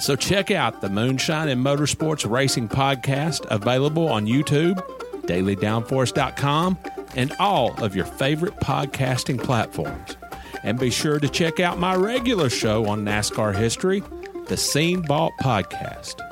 So check out the Moonshine and Motorsports Racing Podcast, available on YouTube, dailydownforce.com, and all of your favorite podcasting platforms. And be sure to check out my regular show on NASCAR history, the Scene Vault Podcast.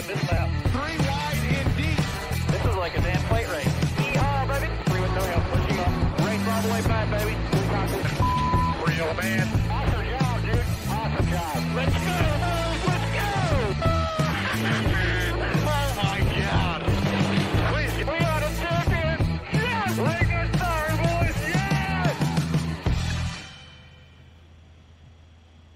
Spot this lap. Three wide in deep. This is like a damn plate race. Yeehaw, baby. Three with three, I'm pushing up. Race all the way back, baby. Real man. Awesome job, dude. Awesome job. Let's go.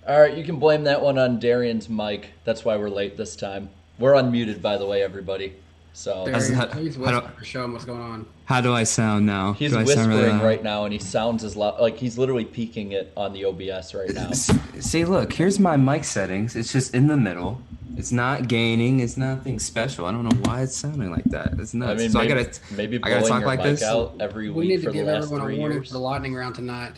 All right, you can blame that one on Darian's mic. That's why we're late this time. We're unmuted, by the way, everybody. So Darian, how- please how do- Show him what's going on. How do I sound now? he's do whispering really right now, and he sounds as loud. Like he's literally peaking it on the OBS right now. See, look, here's my mic settings. It's just in the middle. It's not gaining. It's nothing special. I don't know why it's sounding like that. It's nuts. I mean, so maybe, I gotta, maybe I gotta blowing talk your like mic this. out every We week need for to give everyone a warning years. for the lightning round tonight.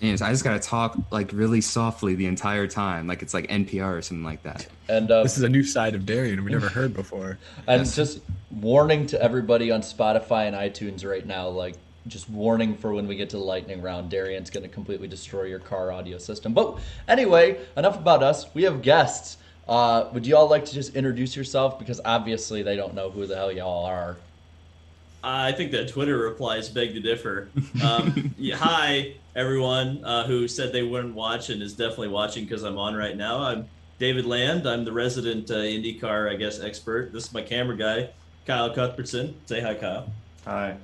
Yes, I just gotta talk like really softly the entire time, like it's like NPR or something like that. And uh, This is a new side of Darian we never heard before. and just warning to everybody on Spotify and iTunes right now, like just warning for when we get to the lightning round. Darian's going to completely destroy your car audio system. But anyway, enough about us. We have guests. Uh, would you all like to just introduce yourself? Because obviously they don't know who the hell y'all are. I think that Twitter replies beg to differ. Um, yeah, hi, everyone uh, who said they wouldn't watch and is definitely watching because I'm on right now. I'm David Land. I'm the resident uh, IndyCar, I guess, expert. This is my camera guy, Kyle Cuthbertson. Say hi, Kyle. Hi.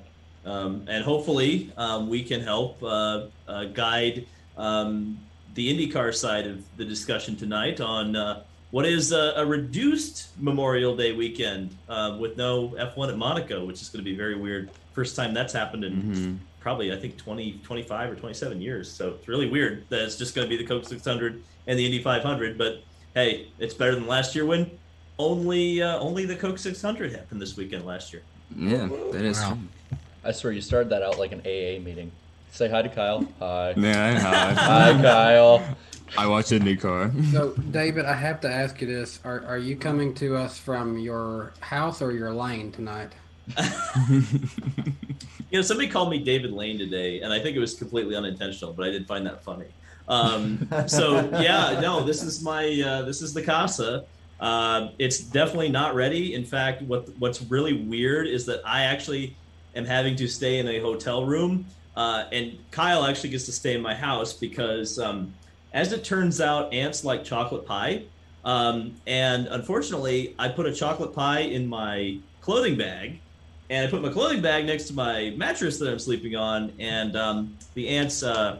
Um, and hopefully um, we can help uh, uh, guide um, the IndyCar side of the discussion tonight on uh, what is a, a reduced Memorial Day weekend uh, with no F1 at Monaco, which is going to be very weird. First time that's happened in Mhm. probably, I think, 20, 25 or 27 years. So it's really weird that it's just going to be the Coke 600 and the Indy 500. But hey, it's better than last year when only uh, only the Coke 600 happened this weekend last year. Yeah, that is Wow. I swear you started that out like an AA meeting. Say hi to Kyle. Hi. Yeah, hi. Hi, Kyle. I watch IndyCar. So, David, I have to ask you this: Are are you coming to us from your house or your lane tonight? You know, somebody called me David Lane today, and I think it was completely unintentional, but I did find that funny. Um, so yeah, no, this is my uh, this is the casa. Uh, it's definitely not ready. In fact, what what's really weird is that I actually am having to stay in a hotel room, uh, and Kyle actually gets to stay in my house because, um, as it turns out, ants like chocolate pie. Um, and unfortunately, I put a chocolate pie in my clothing bag, and I put my clothing bag next to my mattress that I'm sleeping on, and um, the ants uh,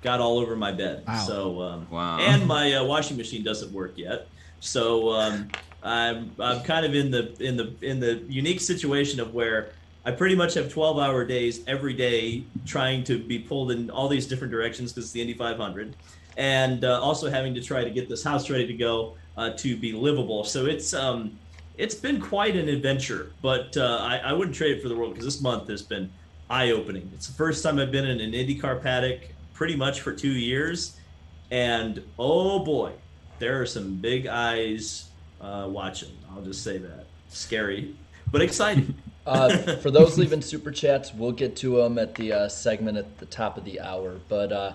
got all over my bed. Wow. So, um, Wow. and my uh, washing machine doesn't work yet. So um, I'm I'm kind of in the in the in the unique situation of where I pretty much have 12 hour days every day trying to be pulled in all these different directions because it's the Indy 500, and uh, also having to try to get this house ready to go uh, to be livable. So it's um it's been quite an adventure, but uh, I, I wouldn't trade it for the world because this month has been eye opening. It's the first time I've been in an IndyCar paddock pretty much for two years, and oh boy, there are some big eyes uh, watching. I'll just say that. Scary, but exciting. Uh, for those leaving super chats, we'll get to them at the uh, segment at the top of the hour. But uh,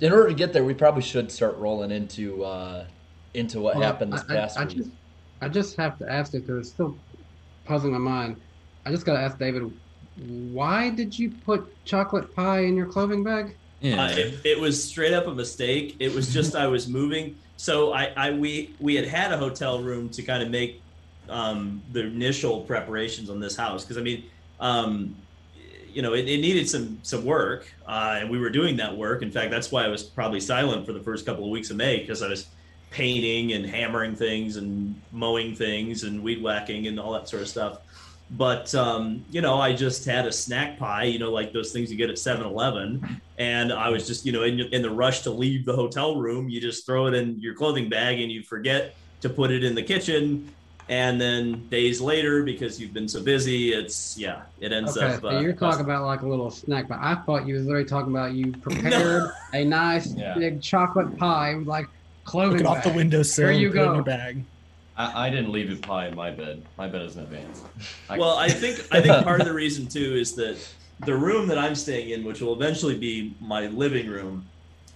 in order to get there, we probably should start rolling into uh, into what Well, happened this I- I- past I week. just, I just have to ask it because it's still puzzling my mind. I just got to ask David, why did you put chocolate pie in your clothing bag? Uh, it, it was straight up a mistake. It was just I was moving. So I, I we we had had a hotel room to kind of make um, the initial preparations on this house because I mean, um, you know, it, it needed some some work, uh, and we were doing that work. In fact, that's why I was probably silent for the first couple of weeks of May because I was painting and hammering things and mowing things and weed whacking and all that sort of stuff. But um, you know, I just had a snack pie, you know, like those things you get at 7-Eleven, and I was just, you know, in, in the rush to leave the hotel room, you just throw it in your clothing bag and you forget to put it in the kitchen. And then days later, because you've been so busy, it's yeah, it ends Okay, up. so uh, you're talking about like a little snack, but I thought you was literally talking about you prepared a nice Yeah. big chocolate pie with like clothing. Look off the bag. windowsill There you put it in go. your bag. I, I didn't leave it pie in my bed. My bed is in advance. I- well, I think I think part of the reason too is that the room that I'm staying in, which will eventually be my living room,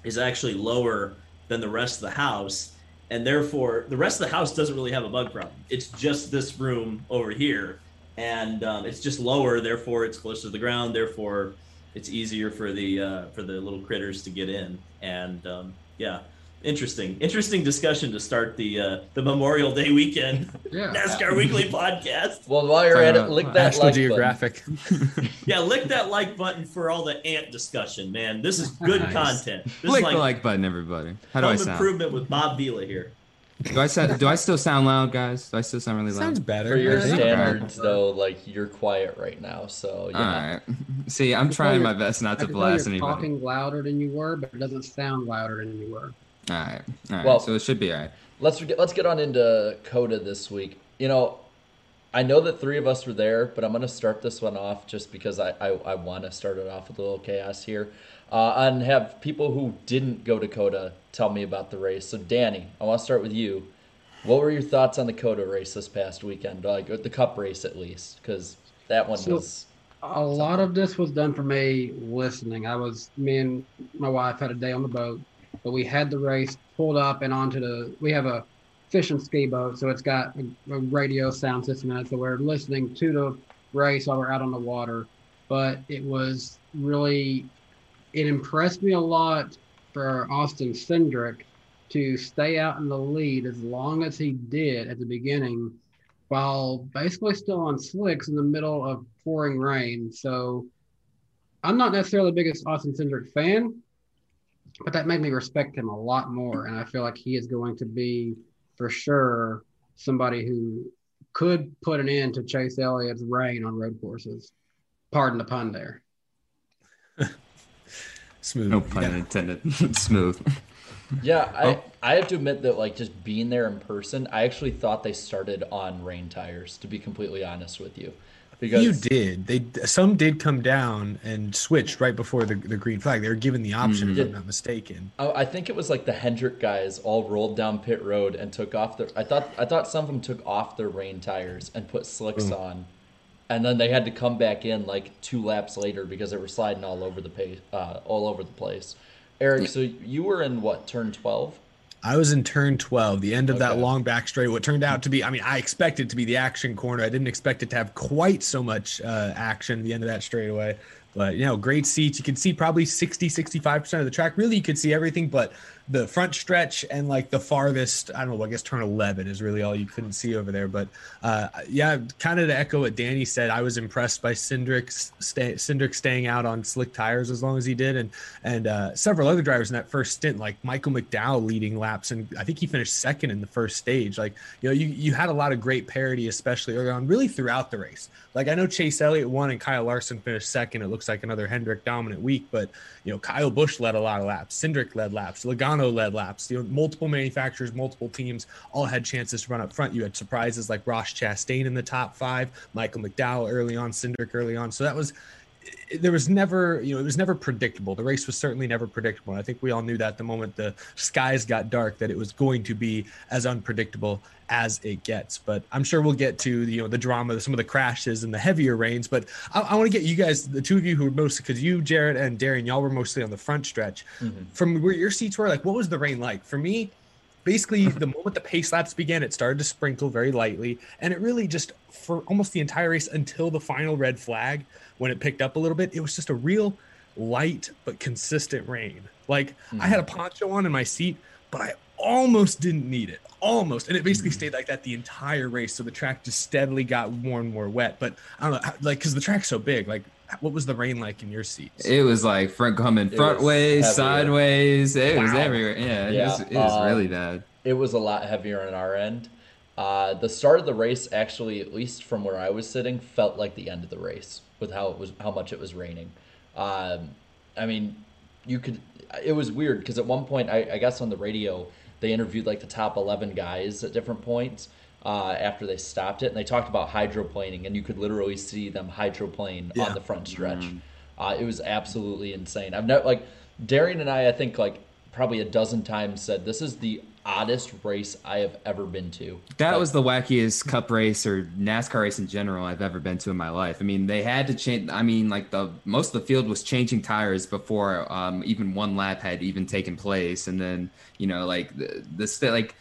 is actually lower than the rest of the house. And therefore the rest of the house doesn't really have a bug problem. It's just this room over here, and um, it's just lower, therefore it's closer to the ground, therefore it's easier for the uh, for the little critters to get in. And um, yeah, interesting, interesting discussion to start the uh, the Memorial Day weekend Yeah. NASCAR Weekly podcast. Well, while you're at it, lick that National like Geographic. Yeah, lick that like button for all the ant discussion, man. This is good Nice. content. This Click is the like button, everybody. How do I home sound? improvement with Bob Vila here. Do I sound, Do I still sound loud, guys? Do I still sound really loud? Sounds better. For your standards, though, like you're quiet right now, so yeah. All right. See, I'm I can tell trying my best not to can tell blast you're anybody. talking louder than you were, but it doesn't sound louder than you were. All right. All right. Well- so it should be all right. Let's get let's get on into COTA this week. You know, I know that three of us were there, but I'm going to start this one off just because I I, I want to start it off with a little chaos here, uh, and have people who didn't go to COTA tell me about the race. So Danny, I want to start with you. What were your thoughts on the COTA race this past weekend? Like the Cup race, at least, because that one So- was. A lot of this was done for me listening. I was me and my wife had a day on the boat, but we had the race pulled up and onto the. We have a fish and ski boat, so it's got a, a radio sound system in it. So we're listening to the race while we're out on the water. But it was really, it impressed me a lot for Austin Cindric to stay out in the lead as long as he did at the beginning while basically still on slicks in the middle of pouring rain. So I'm not necessarily the biggest Austin Cindric fan, but that made me respect him a lot more. And I feel like he is going to be for sure somebody who could put an end to Chase Elliott's reign on road courses. Pardon the pun there. Smooth. No pun intended. Smooth. Yeah, I Oh. I have to admit that like just being there in person, I actually thought they started on rain tires. To be completely honest with you, because you did. They some did come down and switched right before the, the green flag. They were given the option, if Mhm. I'm not mistaken. I I think it was like the Hendrick guys all rolled down pit road and took off their. I thought I thought some of them took off their rain tires and put slicks Boom. on, and then they had to come back in like two laps later because they were sliding all over the pace, uh, all over the place. Eric, so you were in what turn twelve? I was in turn 12, the end of that long back straight. What turned out to be, I mean, I expected to be the action corner. I didn't expect it to have quite so much uh, action at the end of that straightaway. But, you know, great seats. You can see probably 60, 65% of the track. Really, you could see everything, but the front stretch and like the farthest, I don't know, I guess turn 11 is really all you couldn't see over there. But uh, yeah, kind of to echo what Danny said, I was impressed by Cindric, stay, Cindric staying out on slick tires as long as he did. And, and uh, several other drivers in that first stint, like Michael McDowell leading laps. And I think he finished second in the first stage. Like, you know, you, you had a lot of great parity, especially early on, really throughout the race. Like, I know Chase Elliott won and Kyle Larson finished second. It looks like another Hendrick dominant week, but, you know, Kyle Busch led a lot of laps. Cindric led laps. Logano led laps. You know, multiple manufacturers, multiple teams all had chances to run up front. You had surprises like Ross Chastain in the top five, Michael McDowell early on, Cindric early on. So that was there was never, you know, it was never predictable. The race was certainly never predictable. And I think we all knew that the moment the skies got dark that it was going to be as unpredictable as it gets. But I'm sure we'll get to you know the drama, some of the crashes and the heavier rains. But I, I want to get you guys, the two of you who were most, because you, Jared and Darian, y'all were mostly on the front stretch. Mm-hmm. From where your seats were, like, what was the rain like? For me, basically the moment the pace laps began it started to sprinkle very lightly and it really just for almost the entire race until the final red flag when it picked up a little bit it was just a real light but consistent rain like i had a poncho on in my seat but i almost didn't need it almost and it basically stayed like that the entire race so the track just steadily got more and more wet but i don't know like because the track's so big like what was the rain like in your seats It was like front coming It front ways, heavier. sideways. It was Wow. everywhere. Yeah, it was, it was um, really bad. It was a lot heavier on our end. Uh, the start of the race, actually, at least from where I was sitting, felt like the end of the race with how it was, how much it was raining. Um, I mean, you could. It was weird because at one point, I, I guess on the radio, they interviewed like the top eleven guys at different points uh, after they stopped it, and they talked about hydroplaning, and you could literally see them hydroplane Yeah. on the front stretch. Uh, it was absolutely insane. I've never like Darian and I. I think like probably a dozen times said this is the oddest race I have ever been to. That Like, was the wackiest cup race or NASCAR race in general I've ever been to in my life. I mean, they had to change. I mean, like the most of the field was changing tires before um, even one lap had even taken place, and then you know, like the the st- like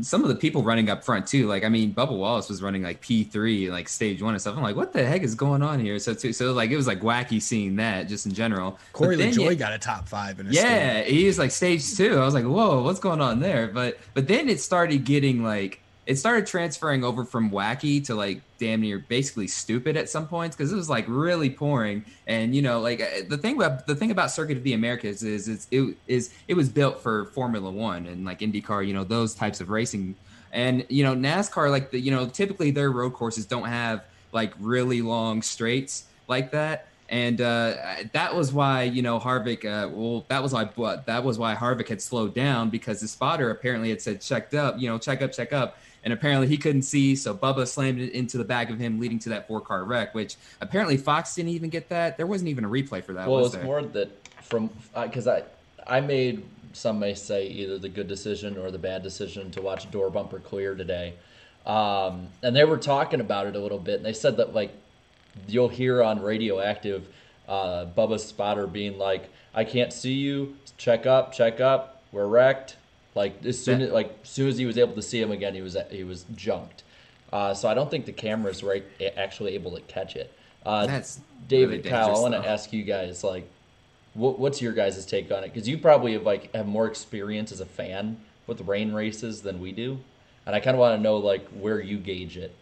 some of the people running up front too. Like I mean, Bubba Wallace was running like P three, like stage one and stuff. I'm like, what the heck is going on here? So too, so like it was like wacky seeing that just in general. Corey then LaJoie you- got a top five in a yeah, he was like stage two. I was like, whoa, what's going on there? But but then it started getting like it started transferring over from wacky to like damn near basically stupid at some points because it was like really pouring. And you know, like uh, the thing about the thing about Circuit of the Americas is it's it is it was built for Formula One and like IndyCar, you know, those types of racing. And you know, NASCAR, like the you know, typically their road courses don't have like really long straights like that and uh, that was why you know Harvick. Uh, well, that was why but that was why Harvick had slowed down because the spotter apparently had said checked up, you know, check up, check up, and apparently he couldn't see, so Bubba slammed it into the back of him, leading to that four car wreck. Which apparently Fox didn't even get that. There wasn't even a replay for that. well, was it's more that from because I I made some may say either the good decision or the bad decision to watch door bumper clear today, um, and they were talking about it a little bit, and they said that like you'll hear on radioactive uh, Bubba spotter being like, "I can't see you. Check up, check up. We're wrecked." Like as soon as like as soon as he was able to see him again, he was he was junked. Uh, so I don't think the camera's right actually able to catch it. Uh, That's David, really Kyle. I want to ask you guys like, what, what's your guys' take on it? Because you probably have like have more experience as a fan with rain races than we do, and I kind of want to know like where you gauge it.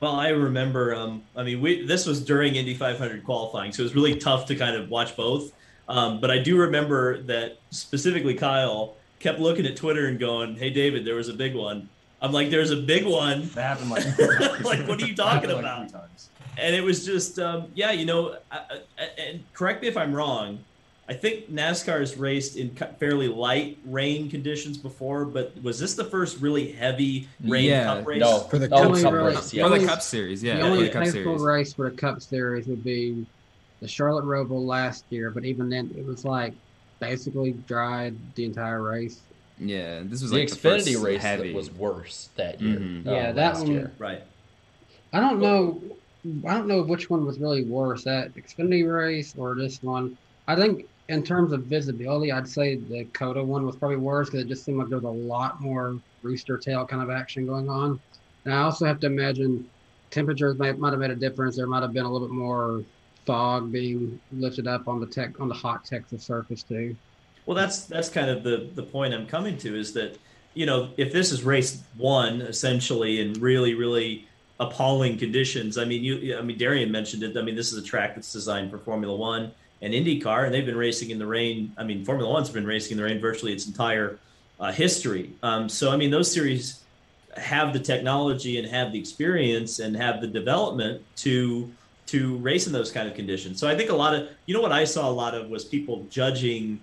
Well, I remember. Um, I mean, we this was during Indy 500 qualifying, so it was really tough to kind of watch both. Um, but I do remember that specifically, Kyle kept looking at Twitter and going, "Hey, David, there was a big one." I'm like, "There's a big one." That happened like like, what are you talking happened like about? three times. and it was just um, yeah you know I, I, and correct me if i'm wrong i think nascar has raced in fairly light rain conditions before but was this the first really heavy rain Yeah, cup race no. For the Cup Cup race, race, yeah. for the Cup Series, yeah, the only the Cup Series. race for the Cup Series would be the Charlotte Roval last year, but even then, it was like basically dried the entire race. Yeah, this was the like the Xfinity first race heavy. that was worse that year. Mhm. uh, Yeah, that last one- year. right I don't know. I don't know which one was really worse, that Xfinity race or this one. I think in terms of visibility, I'd say the COTA one was probably worse because it just seemed like there was a lot more rooster tail kind of action going on. And I also have to imagine temperatures might, might have made a difference. There might have been a little bit more fog being lifted up on the tech on the hot Texas surface too. well that's that's kind of the the point i'm coming to is that you know if this is race one essentially in really really appalling conditions i mean you i mean darian mentioned it. I mean this is a track that's designed for formula one and indycar and they've been racing in the rain. I mean formula one's been racing in the rain virtually its entire uh, history. Um, so i mean those series have the technology and have the experience and have the development to to race in those kind of conditions. So I think a lot of you know what I saw a lot of was people judging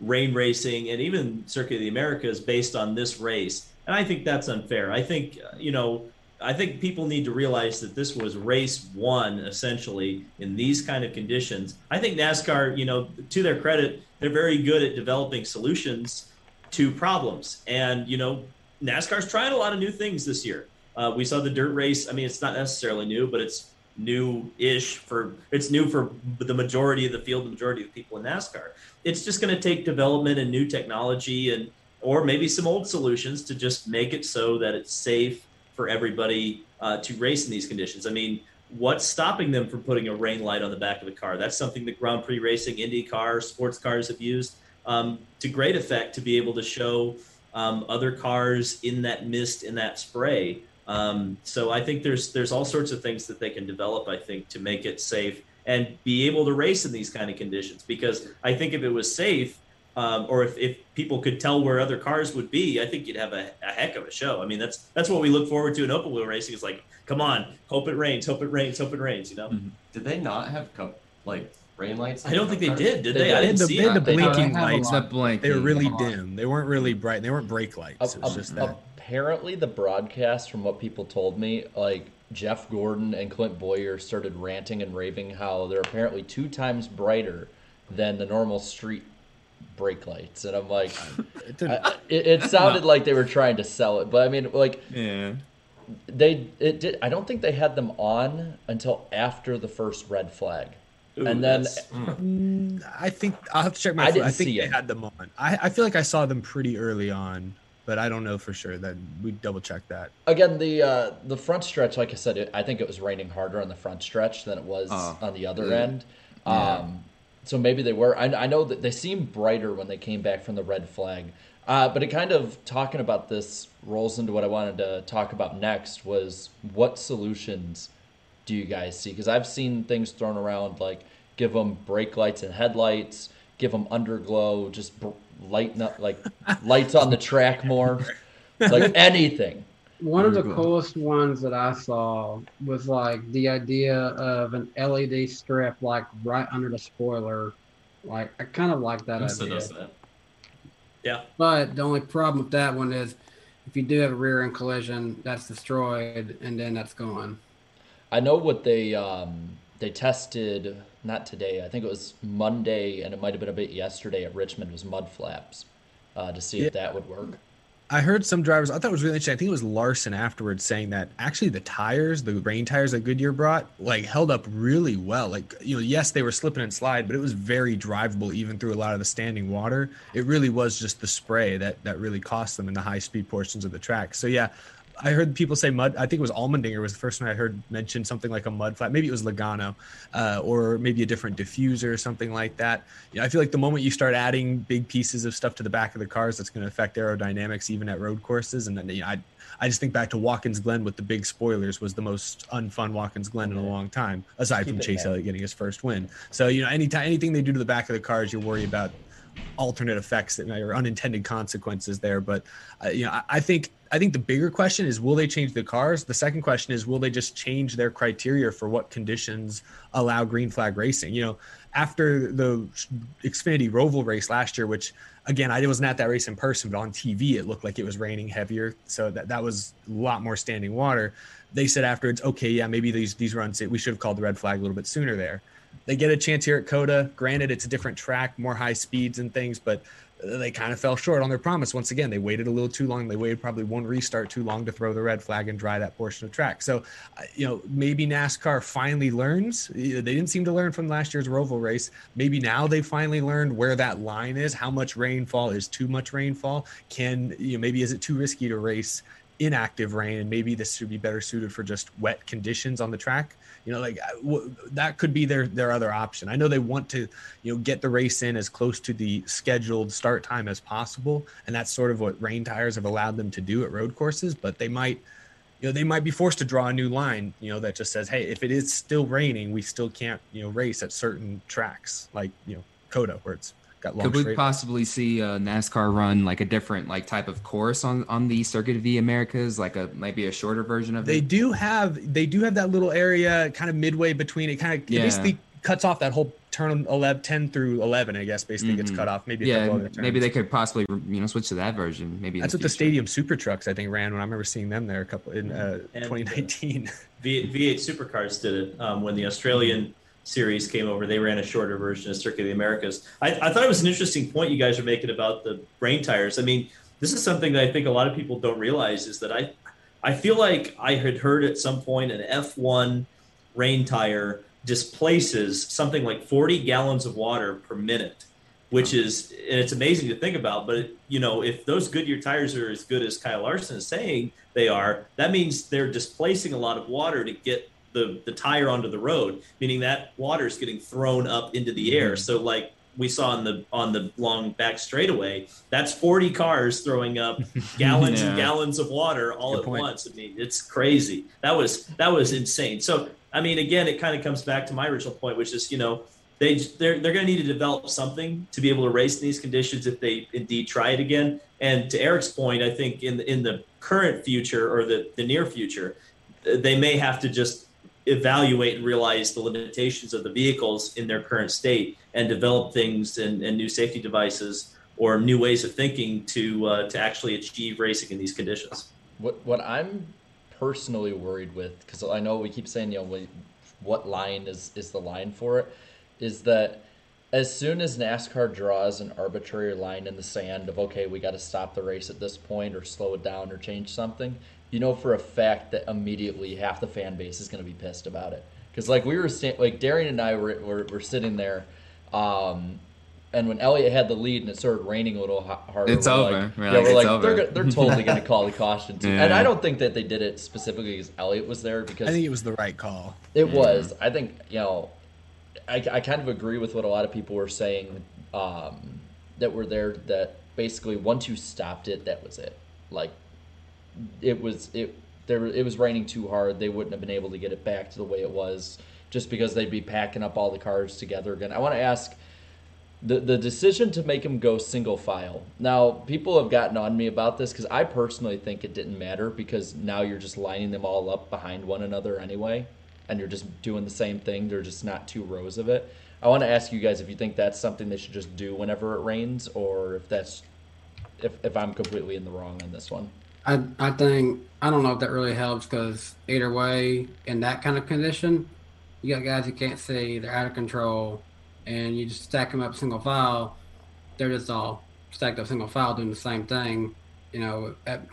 rain racing and even Circuit of the Americas based on this race. And I think that's unfair. I think you know I think people need to realize that this was race one essentially in these kind of conditions. I think NASCAR, you know, to their credit, they're very good at developing solutions to problems. And you know, NASCAR's trying a lot of new things this year. Uh, we saw the dirt race. I mean, it's not necessarily new, but it's new-ish for it's new for the majority of the field, the majority of people in NASCAR. It's just going to take development and new technology, and or maybe some old solutions to just make it so that it's safe for everybody uh, to race in these conditions. I mean, what's stopping them from putting a rain light on the back of the car? That's something that Grand Prix racing, IndyCar, sports cars have used um, to great effect to be able to show um, other cars in that mist, in that spray. Um, so I think there's there's all sorts of things that they can develop. I think to make it safe and be able to race in these kind of conditions. Because I think if it was safe, um, or if, if people could tell where other cars would be, I think you'd have a, a heck of a show. I mean, that's that's what we look forward to in open wheel racing. It's like, come on, hope it rains, hope it rains, hope it rains. You know. Did they not have cup like rain lights? I don't think they Cup did. Did They they? I didn't the, see they had the it. They blinking lights. lot. The. They were really dim. They weren't really bright. They weren't brake lights. It was Ap- just ap- that. Apparently, the broadcast, from what people told me, like Jeff Gordon and Clint Bowyer started ranting and raving how they're apparently two times brighter than the normal street brake lights, and I'm like, It I- it, it sounded like they were trying to sell it, but I mean, like Yeah. they it did. I don't think they had them on until after the first red flag, Ooh, and then Mm, I think I'll have to check my. I didn't I think see they it. had them on. I, I feel like I saw them pretty early on. But I don't know for sure. That we double check that. Again, the uh, the front stretch, like I said, it, I think it was raining harder on the front stretch than it was Oh, on the other yeah. end. Yeah. Um, so maybe they were. I, I know that they seemed brighter when they came back from the red flag. Uh, but it kind of talking about this rolls into what I wanted to talk about next was what solutions do you guys see? Because I've seen things thrown around like give them brake lights and headlights, give them underglow, just br- lighten up like lights on the track more, like anything. One of the Underglow. coolest ones that I saw was like the idea of an LED strip like right under the spoiler. Like I kind of like that IMSA idea. does that. Yeah. But the only problem with that one is if you do have a rear end collision, that's destroyed and then that's gone. I know what they um, they tested not today. I think it was Monday, and it might have been a bit yesterday at Richmond. Was mud flaps uh, to see if that would work. I heard some drivers. I thought it was really interesting. I think it was Larson afterwards saying that actually the tires, the rain tires that Goodyear brought, like held up really well. Like you know, yes, they were slipping and slide, but it was very drivable even through a lot of the standing water. It really was just the spray that that really cost them in the high speed portions of the track. So yeah. I heard people say mud. I think it was Allmendinger was the first one I heard mention something like a mud flat. Maybe it was Logano, uh, or maybe a different diffuser or something like that. You know, I feel like the moment you start adding big pieces of stuff to the back of the cars, that's going to affect aerodynamics even at road courses. And then you know, I, I just think back to Watkins Glen with the big spoilers was the most unfun Watkins Glen in a long time, aside from Keep it Chase. Elliott getting his first win. So you know, anytime anything they do to the back of the cars, you worry about alternate effects that or unintended consequences there. But uh, you know, I, I think I think the bigger question is will they change the cars? The second question is will they just change their criteria for what conditions allow green flag racing? You know, after the Xfinity Roval race last year, which again I wasn't at that race in person, but on TV it looked like it was raining heavier, so that that was a lot more standing water. They said afterwards, okay, yeah, maybe these these runs we should have called the red flag a little bit sooner there they get a chance here at COTA. Granted, it's a different track, more high speeds and things, but they kind of fell short on their promise. Once again, they waited a little too long. They waited probably one restart too long to throw the red flag and dry that portion of track. So, uh, you know, maybe NASCAR finally learns. They didn't seem to learn from last year's Roval race. Maybe now they finally learned where that line is. How much rainfall is too much rainfall? Can you know maybe is it too risky to race inactive rain and maybe this should be better suited for just wet conditions on the track you know like w- that could be their their other option. I know they want to you know get the race in as close to the scheduled start time as possible and that's sort of what rain tires have allowed them to do at road courses but they might you know they might be forced to draw a new line you know that just says hey if it is still raining we still can't you know race at certain tracks like you know COTA where it's got long Could we straight possibly see uh, NASCAR run like a different like type of course on on the Circuit of the Americas, like a maybe a shorter version of They it? They do have they do have that little area kind of midway between it kind of Yeah. it basically cuts off that whole turn 11 10 through 11 I guess basically gets Mhm. cut off maybe yeah, couple maybe they could possibly you know switch to that version. Maybe That's the what the stadium super trucks I think ran when I remember seeing them there a couple in uh, uh, 2019 V- V8 Supercars did it um, when the Australian series came over. They ran a shorter version of Circuit of the Americas. I, I thought it was an interesting point you guys are making about the rain tires. I mean, this is something that I think a lot of people don't realize is that I, I feel like I had heard at some point an F1 rain tire displaces something like 40 gallons of water per minute, which is, and it's amazing to think about. But, you know, if those Goodyear tires are as good as Kyle Larson is saying they are, that means they're displacing a lot of water to get the, the tire onto the road, meaning that water is getting thrown up into the air. Mm-hmm. So, like, we saw on the on the long back straightaway, that's 40 cars throwing up gallons and gallons of water all Good at point. once. I mean, it's crazy. That was that was insane. So, I mean, again, it kind of comes back to my original point, which is, you know, they they're they're going to need to develop something to be able to race in these conditions if they indeed try it again. And to Eric's point, I think in the, in the current future or the the near future, they may have to just evaluate and realize the limitations of the vehicles in their current state and develop things and, and new safety devices or new ways of thinking to uh, to actually achieve racing in these conditions. What what I'm personally worried with, because I know we keep saying, you know, what line is is the line for it, is that as soon as NASCAR draws an arbitrary line in the sand of okay, we got to stop the race at this point or slow it down or change something, you know for a fact that immediately half the fan base is going to be pissed about it. Because like we were sta- like Darian and I were, were were sitting there, um, And when Elliott had the lead and it started raining a little ho- harder, It's we're over. Like, We're yeah, like, we're like over. they're, they're totally going to call the caution too. And I don't think that they did it specifically because Elliott was there because I think it was the right call. it was. I think you know, I, I kind of agree with what a lot of people were saying um, that were there. That basically once you stopped it, that was it. Like it was it there. It was raining too hard. They wouldn't have been able to get it back to the way it was just because they'd be packing up all the cars together again. I want to ask. The, the decision to make him go single file. Now, people have gotten on me about this because I personally think it didn't matter because now you're just lining them all up behind one another anyway and you're just doing the same thing. They're just not two rows of it. I want to ask you guys if you think that's something they should just do whenever it rains, or if that's if, if I'm completely in the wrong on this one. I I think I don't know if that really helps because either way, in that kind of condition, you got guys who can't see, they're out of control, and you just stack them up single file. They're just all stacked up single file doing the same thing. You know, at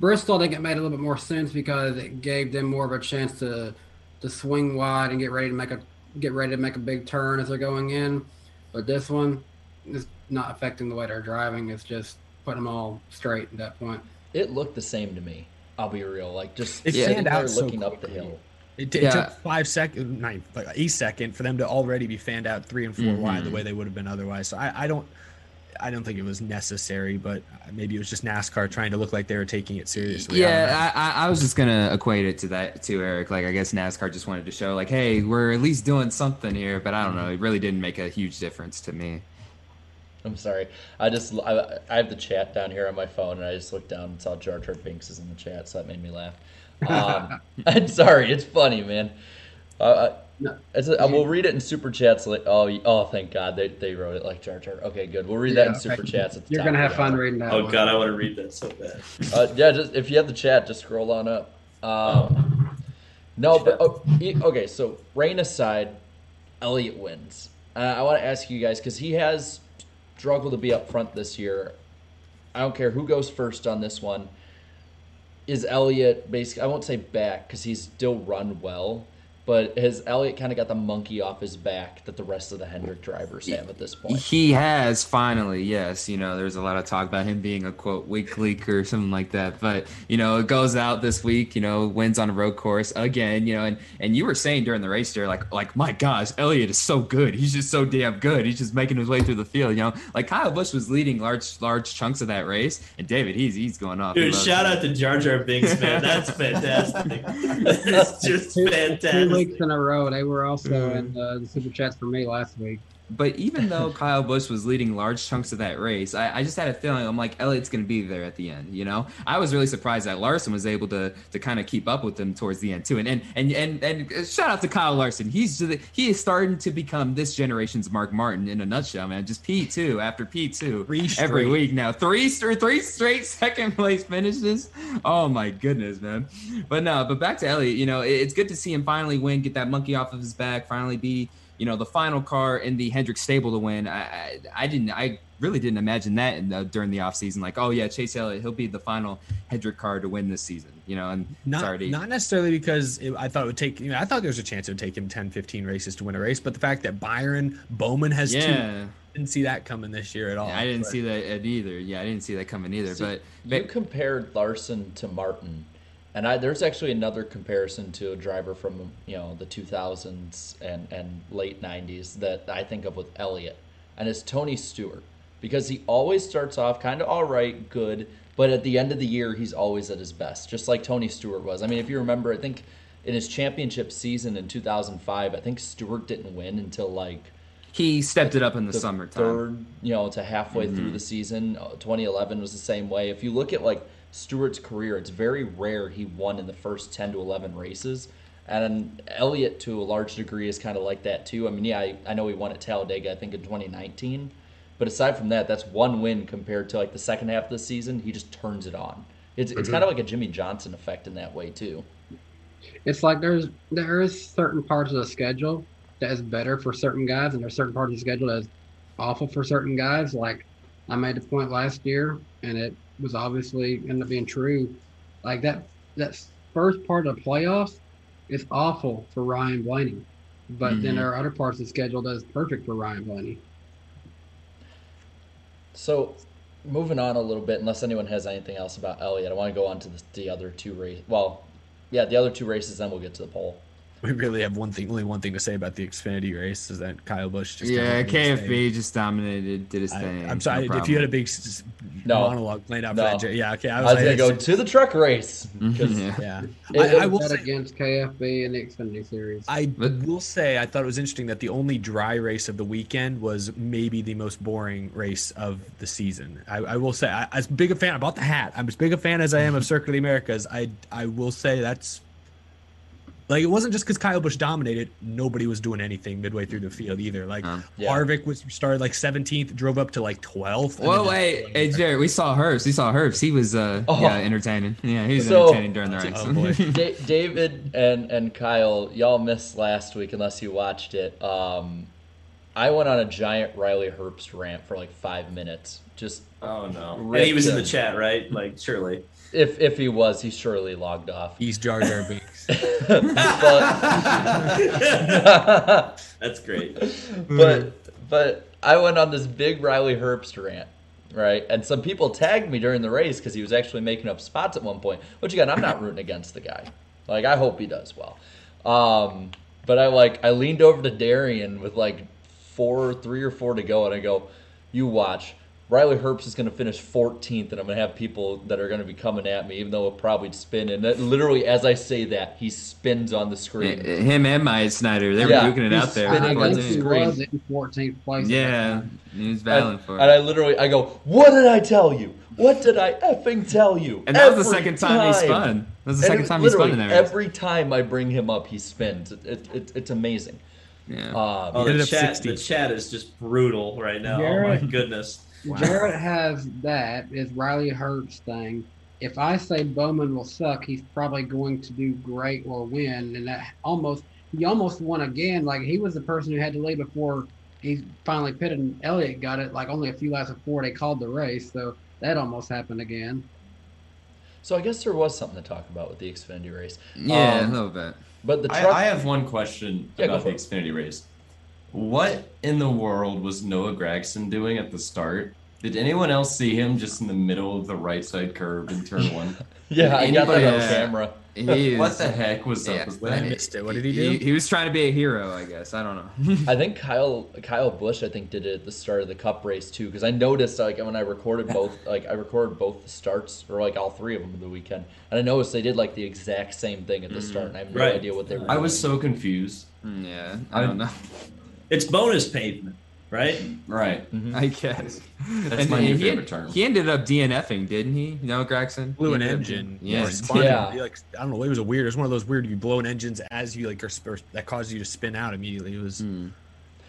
Bristol, I think it made a little bit more sense because it gave them more of a chance to to swing wide and get ready to make a get ready to make a big turn as they're going in. But this one is not affecting the way they're driving. It's just putting them all straight at that point. It looked the same to me. I'll be real. Like just It sitting fanned there out so looking up the hill. It, it Yeah. took five seconds, nine, like a second for them to already be fanned out three and 4 wide the Mhm. way they would have been otherwise. So I, I don't, I don't think it was necessary, but maybe it was just NASCAR trying to look like they were taking it seriously. I don't know. Yeah, I, I, I was just gonna equate it to that too, Eric. Like, I guess NASCAR just wanted to show, like, hey, we're at least doing something here. But I don't know, it really didn't make a huge difference to me. I'm sorry. I just I, I have the chat down here on my phone, and I just looked down and saw Jar Jar Binks is in the chat, so that made me laugh. Um, I'm sorry. It's funny, man. Uh, No. it's a, we'll read it in super chats. Like, oh, oh, thank God they, they wrote it like Jar Jar. Okay, good. We'll read that in Yeah, super chats. At the You're gonna have fun reading that. Oh one. god, I want to read that so bad. Uh, yeah, just if you have the chat, just scroll on up. Um, no, but oh, okay. So rain aside, Elliott wins. Uh, I want to ask you guys because he has struggled to be up front this year. I don't care who goes first on this one. Is Elliott basically? I won't say back because he's still run well, but has Elliott kind of got the monkey off his back that the rest of the Hendrick drivers have at this point? He has finally, yes. You know, there's a lot of talk about him being a quote weak leak or something like that. But you know, it goes out this week. You know, wins on a road course again. You know, and and you were saying during the race there, like like my gosh, Elliott is so good. He's just so damn good. He's just making his way through the field. You know, like Kyle Busch was leading large large chunks of that race, and David, he's he's going off. Dude, shout it. out to Jar Jar Binks, man. That's fantastic. That's just Two fantastic. Weeks in a row. They were also Mm. in uh, the super chats for me last week. But even though Kyle Busch was leading large chunks of that race, I, I just had a feeling I'm like Elliott's going to be there at the end. You know, I was really surprised that Larson was able to to kind of keep up with them towards the end too. And and and and, and uh, shout out to Kyle Larson. He's he is starting to become this generation's Mark Martin in a nutshell, man. Just P two after P two every week now. Three straight three straight second place finishes. Oh my goodness, man. But no, but back to Elliott. You know, it- it's good to see him finally win, get that monkey off of his back, finally be you know the final car in the Hendrick stable to win. I I, I didn't I really didn't imagine that in the, during the offseason. Like oh yeah, Chase Elliott he'll be the final Hendrick car to win this season. You know, and Not, sorry to, not necessarily because it, I thought it would take, you know, I thought there was a chance it would take him 10, 15 races to win a race, but the fact that Byron Bowman has Yeah. two, didn't see that coming this year at all. Yeah, I didn't But- see that either. Yeah, I didn't see that coming either. See, but you compared Larson to Martin, and I, there's actually another comparison to a driver from you know the 2000s and and late 90s that I think of with Elliott, and it's Tony Stewart because he always starts off kind of all right, good, but at the end of the year he's always at his best, just like Tony Stewart was. I mean, if you remember, I think in his championship season in 2005, I think Stewart didn't win until like he stepped it up in the, summertime. third, you know, to halfway through Mhm. the season. Uh, 2011 was the same way. If you look at like Stewart's career, it's very rare he won in the first 10 to 11 races. And Elliott, to a large degree, is kind of like that too. I mean, yeah, I, I know he won at Talladega, I think in 2019. But aside from that, that's one win compared to like the second half of the season. He just turns it on. It's, it's Mhm. kind of like a Jimmie Johnson effect in that way too. It's like there's there is certain parts of the schedule that is better for certain guys, and there's certain parts of the schedule that is awful for certain guys. Like I made the point last year, and it was obviously ended up being true. Like that that first part of the playoffs is awful for Ryan Blaney, but then Mhm. there are other parts of the schedule that is perfect for Ryan Blaney. So, moving on a little bit, unless anyone has anything else about Elliott, I want to go on to the, the other two races. Well, yeah, the other two races, then we'll get to the poll. We really have one thing, only one thing to say about the Xfinity race is that Kyle Busch just yeah, dominated. KFB just dominated, did his I, thing. I'm sorry no if you had a big s- s- No. monologue planned out No. for that. Jay- Yeah, okay. I was, like, going to go it's- to the truck race. 'cause Yeah. Yeah, It- I, I will say, against KFB in the Xfinity Series. I will say I thought it was interesting that the only dry race of the weekend was maybe the most boring race of the season. I, I will say, I, as big a fan, I bought the hat. I'm as big a fan as I am of Circuit of the Americas. I I will say that's like it wasn't just because Kyle Busch dominated. Nobody was doing anything midway through the field either. Like Yeah. Harvick was started like 17th, drove up to like 12th. and Whoa, wait, hey Jared, we saw Herbst. We saw Herbst. He was uh, Oh. yeah, entertaining. Yeah, he was So- entertaining during the race. Oh, boy. Da- David and and Kyle, y'all missed last week unless you watched it. Um, I went on a giant Riley Herbst rant for like five minutes. Just Oh no. And he was in the chat, right? Like, surely. If if he was, he surely logged off. He's Jar Jar Binks. but That's great. but but I went on this big Riley Herbst rant, right? And some people tagged me during the race because he was actually making up spots at one point. Which again, I'm not rooting against the guy. Like I hope he does well. Um, but I like I leaned over to Darian with like four, three or four to go, and I go, "You watch." Riley Herbst is going to finish 14th, and I'm going to have people that are going to be coming at me, even though it'll probably spin. And that, literally, as I say that, he spins on the screen. Him and Myatt Snider, they were Yeah, duking it out there. spinning on think the he screen. was in 14th place. Yeah, time. he was battling and, for and. I literally, I go, what did I tell you? What did I effing tell you? And that was the second time he spun. That was the And second it- time he spun in literally, that race. Every time I bring him up, he spins. It, it, it, it's amazing. Yeah. Um, Oh, the chat, 60. the chat is just brutal right now. Oh my Jared. Goodness. Jared has that is Riley Herbst thing. If I say Bowman will suck, he's probably going to do great or win, and that almost he almost won again. Like he was the person who had to lead before he finally pitted, and Elliott got it like only a few laps before they called the race. So that almost happened again. so I guess there was something to talk about with the Xfinity race. yeah, Um, a little bit. But the I, truck, I have one question Yeah, about the it. Xfinity race. What in the world was Noah Gragson doing at the start? Did anyone else see him just in the middle of the right side curve in turn one? yeah, I got that on anybody- camera. He what is- the heck was up with Well, I that? missed it. What did he do? He, he was trying to be a hero, I guess. I don't know. I think Kyle Kyle Busch I think did it at the start of the Cup race too because I noticed like when I recorded both like I recorded both the starts or like all three of them of the weekend and I noticed they did like the exact same thing at the start and I have no Right. idea what they were. I was so confused. Mm, yeah, I don't know. It's bonus pavement, right? Right. I guess. That's my new he, favorite term. He ended up DNFing, didn't he? No, Gragson? blew He an ended up- engine Yeah. or Yeah. Like I don't know, it was a weird. It was one of those weird. You blow an engines as you like, are, or that causes you to spin out immediately. It was, Hmm.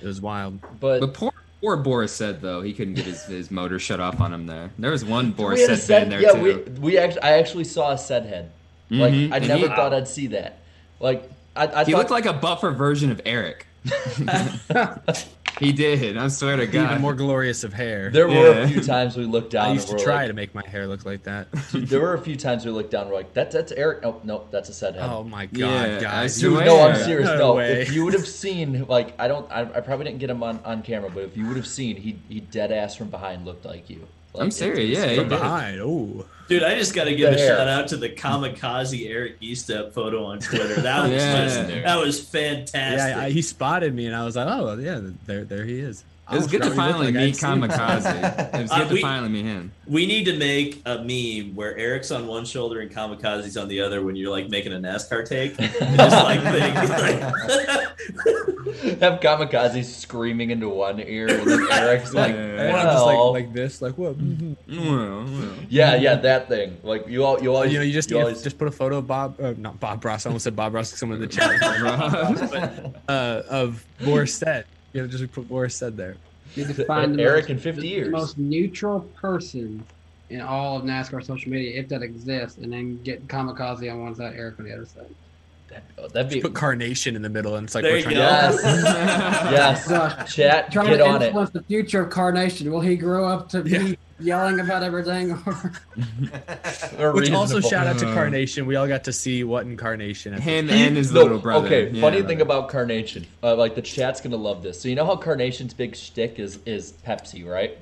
it was wild. but, But poor, poor Boris Said though he couldn't get his, his motor shut off on him there. There was one Boris had said set, in there yeah, too. we we actually I actually saw a set head. Like Mhm. I And never he- thought I'd see that. Like I, I he thought looked like a buffer version of Eric. he did. I swear to God. Even more glorious of hair. there were Yeah. a few times we looked down. I used to try like, to make my hair look like that. There were a few times we looked down. We're like, "That's that's Eric." Oh no, that's a set head. oh my god, Yeah, I guys! Dude, no, I'm serious. No No, if you would have seen, like, I don't, I, I probably didn't get him on, on camera, but if you would have seen, he he dead ass from behind looked like you. Like, I'm serious, yeah, From behind. Oh, Dude, I just got to give The a hair. shout out to the kamikaze Eric Estepp photo on Twitter. That was Yeah. just, that was fantastic. yeah, I, he spotted me, and I was like, oh yeah, there, there he is. I It was good to forgot what he finally like. meet I hadn't seen him. Kamikaze. It was Uh, good to finally meet him. we need to make a meme where Eric's on one shoulder and kamikaze's on the other when you're like making a NASCAR take. And just like, think, like Have kamikaze screaming into one ear, and then Eric's like, Yeah. And I'm just like, like this, like what? Well, well. yeah, yeah, that thing. Like you all, you always, you know, you just you you always, just put a photo of Bob, uh, not Bob Ross. I almost said Bob Ross. Someone in the chat, but, uh, of Boris Said. You know, just put Boris Said there. You need to find the Eric most, in 50 the years. most neutral person in all of NASCAR social media, if that exists, and then get Kamikaze on one side, Eric on the other side. that'd be oh, Put carnation in the middle, and it's like There we're you trying go. yes, yes. Chat, Trying get to on it. influence the future of Carnation. Will he grow up to be yelling about everything? Or. Which also shout out to Carnation. We all got to see what incarnation. Him He- and his no, little brother. Okay, Yeah. funny thing about Carnation, uh, like the chat's gonna love this. So you know how Carnation's big shtick is is Pepsi, right?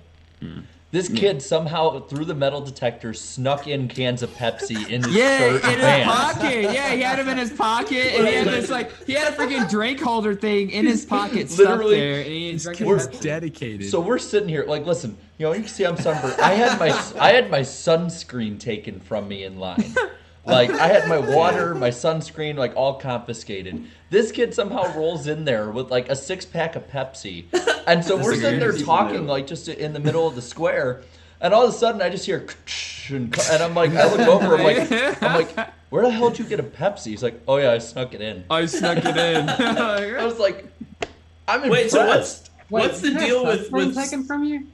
This kid somehow through the metal detector snuck in cans of Pepsi in his Yeah, shirt in and his pocket. Yeah, he had him in his pocket, and he had this like he had a freaking drink holder thing in his pocket, stuck Literally, there. And he This drank kid was dedicated. So we're sitting here, like, listen, you know, you can see I'm sunburned. I had my I had my sunscreen taken from me in line. Like I had my water, my sunscreen, like all confiscated. This kid somehow rolls in there with like a six pack of Pepsi, and so That's we're sitting there talking, like just in the middle of the square, and all of a sudden I just hear, and and I'm like, I look over, I'm like, I'm like, where the hell did you get a Pepsi? He's like, oh yeah, I snuck it in. I snuck it in. I was like, I'm Wait, so what's Wait, what's the deal with sunscreen with taken from you?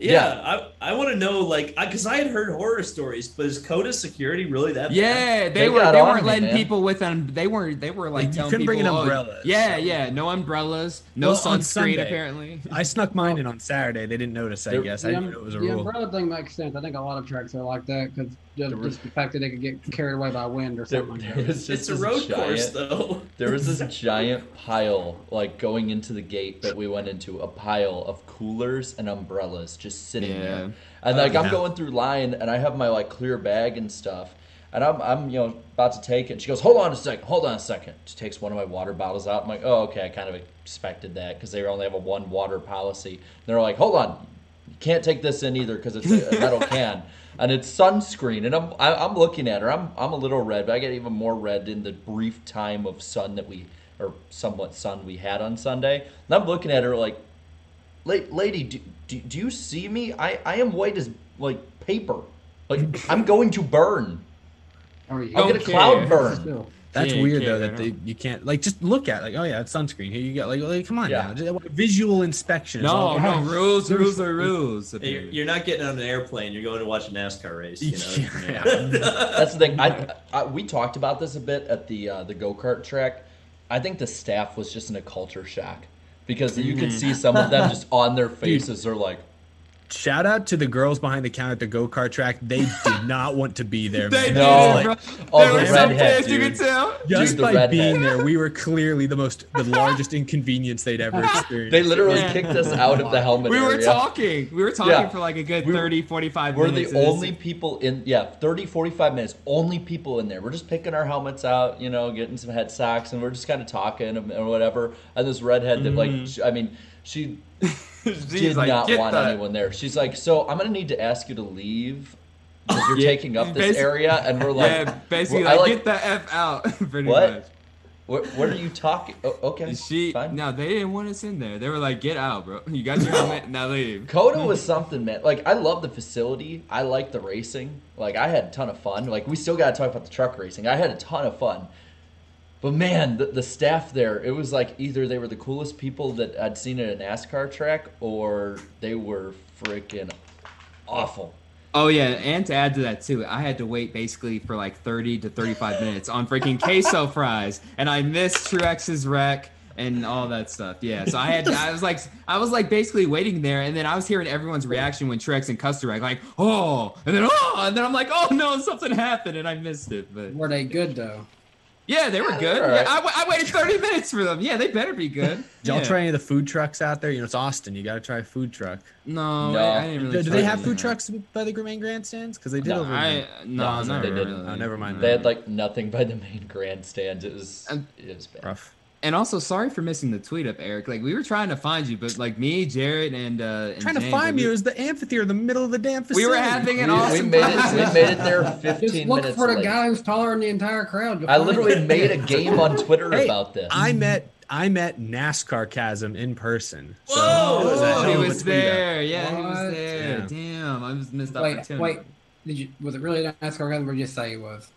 Yeah, I, I want to know like because I, had heard horror stories, but is COTA security really that? Yeah, bad? they, were they weren't letting man. people with them. They weren't. They were like You telling couldn't bring people, an oh, umbrella, yeah, yeah, no umbrellas, no Well, sunscreen. Sunday. Apparently, I snuck mine in on Saturday. They didn't notice. I There- guess I The, didn't um, know it was a the rule. umbrella thing makes sense. I think a lot of tracks are like that because just, There was- just the fact that they could get carried away by wind or There, something like that. was It's a road giant, course though. There was this giant pile, like going into the gate that we went into, a pile of coolers and umbrellas just sitting Yeah. there. And like I'm yeah. going through line and I have my like clear bag and stuff. And I'm, I'm, you know, about to take it. She goes, "Hold on a second, hold on a second. She takes one of my water bottles out. I'm like, "Oh, okay." I kind of expected that because they only have a one water policy. And they're like, "Hold on, you can't take this in either because it's a, a metal can." And it's sunscreen, and I'm I, I'm looking at her. I'm I'm a little red, but I get even more red in the brief time of sun that we or somewhat sun we had on Sunday. And I'm looking at her like, lady, do, do, do you see me? I, I am white as like paper. Like I'm going to burn. Or you I'll get a Don't cloud burn. Still. That's Yeah, weird though that they you can't like just look at like oh yeah it's sunscreen here you go like, like come on Yeah. now Just- visual inspection. is no, all- no rules, rules are rules. You're, you're not getting on an airplane. You're going to watch a NASCAR race. You know. Yeah. That's the thing. I, I we talked about this a bit at the uh, the go kart track. I think the staff was just in a culture shock because you could see some of them just on their faces. They're like, Shout out to the girls behind the counter at the go kart track. They did not want to be there. They man. No. Like, bro. Oh, the so redhead, pissed. You dude. could tell. just Dude, by redhead. being there, we were clearly the most the largest inconvenience they'd ever experienced. they literally Yeah. kicked us out of the helmet We were area. talking. We were talking Yeah. for like a good We- 30, 45 We're minutes. the and this- only people in, yeah, 30, 45 minutes, only people in there. We're just picking our helmets out, you know, getting some head socks, and we're just kind of talking and- or whatever. And this redhead that, like, mm-hmm. I mean, she She's did like, not "Get want that." anyone there. She's like, so I'm going to need to ask you to leave because you're Yeah, taking up this area. And we're like, yeah, basically, I like, get the f out. Pretty What? much. what, what are you talking? Oh, okay. She fine. no, they didn't want us in there. They were like, "Get out, bro. You got your helmet. Now leave." COTA was something, man. Like I love the facility. I like the racing. Like I had a ton of fun. Like we still got to talk about the truck racing. I had a ton of fun. But man, the, the staff there, it was like either they were the coolest people that I'd seen at a NASCAR track or they were freaking awful. Oh yeah, and to add to that too, I had to wait basically for like 30 to 35 minutes on freaking queso fries, and I missed Truex's wreck and all that stuff. Yeah, so I had, I was like, I was like basically waiting there, and then I was hearing everyone's reaction when Truex and Custer wrecked, like, oh, and then oh, and then I'm like, oh no, something happened, and I missed it. But Were they good though? Yeah, they were good. All right. Yeah, I, I waited 30 minutes for them. Yeah, they better be good. Did y'all Yeah. try any of the food trucks out there? You know, it's Austin. You got to try a food truck. No, No. I, I didn't really. do, do they have that. food trucks by the main grandstands? Because they did No, over. I no, No, not they really. didn't. Oh, never mind. They had like nothing by the main grandstands. It was And- it was bad. rough. And also, sorry for missing the tweet up, Eric. Like we were trying to find you, but like me, Jared, and uh, and Trying to find like, me. It was the amphitheater in the middle of the damn We were having an We, we awesome made it. time. We made it there Just 15 look minutes for the late. guy who's taller than the entire crowd. I literally him. made a game on Twitter Hey, about this. I met I met NASCARcasm in person. So Whoa! it was a hell he was there. Yeah, he was there. Damn, I was missed out. Wait, opportunity. wait. Did you? Was it really NASCAR guy, or did you just say it was?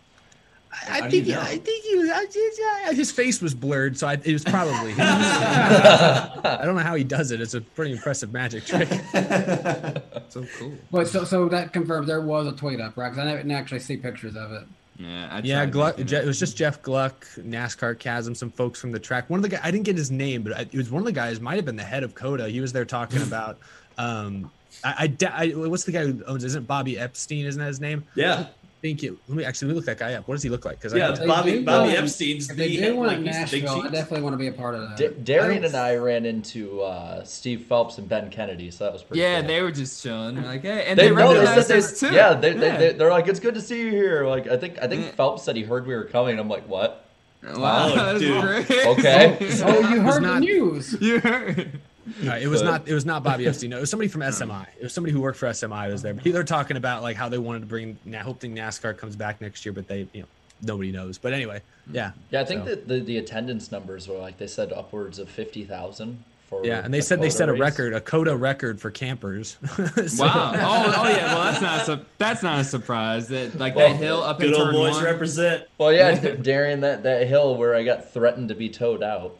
I, How I do you think know? I think he was. I, just- yeah, his face was blurred, so I, it was probably him. I don't know how he does it. It's a pretty impressive magic trick. so cool. Wait, so so that confirms there was a tweet up, right? Because I didn't actually see pictures of it. Yeah, I yeah, Gluck, Je- it. it was just Jeff Gluck, NASCARcasm, some folks from the track. One of the guys, I didn't get his name, but I, it was one of the guys. Might have been the head of COTA. He was there talking about. Um, I, I, I what's the guy who owns? Isn't Bobby Epstein? Isn't that his name? Yeah. Think it. Let me actually let me look that guy up. What does he look like? Because Yeah, They Bobby Bobby want- Epstein's If the they do want like, it in he's the big Nashville, I definitely want to be a part of that. D- Darian I and I ran into uh, Steve Phelps and Ben Kennedy, so that was pretty. Yeah, cool. they were just chilling. Like, hey, and they, they, recognized us too. Yeah, they, Yeah. They, they, they're like, it's good to see you here. Like, I think I think Phelps said he heard we were coming. I'm like, what? Wow, Oh, that's dude. great. Okay. oh, you heard not- the news. You heard. Uh, it was But- not. It was not Bobby Epstein. No, it was somebody from SMI. It was somebody who worked for SMI. Was there? But they're talking about like how they wanted to bring. Now, hoping NASCAR comes back next year, but they, you know, nobody knows. But anyway, yeah. Yeah, I think So- that the, the attendance numbers were like they said upwards of fifty thousand for. Yeah, and they said they COTA set a race. record, a COTA record for campers. So- Wow. Oh, oh yeah. Well, that's not a, su- that's not a surprise. That like Well, that hill up in Good old turn boys one. represent. Well, yeah, Darian, that that hill where I got threatened to be towed out.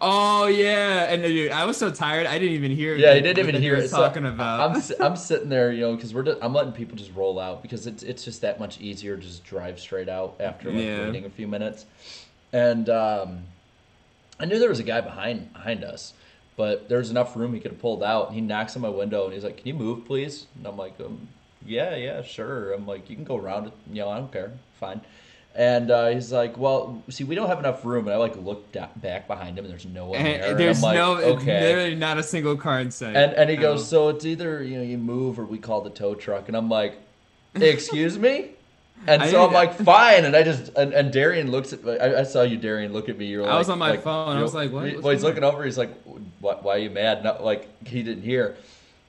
Oh yeah, and uh, dude, I was so tired I didn't even hear. Yeah, what didn't even hear it. So Talking about. I'm I'm sitting there, you know, because we're just, I'm letting people just roll out because it's it's just that much easier to just drive straight out after like Yeah. waiting a few minutes. And um, I knew there was a guy behind behind us, but there was enough room he could have pulled out. And he knocks on my window and he's like, "Can you move, please?" And I'm like, um, "Yeah, yeah, sure." I'm like, "You can go around it. You know, I don't care. Fine." And uh, he's like, "Well, see, we don't have enough room." And I like looked da- back behind him, and there's no one And there. And there's I'm like, no, okay. literally not a single car in sight. And and he Um, goes, so it's either you know you move or we call the tow truck. And I'm like, excuse me. And I so I'm didn't- like, fine. And I just and, and Darian looks at I, I saw you, Darian, look at me. You're like, I was on my like, phone, I was like, what- what's Well, he's going looking over. He's like, why, why are you mad? Not like he didn't hear.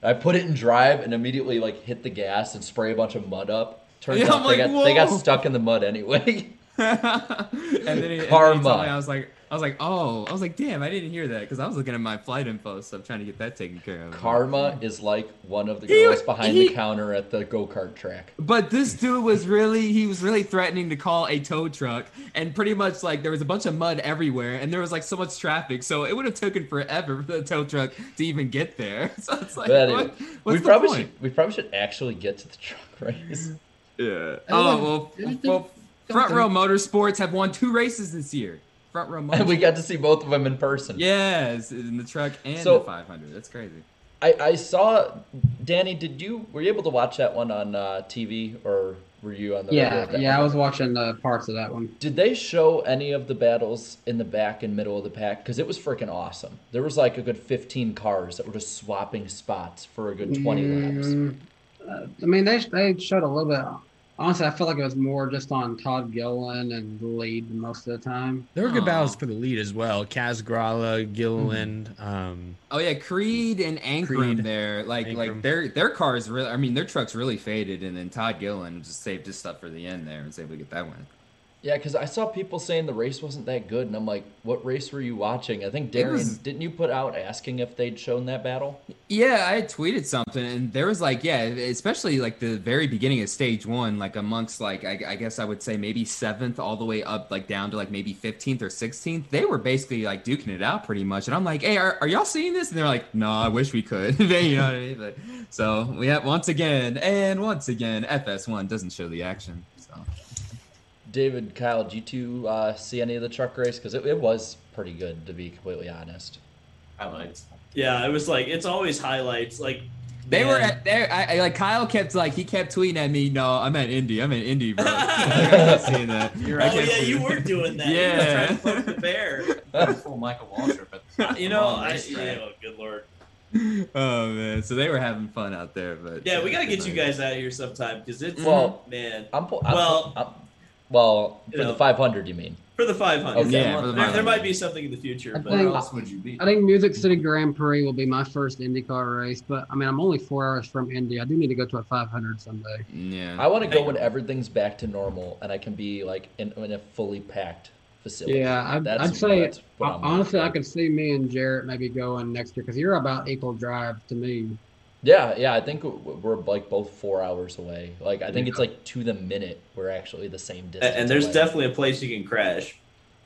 I put it in drive and immediately like hit the gas and spray a bunch of mud up. Turns Yeah, out I'm they like, got they got stuck in the mud anyway. and then he, and then he Karma. me, I was like, I was like, oh, I was like, damn, I didn't hear that because I was looking at my flight info so I'm trying to get that taken care of. Karma is like one of the He- girls behind he- the counter at the go kart track. But this dude was really, he was really threatening to call a tow truck, and pretty much like there was a bunch of mud everywhere, and there was like so much traffic, so it would have taken forever for the tow truck to even get there. So it's like, But what? we probably point? should we probably should actually get to the truck race. Yeah. Oh well, well, Front Row Motorsports have won two races this year. Front Row Motorsports. And we got to see both of them in person. Yes, in the truck and So- the 500. That's crazy. I, I saw Danny. Did you were you able to watch that one on uh, TV or were you on the? Yeah, regular- yeah, I was watching the parts of that one. Did they show any of the battles in the back and middle of the pack? Because it was freaking awesome. There was like a good 15 cars that were just swapping spots for a good 20 laps. Mm, uh, I mean, they they showed a little bit. Honestly, I felt like it was more just on Todd Gilliland and the lead most of the time. There were good Aw. battles for the lead as well. Kaz Grala, Gilliland. Um, Oh yeah, Creed and Ankrum Creed. there, like like their their cars really. I mean, their trucks really faded, and then Todd Gilliland just saved his stuff for the end there and was able to get that win. Yeah, because I saw people saying the race wasn't that good, and I'm like, what race were you watching? I think It Darian, was- didn't you put out asking if they'd shown that battle? Yeah, I had tweeted something, and there was like, yeah, especially like the very beginning of stage one, like amongst like I, I guess I would say maybe seventh all the way up like down to like maybe fifteenth or sixteenth. They were basically like duking it out pretty much, and I'm like, hey, are, are y'all seeing this? And they're like, no, I wish we could. you know what I mean? But, so we have once again and once again, FS1 doesn't show the action. So David, Kyle, did you two uh, see any of the truck race? Because it, it was pretty good, to be completely honest. Highlights. Yeah, it was like it's always highlights. Like They were at there. I, I like Kyle kept like he kept tweeting at me. No, I'm at Indy. I'm at Indy, bro. I'm not seeing that. You're I oh yeah, you were doing that. You were Yeah. trying to poke the bear. Full Michael Waltrip at the You know, long I, racetrack. oh, good lord. Oh man, so they were having fun out there, but Yeah, we gotta get you guys out here sometime because it's Well, man. I'm, po- I'm Well- I'm, well You for know. the 500, you mean? For the 500, Okay. Yeah, for the there, there might be something in the future, I but think- Where else would you be? I think Music City Grand Prix will be my first IndyCar race, but I mean, I'm only four hours from Indy. I do need to go to a 500 someday. Yeah. I want to go when everything's back to normal and I can be like in, in a fully packed facility. Yeah, I'd, That's- I'd say that's what I'm honestly, I looking could see me and Jarrett maybe going next year because you're about equal drive to me. Yeah, yeah, I think w- w- we're like both four hours away. Like, I think it's like to the minute we're actually the same distance. and there's away. definitely a place you can crash.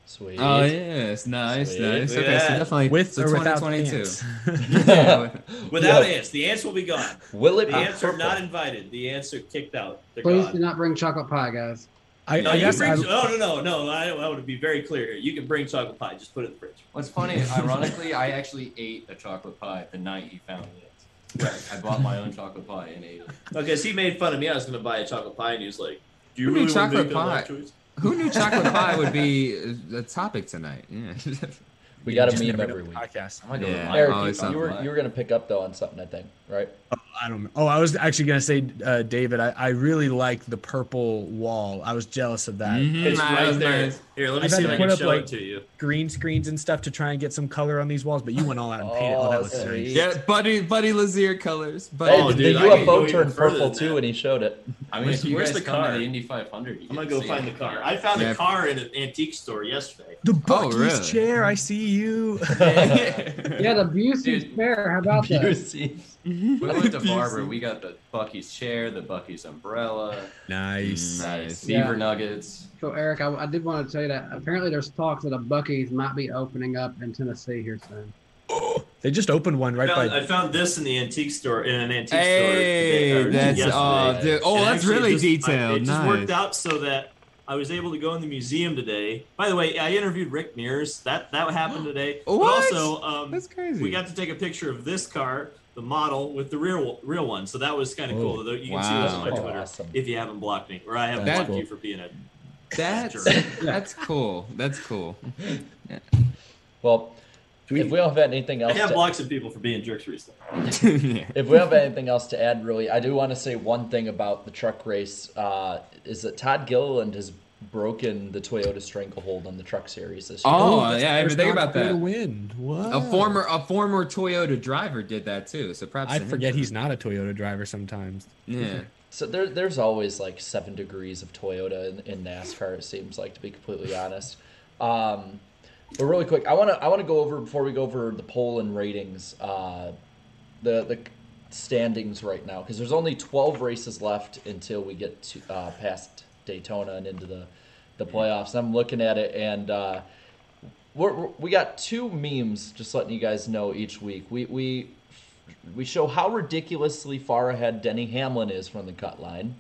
Sweet. Oh yes, nice, Sweet. nice. Okay, at so definitely with so or without 2022. ants. yeah, Without Yeah. ants, the ants will be gone. Will it The be ants are not invited. The ants are kicked out. They're Please gone. do not bring chocolate pie, guys. I, No, I guess bring, I, no, no, no, no. I, I want to be very clear here. You can bring chocolate pie. Just put it in the fridge. What's funny, ironically, I actually ate a chocolate pie the night he found it. Right, I bought my own chocolate pie and ate it. Because he made fun of me. I was going to buy a chocolate pie, and he was like, Do you Who knew really wanna chocolate make that life pie? choice? Who knew chocolate pie would be uh, a topic tonight? Yeah. We got a Just meme never every know week. Podcast. I'm gonna go with Yeah. mine. Eric, always you, something you were like- you were gonna pick up though on something, I think, right? Oh, I don't know. Oh, I was actually gonna say, uh, David. I, I really like the purple wall. I was jealous of that. Mhm. It's right was there. nice. Here, let me I've see if I can show like, it to you. Green screens and stuff to try and get some color on these walls, but you went all out and painted. Oh, Oh, that looks sweet. nice. Yeah, Buddy Buddy Lazier colors. Buddy. Oh, the dude, I can go UFO turned purple too, that. and he showed it. I mean, Where's- if you where's the come car? to the Indy 500, I'm gonna go find the car. I found Yeah. a car in an antique store yesterday. The Buc-ee's really? chair. I see you. Yeah, the Buc-ee's Dude, fair. How about that? Buc-ee's. We went to Buc-ee's. Barber. We got the Buc-ee's chair, the Buc-ee's umbrella, nice. Nice. Beaver Yeah. Nuggets. So Eric, I, I did want to tell you that apparently there's talks that a Buc-ee's might be opening up in Tennessee here soon. They just opened one right I found, by. I found this in the antique store in an antique store. Hey, that's yesterday. oh, dude. oh, And that's really it just- I- detailed. it just worked out so that I was able to go in the museum today. By the way, I interviewed Rick Mears. That that happened today. What? But also, um, That's crazy. we got to take a picture of this car, the model, with the real real one. So that was kind of cool. Oh, You can see this on my wow. Twitter Awesome. if you haven't blocked me, or I haven't That's blocked cool. you for being a That's jerk. that's cool. That's cool. Well, if we don't have anything else, I have to, blocked some people for being jerks recently. yeah. if we have anything else to add, really, I do want to say one thing about the truck race uh, is that Todd Gilliland has broken the Toyota stranglehold on the truck series this year. Oh, that's yeah, I the didn't think about that. Win. What? A former a former Toyota driver did that too. So props. I forget he's not a Toyota driver sometimes. Yeah. So there, there's always like seven degrees of Toyota in, in NASCAR. It seems like, to be completely honest. Um, but really quick, I want to I want to go over before we go over the poll and ratings, uh, the the standings right now because there's only 12 races left until we get to uh, past Daytona and into the the playoffs. I'm looking at it and. Uh, we're, we're- got two memes just letting you guys know each week. We we we show how ridiculously far ahead Denny Hamlin is from the cut line,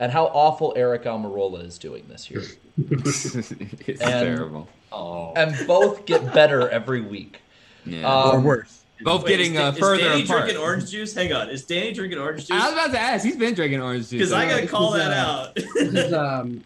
and how awful Aric Almirola is doing this year. it's And- terrible. Oh, and both get better every week. Yeah. or Um, worse. Both Wait, getting is, uh, is further Danny apart. drinking orange juice? Hang on, is Danny drinking orange juice? I was about to ask. He's been drinking orange juice. Because I gotta call that uh, out. Is um,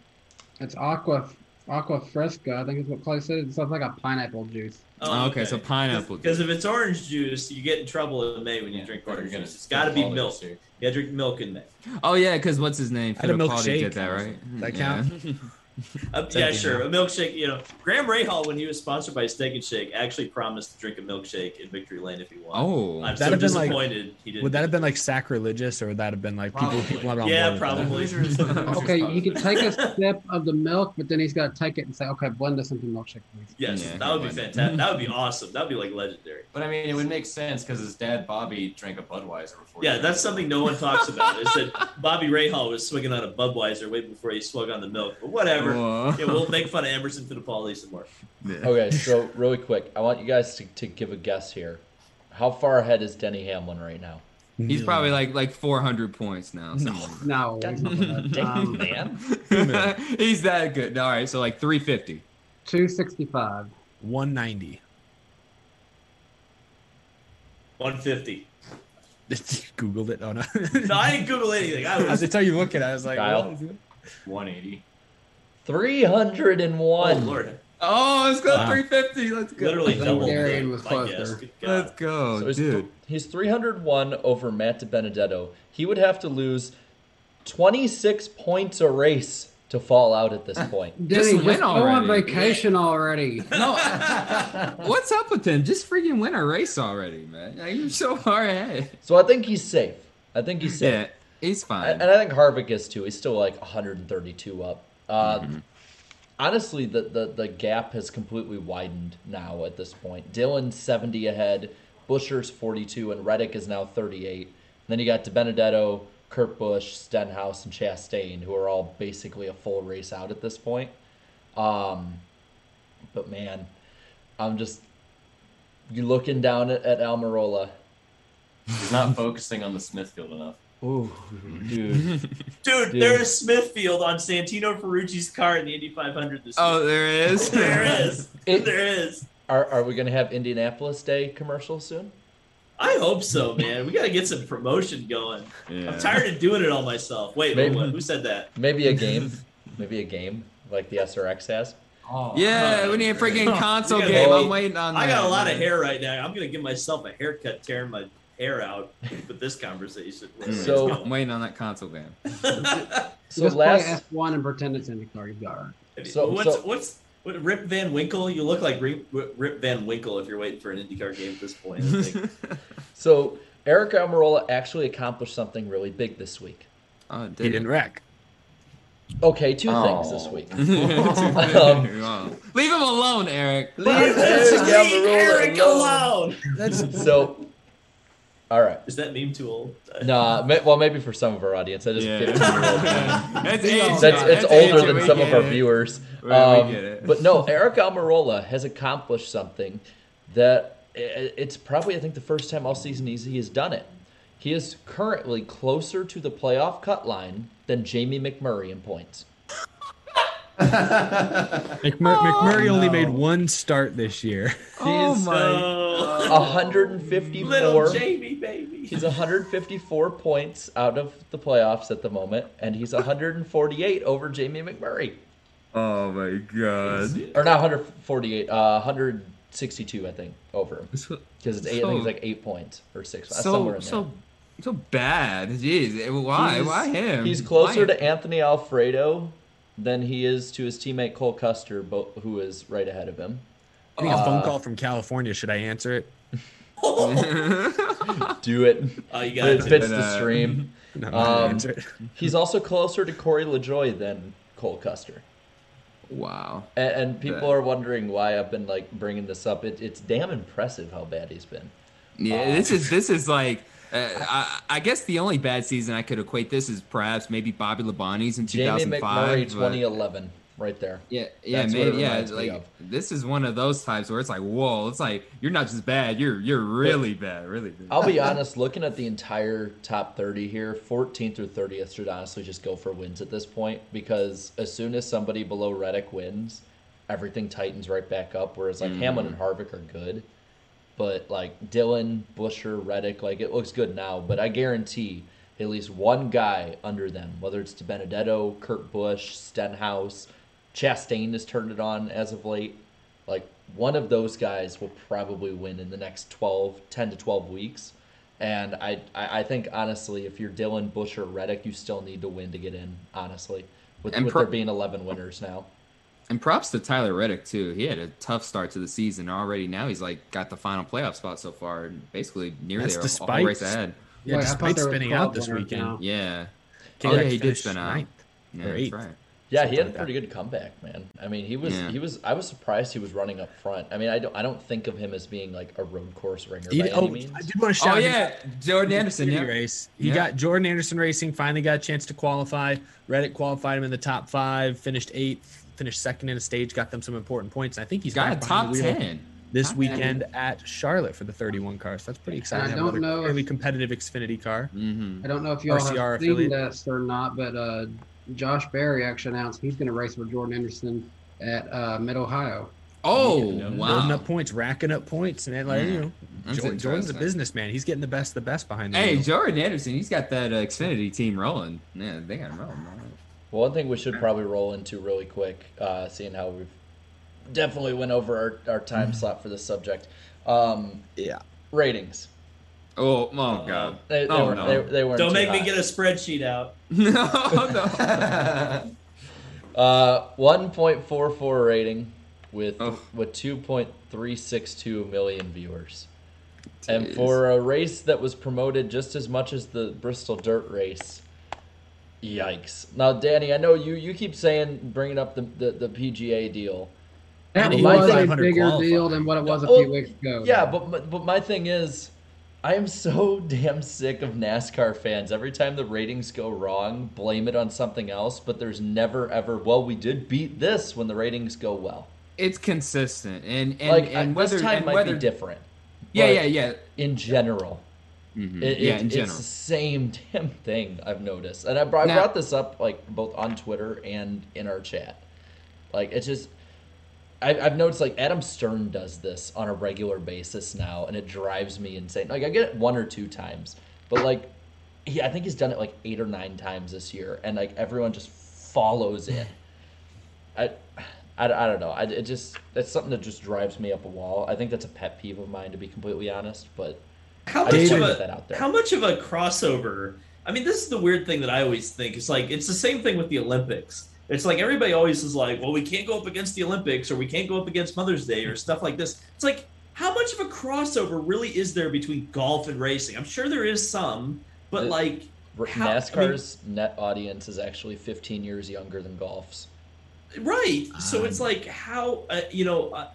it's aqua agua fresca. I think is what Clay said. It's like a pineapple juice. Oh, okay, so pineapple Because if it's orange juice, you get in trouble in May when you drink orange juice. It's got to be follow milk. here. You got to drink milk in May. Oh yeah, because what's his name? I had a Fittipaldi milkshake. did that, right? That Yeah. count? Uh, yeah, sure. A milkshake. You know, Graham Rahal, when he was sponsored by Steak and Shake, actually promised to drink a milkshake in Victory Lane if he won. Oh. I'm That'd so have been like- disappointed he didn't. Would that have been like sacrilegious, or would that have been like people people not on yeah, board with that? probably. Okay, he could take a sip of the milk, but then he's got to take it and say, "Okay, blend this into milkshake, please." Yes, Yeah, that would be fantastic. That would be awesome. That would be like legendary. But I mean, it would make sense because his dad Bobby drank a Budweiser before. Yeah, that's something no one talks about. Is that Bobby Rahal was swinging on a Budweiser way before he swung on the milk. But whatever. Whoa. Yeah, we'll make fun of Emerson Fittipaldi some more. Okay, so really quick, I want you guys to, to give a guess here. How far ahead is Denny Hamlin right now? He's probably like like 400 points now. something No, he's not that. Damn, Um, man. he's that good. All right, so like 350. two sixty-five. 190. 150. Googled it. Oh no. No, I didn't Google anything. I As was. I tell you, look at it. I was like, Kyle? what is it? 180. 301. Oh Lord! Oh, let's go Wow. 350. Let's go. Literally double. Darian was closer. guess. Good God. Let's go, So he's, dude. th- he's 301 over Matt Benedetto. He would have to lose 26 points a race to fall out at this point. Just Denny, win just go on already. vacation already. No, what's up with him? Just freaking win a race already, man. Like, you're so far ahead. So I think he's safe. I think he's safe. Yeah, he's fine. And and I think Harvick is too. He's still like 132 up. Uh, Mm-hmm. Honestly, the, the, the gap has completely widened now at this point. Dillon's 70 ahead, Buescher's 42, and Reddick is now 38. And then you got DiBenedetto, Kurt Busch, Stenhouse, and Chastain, who are all basically a full race out at this point. Um, but man, I'm just you looking down at, at Almirola. He's not focusing on the Smithfield enough. Ooh, dude. Dude, Dude. there is Smithfield on Santino Ferrucci's car in the Indy 500 this oh, year. there is. there is. It- there is. Are, are we going to have Indianapolis Day commercials soon? I hope so, man. We got to get some promotion going. Yeah. I'm tired of doing it all myself. Wait, Maybe- wait, who said that? Maybe a game. Maybe a game like the SRX has. Oh, Yeah, oh, we need a freaking console You gotta- game. I'm waiting on I that. got a lot of hair right now. I'm gonna give myself a haircut, tearing my hair out with this conversation. So- Let's. I'm waiting on that console game. So Just last F1 and pretend it's IndyCar. You've got it. So- what's so- what's what, Rip Van Winkle? You look like Rip, Rip Van Winkle if you're waiting for an IndyCar game at this point. So Aric Almirola actually accomplished something really big this week. Oh, He didn't wreck. Okay, two things Oh. this week. Um, Leave him alone, Eric. Leave Eric Eric alone. alone. So, all right. Is that meme too old? Nah, ma- well, maybe for some of our audience, that is Yeah. 15 year old. That's age. That's, That's it's age, older than some of our it. viewers. We- we Um, get it. But no, Aric Almirola has accomplished something that it's probably, I think, the first time all season he's, he has done it. He is currently closer to the playoff cut line than Jamie McMurray in points. McMur- McMurray only made one start this year. Oh He's my. Oh, 154. little Jamie baby. He's 154 points out of the playoffs at the moment, and he's 148 over Jamie McMurray. Oh my god. Or not 148, uh, 162, I think, over him. Because it's eight, I think it's like eight points or six, somewhere So in there. so so bad. Jeez, why? He's- why him? He's closer Why? to Anthony Alfredo than he is to his teammate Cole Custer, bo- who is right ahead of him. I think a phone Uh, call from California. Should I answer it? Do it. Oh, you got it fits it. the stream. No, I'm not gonna Um. He's also closer to Corey LaJoie than Cole Custer. wow. And, and people Yeah. are wondering why I've been like bringing this up. It, it's damn impressive how bad he's been. Yeah, this is this is like. Uh, I, I guess the only bad season I could equate this is perhaps maybe Bobby Labonte's in Jamie 2005. McMurray, but- 2011, right there. Yeah, yeah, That's maybe, yeah. Like of. this is one of those times where it's like, whoa, it's like you're not just bad, you're you're really bad, really bad. I'll be honest, looking at the entire top 30 here, 14th through 30th should honestly just go for wins at this point because as soon as somebody below Reddick wins, everything tightens right back up. Whereas like Hamlin and Harvick are good, but like Dillon, Buescher, Reddick, like it looks good now. But I guarantee at least one guy under them, whether it's DiBenedetto, Kurt Busch, Stenhouse, Chastain has turned it on as of late. Like one of those guys will probably win in the next 12, 10 to 12 weeks. And I, I think honestly, if you're Dillon Bush or Reddick, you still need to win to get in. Honestly, with, And with there being 11 winners now. And props to Tyler Reddick too. He had a tough start to the season already. Now he's like got the final playoff spot so far, and basically nearly That's a, a despite- whole race ahead. Yeah, Wait, I thought despite spinning out this weekend. now. Yeah. K-Rex Oh yeah, he did spin out. ninth Yeah, that's right. Yeah, he had a pretty good comeback, man. I mean, he was Yeah. he was I was surprised he was running up front. I mean, I don't I don't think of him as being like a road course ringer He- by oh, any means. I did want to oh, shout. Oh yeah, Jordan Anderson. Xfinity Yeah. race. He Yeah. got Jordan Anderson Racing finally got a chance to qualify. Reddick qualified him in the top five, finished eighth, finished second in a stage, got them some important points. I think he's Got a behind top ten. this Top weekend at Charlotte for the 31 car. So that's pretty exciting. I don't another know if- competitive Xfinity car. Mm-hmm. I don't know if y'all RCR have seen affiliate. this or not, but uh, Josh Berry actually announced he's going to race with Jordan Anderson at uh, Mid Ohio. Oh You wow. building up points, racking up points, and like Yeah. you know, Jordan, Jordan's a businessman. He's getting the best, the best behind the Hey, wheel. Jordan Anderson, he's got that uh, Xfinity team rolling. Yeah, they got him rolling. Well, one thing we should probably roll into really quick, uh, seeing how we've definitely went over our, our time slot for this subject. Um, yeah. Ratings. Oh, oh god. They, they, Oh, were, no. they, they weren't Don't too make me get a spreadsheet out. no, no. Uh, 1.44 rating with Oh. with 2.362 million viewers. And for a race that was promoted just as much as the Bristol Dirt race, yikes. Now, Danny, I know you you keep saying bringing up the the, the PGA deal. That And was was a bigger qualified. deal than what it was a Oh, few weeks ago. Yeah, but my- but my thing is, I am so damn sick of NASCAR fans. Every time the ratings go wrong, blame it on something else. But there's never ever. Well, we did beat this when the ratings go well. It's consistent, and and like and uh, whether this time and might whether be different. Yeah, yeah, yeah. In general, Mhm. it, yeah, it- in it's the same damn thing I've noticed, and I, brought, I Now- brought this up like both on Twitter and in our chat. Like it's just I, I've noticed like Adam Stern does this on a regular basis now, and it drives me insane. Like I get it one or two times, but like he, I think he's done it like eight or nine times this year, and like everyone just follows it. I, I, I don't know. I, it just that's something that just drives me up a wall. I think that's a pet peeve of mine, to be completely honest. But How I much of a that out there. how much of a crossover? I mean, this is the weird thing that I always think. It's like it's the same thing with the Olympics. It's like everybody always is like, well, we can't go up against the Olympics or we can't go up against Mother's Day or stuff like this. It's like how much of a crossover really is there between golf and racing? I'm sure there is some, but The- like how- I mean- NASCAR's net audience is actually 15 years younger than golf's. right so Um, it's like how uh, you know uh,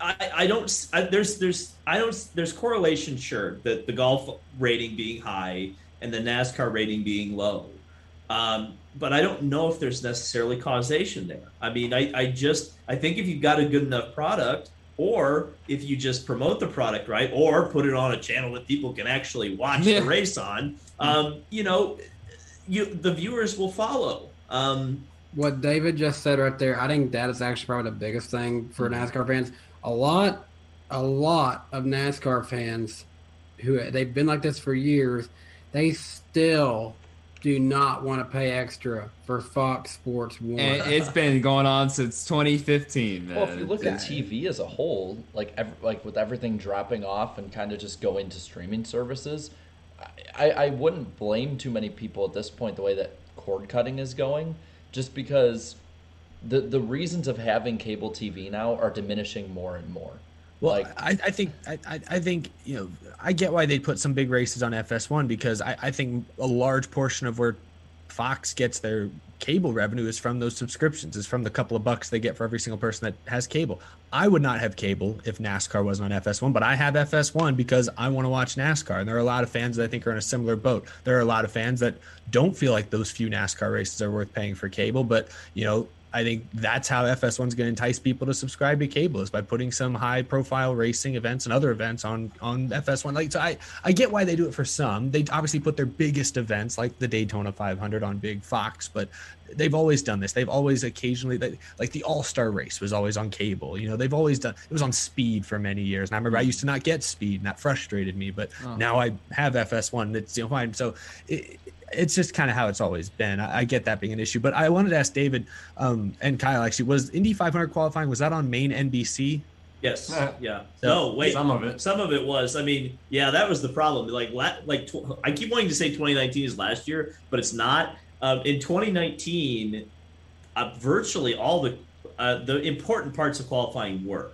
I, I don't I, there's there's i don't there's correlation sure that the golf rating being high and the nascar rating being low. Um, but i don't know if there's necessarily causation there. I mean i i just i think if you've got a good enough product or if you just promote the product right or put it on a channel that people can actually watch Yeah. the race on um, you know you the viewers will follow. Um, what David just said right there, I think that is actually probably the biggest thing for mm-hmm. NASCAR fans. A lot, a lot of NASCAR fans who they've been like this for years, they still do not want to pay extra for Fox Sports One. And it's been going on since 2015. Man. Well, if you look at It's- TV as a whole, like ev- like with everything dropping off and kind of just going to streaming services, I, I wouldn't blame too many people at this point the way that cord cutting is going, just because the the reasons of having cable TV now are diminishing more and more. Well, like I, I think I, I think you know I get why they put some big races on FS1 because I, I think a large portion of where Fox gets their cable revenue is from those subscriptions, is from the couple of bucks they get for every single person that has cable. I would not have cable if NASCAR wasn't on FS1, but I have FS1 because I want to watch NASCAR. And there are a lot of fans that I think are in a similar boat. There are a lot of fans that don't feel like those few NASCAR races are worth paying for cable, but you know, I think that's how FS1 is going to entice people to subscribe to cable is by putting some high profile racing events and other events on on FS1. Like so I I get why they do it for some. They obviously put their biggest events like the Daytona 500 on Big Fox, but they've always done this. They've always occasionally they, like the All-Star race was always on cable. You know, they've always done it was on Speed for many years. And I remember I used to not get Speed and that frustrated me, but Oh. now I have FS1 that's you know fine. So it, it's just kind of how it's always been. I, I get that being an issue, but I wanted to ask David um, and Kyle actually was Indy 500 qualifying was that on main NBC? Yes. Uh, yeah. So- no, wait. Some of it. Some of it was. I mean, yeah, that was the problem. Like, la- like tw- I keep wanting to say 2019 is last year, but it's not. Um, in 2019, uh, virtually all the uh, the important parts of qualifying were,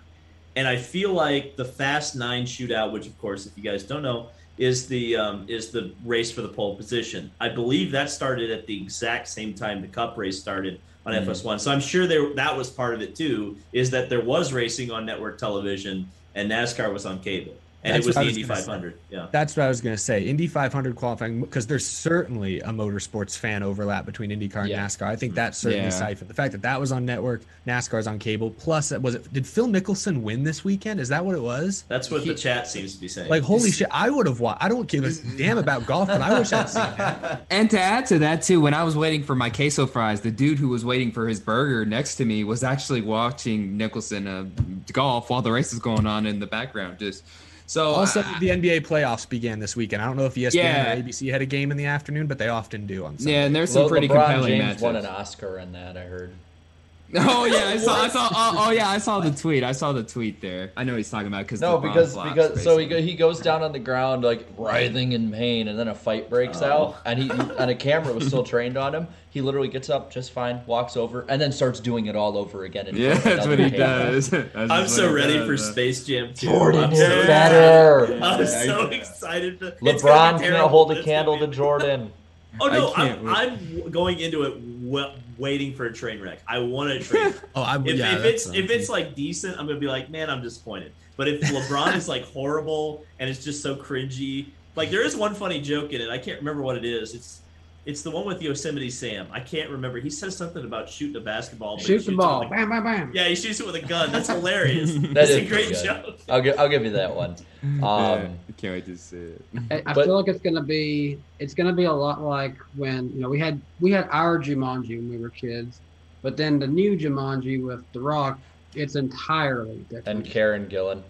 and I feel like the Fast Nine shootout, which of course, if you guys don't know, is the um, is the race for the pole position. I believe that started at the exact same time the Cup race started on Mhm. FS1. So I'm sure there that was part of it too. Is that there was racing on network television and NASCAR was on cable, and That's it was what the I was Indy gonna say. 500. Yeah. That's what I was going to say. Indy 500 qualifying because there's certainly a motorsports fan overlap between IndyCar and Yeah. NASCAR. I think that's certainly Yeah. siphoned. The fact that that was on network, NASCAR's on cable. Plus, was it did Phil Mickelson win this weekend? Is that what it was? That's what He- the chat seems to be saying. Like holy shit! I would have watched. I don't give a damn about golf, but I wish I'd seen that. And to add to that too, when I was waiting for my queso fries, the dude who was waiting for his burger next to me was actually watching Mickelson uh, golf while the race is going on in the background. Just so Also, I- the NBA playoffs began this weekend. I don't know if ESPN Yeah. or ABC had a game in the afternoon, but they often do on Sunday. yeah, and there's some Le- pretty LeBron compelling James won an matches. Oscar in that. I heard. Oh yeah, I saw, I saw. Oh, oh yeah, I saw the tweet. I saw the tweet there. I know what he's talking about because No, because because so he go, he goes down on the ground like writhing in pain, and then a fight breaks Oh. out, and he and a camera was still trained on him. He literally gets up just fine, walks over, and then starts doing it all over again. in yeah, that's what he camera. does. That's I'm so ready does, for Space Jam 2. Jordan I'm is so better. I'm so excited. To, it's LeBron gonna can't hold but a it's candle to Jordan. Oh no, I I'm. I'm going into it w- waiting for a train wreck. I want a train. wreck. Oh, I if, yeah, if it's if it's like decent, I'm gonna be like, man, I'm disappointed. But if LeBron is like horrible and it's just so cringy, like there is one funny joke in it. I can't remember what it is. It's it's the one with Yosemite Sam. I can't remember. He says something about shooting a basketball. but Shoot shoots the ball. with a- Bam, bam, bam. yeah, he shoots it with a gun. That's hilarious. That That's is a great pretty good. joke. I'll give I'll give you that one. Um, I can't wait to see it. I, I But- feel like it's gonna be it's gonna be a lot like when you know we had we had our Jumanji when we were kids, but then the new Jumanji with The Rock it's entirely different. And Karen Gillan.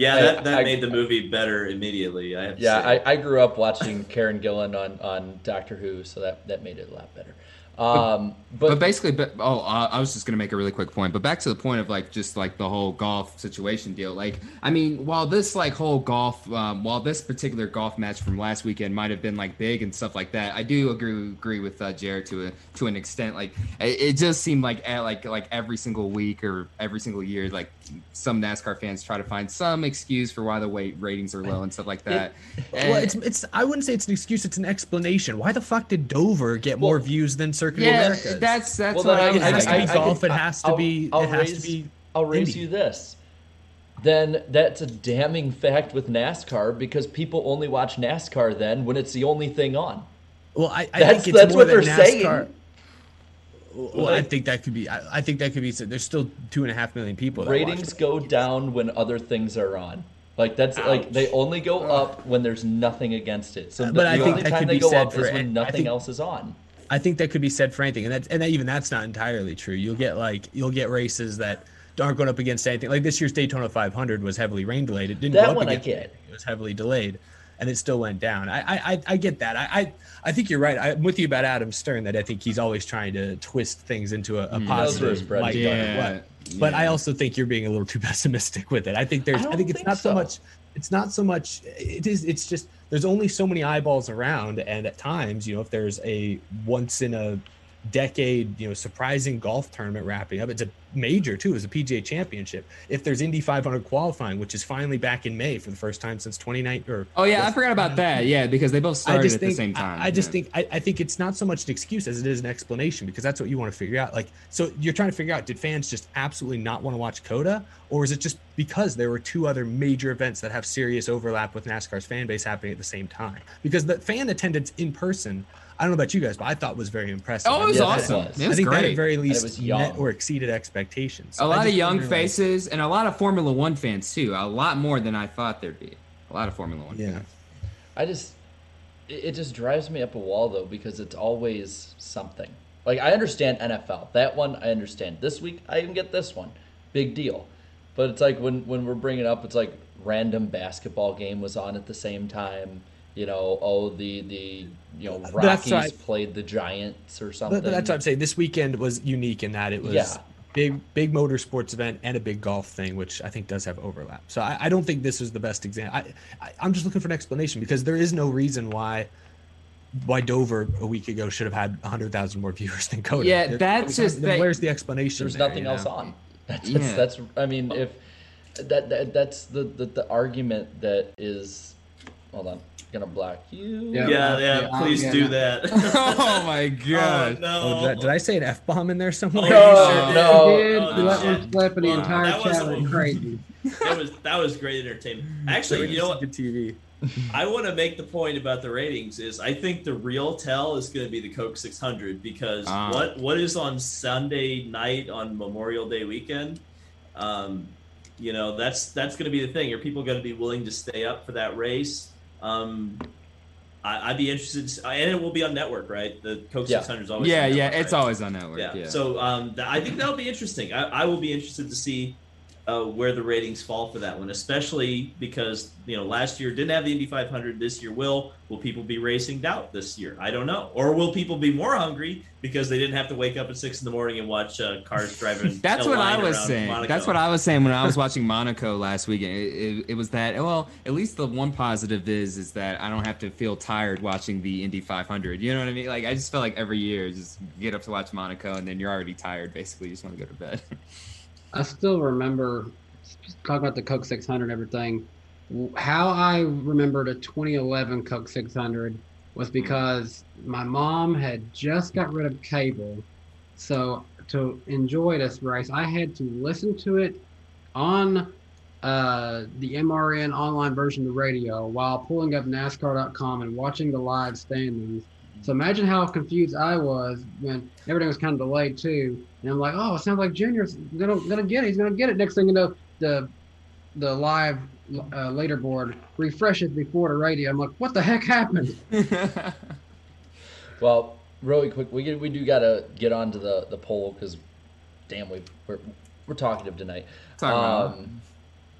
Yeah, that, that I- made the movie better immediately. I have Yeah. I, I grew up watching Karen Gillan on, on Doctor Who, so that, that made it a lot better. Um, but, basically, but oh, uh, I was just gonna make a really quick point. But back to the point of like just like the whole golf situation deal. Like, I mean, while this like whole golf, um, while this particular golf match from last weekend might have been like big and stuff like that, I do agree agree with uh, Jared to a to an extent. Like, it, it just seemed like eh, like like every single week or every single year, like some NASCAR fans try to find some excuse for why the weight ratings are low and stuff like that. Well, And- it's it's. I wouldn't say it's an excuse. It's an explanation. Why the fuck did Dover get more views than Circuit of Yeah, America? that's- that's Well, what then I I- was It has to be I- I golf. could- it has to I'll- be. I'll it has raise- to be. I'll raise Indy. you this. Then that's a damning fact with NASCAR because people only watch NASCAR then when it's the only thing on. Well, I, I That's- think it's that's more what that they're saying. NASCAR. Well, I think that could be. I, I think that could be. Said there's still two and a half million people. Ratings go down when other things are on. Like that's like they only go up when there's nothing against it. So the, but I the think only that time could they be go said up for is when nothing think- else is on. I think that could be said for anything, and that's and even that's not entirely true. You'll get like you'll get races that aren't going up against anything. Like this year's Daytona 500 was heavily rain delayed. It didn't That go up one I against get. anything. It was heavily delayed, and it still went down. I I I, I get that. I, I I think you're right. I'm with you about Adam Stern that I think he's always trying to twist things into a, a Mm. Knows positive bread light. is no matter Yeah, But I also think you're being a little too pessimistic with it. I think there's. I I, think it's think not so so. much. It's not so much. It is. It's just there's only so many eyeballs around, and at times, you know, if there's a once in a decade, you know, surprising golf tournament wrapping up. It's a major too, it's a PGA championship. If there's Indy 500 qualifying, which is finally back in May for the first time since 29 or Oh yeah, I forgot about that. Yeah, because they both started at think, the same time. I, I just Yeah. think I, I think it's not so much an excuse as it is an explanation because that's what you want to figure out. Like, so you're trying to figure out did fans just absolutely not want to watch COTA, or is it just because there were two other major events that have serious overlap with NASCAR's fan base happening at the same time? Because the fan attendance in person, I don't know about you guys, but I thought was very impressive. Oh, it was I think that- awesome. It I was think that at very And it least was met young. or exceeded expectations. A lot of just young wonder, like, faces and a lot of Formula One fans too. A lot more than I thought there'd be. A lot of Formula One Yeah. fans. I just it, it just drives me up a wall though because it's always something. Like I understand NFL. That one I understand. This week I even get this one. Big deal. But it's like when when we're bringing up it's like random basketball game was on at the same time. You know, oh the the you know Rockies that's I- played the Giants or something. But, but that's what I'm saying. This weekend was unique in that it was Yeah. big, big motorsports event and a big golf thing, which I think does have overlap. So I, I don't think this was the best example. I, I, I'm just looking for an explanation because there is no reason why why Dover a week ago should have had 100,000 more viewers than COTA. Yeah, There- that's then just- that- where's the explanation? There's there, nothing else know? on. That's that's, Yeah. that's I mean if that, that that's the, the the argument that is hold on gonna block you Yeah, yeah, yeah, please yeah, do yeah. that. oh my god. Oh, no. Oh, did, I, did I say an f bomb in there somewhere? Oh, No, you no. You did. Oh, you let one slip, and the entire that chat wasn't- crazy. that was that was great entertainment. Actually, you know what? Good TV. I want to make the point about the ratings is I think the real tell is going to be the Coke 600 because Ah. what what is on Sunday night on Memorial Day weekend, um, you know that's that's going to be the thing. Are people going to be willing to stay up for that race? Um, I, I'd be interested, to, and it will be on network, right? The Coke Yeah. 600 is always Yeah, on yeah, network, it's right? always on network. yeah. Yeah. So um, th- I think that'll be interesting. I, I will be interested to see uh, where the ratings fall for that one, especially because you know last year didn't have the Indy 500. This year will. Will people be racing doubt this year? I don't know. Or will people be more hungry because they didn't have to wake up at six in the morning and watch uh, cars driving? That's what I was saying. Monaco? That's what I was saying when I was watching Monaco last weekend. It, it, it was that. Well, at least the one positive is is that I don't have to feel tired watching the Indy 500. You know what I mean? Like I just felt like every year, just get up to watch Monaco, and then you're already tired. Basically, you just want to go to bed. I still remember talking about the Coke 600 and everything. How I remembered a 2011 Coke 600 was because my mom had just got rid of cable. So to enjoy this race, I had to listen to it on uh, the MRN online version of the radio while pulling up NASCAR.com and watching the live standings. So imagine how confused I was when everything was kind of delayed too. And I'm like, oh, it sounds like Junior's gonna gonna get it. He's gonna get it. Next thing you know, the the live uh, later board refreshes before the radio. I'm like, what the heck happened? Well, really quick, we we do gotta get onto the the poll because damn, we we're we're talkative tonight. Um,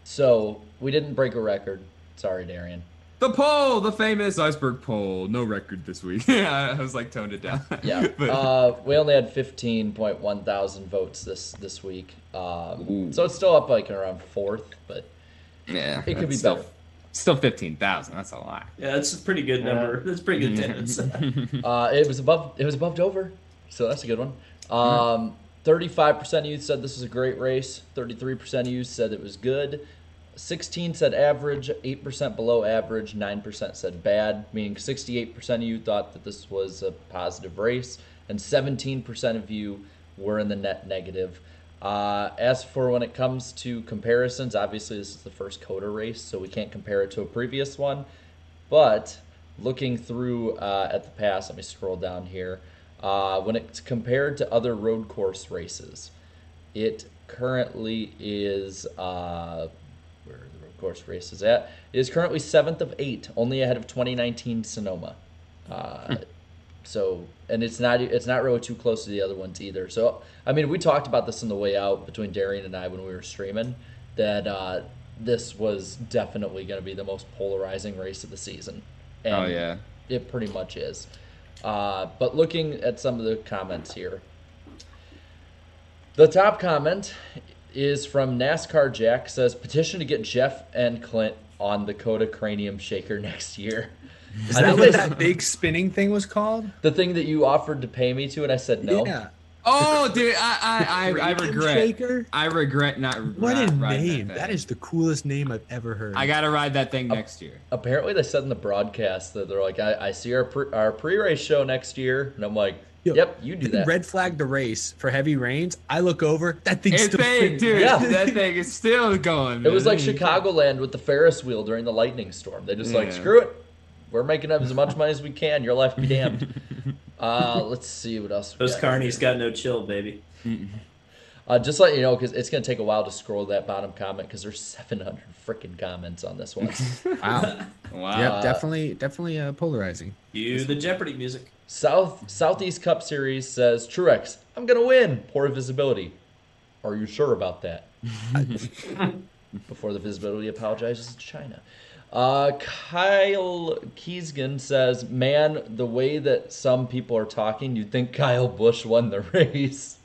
so we didn't break a record. Sorry, Darian. The poll, the famous iceberg poll. No record this week. Yeah, I was like toned it down. Yeah. but uh, we only had 15.1 thousand votes this this week. Um, so it's still up like around fourth, but yeah, it could be still, better. Still fifteen thousand. That's a lot. Yeah, that's a pretty good number. That's pretty good attendance. uh, it was above it was above Dover, so that's a good one. Um, Thirty-five percent of you said this was a great race. Thirty-three percent of you said it was good. Sixteen said average. Eight percent below average. Nine percent said bad. Meaning sixty-eight percent of you thought that this was a positive race, and seventeen percent of you were in the net negative. Uh, as for when it comes to comparisons, obviously this is the first COTA race, so we can't compare it to a previous one. But looking through uh, at the past, let me scroll down here. Uh, when it's compared to other road course races, it currently is uh, where are the road course races at? It is currently seventh of eight, only ahead of 2019 Sonoma. Uh, so, and it's not it's not really too close to the other ones either. So, I mean, we talked about this on the way out between Darian and I when we were streaming that uh, this was definitely going to be the most polarizing race of the season. And Oh, yeah. it pretty much is. Uh, but looking at some of the comments here, the top comment is from NASCAR Jack says petition to get Jeff and Clint on the COTA Cranium Shaker next year. Is I that think what that big spinning thing was called? the thing that you offered to pay me to, and I said no. Yeah. Oh, dude, I I, I, I regret. Shaker? I regret not. What a not riding name! That, That thing. is the coolest name I've ever heard. I gotta ride that thing next year. Apparently, they said in the broadcast that they're like, I, I see our pre, our pre race show next year, and I'm like, Yo, yep, you do that. Red flag the race for heavy rains. I look over. That thing's It's still big, dude. Yeah. That thing is still going. It was man. like Chicagoland with the Ferris wheel during the lightning storm. They just like screw it. We're making up as much money as we can. Your life be damned. uh, let's see what else. Those got carnies got no chill, baby. Uh, just let you know, because it's going to take a while to scroll that bottom comment because there's 700 freaking comments on this one. Wow. Wow. Yep, definitely, definitely uh, polarizing. You the Jeopardy music. South Southeast Cup Series says Truex, I'm going to win. Poor visibility. Are you sure about that? Before the visibility apologizes to China. Uh, Kyle Kiesgen says, "Man, the way that some people are talking, you'd think Kyle Busch won the race."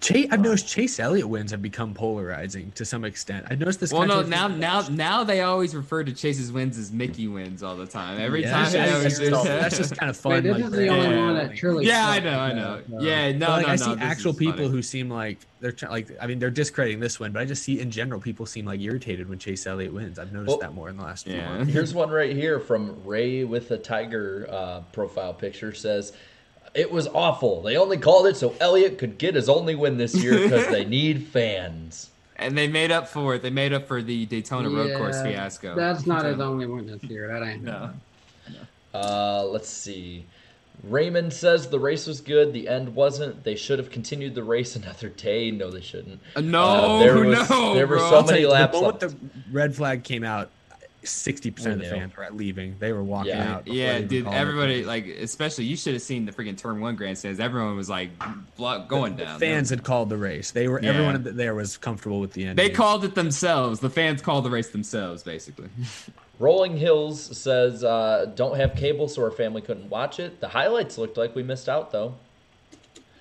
Chase, I've noticed Chase Elliott wins have become polarizing to some extent. I noticed this. Well, no, now, now, now they always refer to Chase's wins as Mickey wins all the time. Every Yeah, time, that's just- always that's just- that. that's just kind of fun. Wait, this like, is the only yeah. one that truly. Yeah, I know, I know. so- Yeah, no, But, like no, I no. see this actual people funny. who seem like they're try- like I mean they're discrediting this win, but I just see in general people seem like irritated when Chase Elliott wins. I've noticed Well, that more in the last few yeah. months. Here's one right here from Ray with a tiger uh, profile picture. Says it was awful. They only called it so Elliott could get his only win this year because they need fans. And they made up for it. They made up for the Daytona Road Course fiasco. That's not So- his only win this year. That ain't. No. Uh, let's see. Raymond says the race was good. The end wasn't. They should have continued the race another day. No, they shouldn't. Uh, no, Uh, there was, no, There were bro. so many laps the moment left. the red flag came out, sixty percent of the fans were leaving. They were walking Yeah. out. Yeah, dude. called it. Everybody, like, especially you should have seen the freaking turn one grandstands. Everyone was like block, going down. The fans had called the race. They were Yeah. everyone there was comfortable with the end. They called it themselves. The fans called the race themselves, basically. Rolling Hills says uh, don't have cable, so our family couldn't watch it. The highlights looked like we missed out though.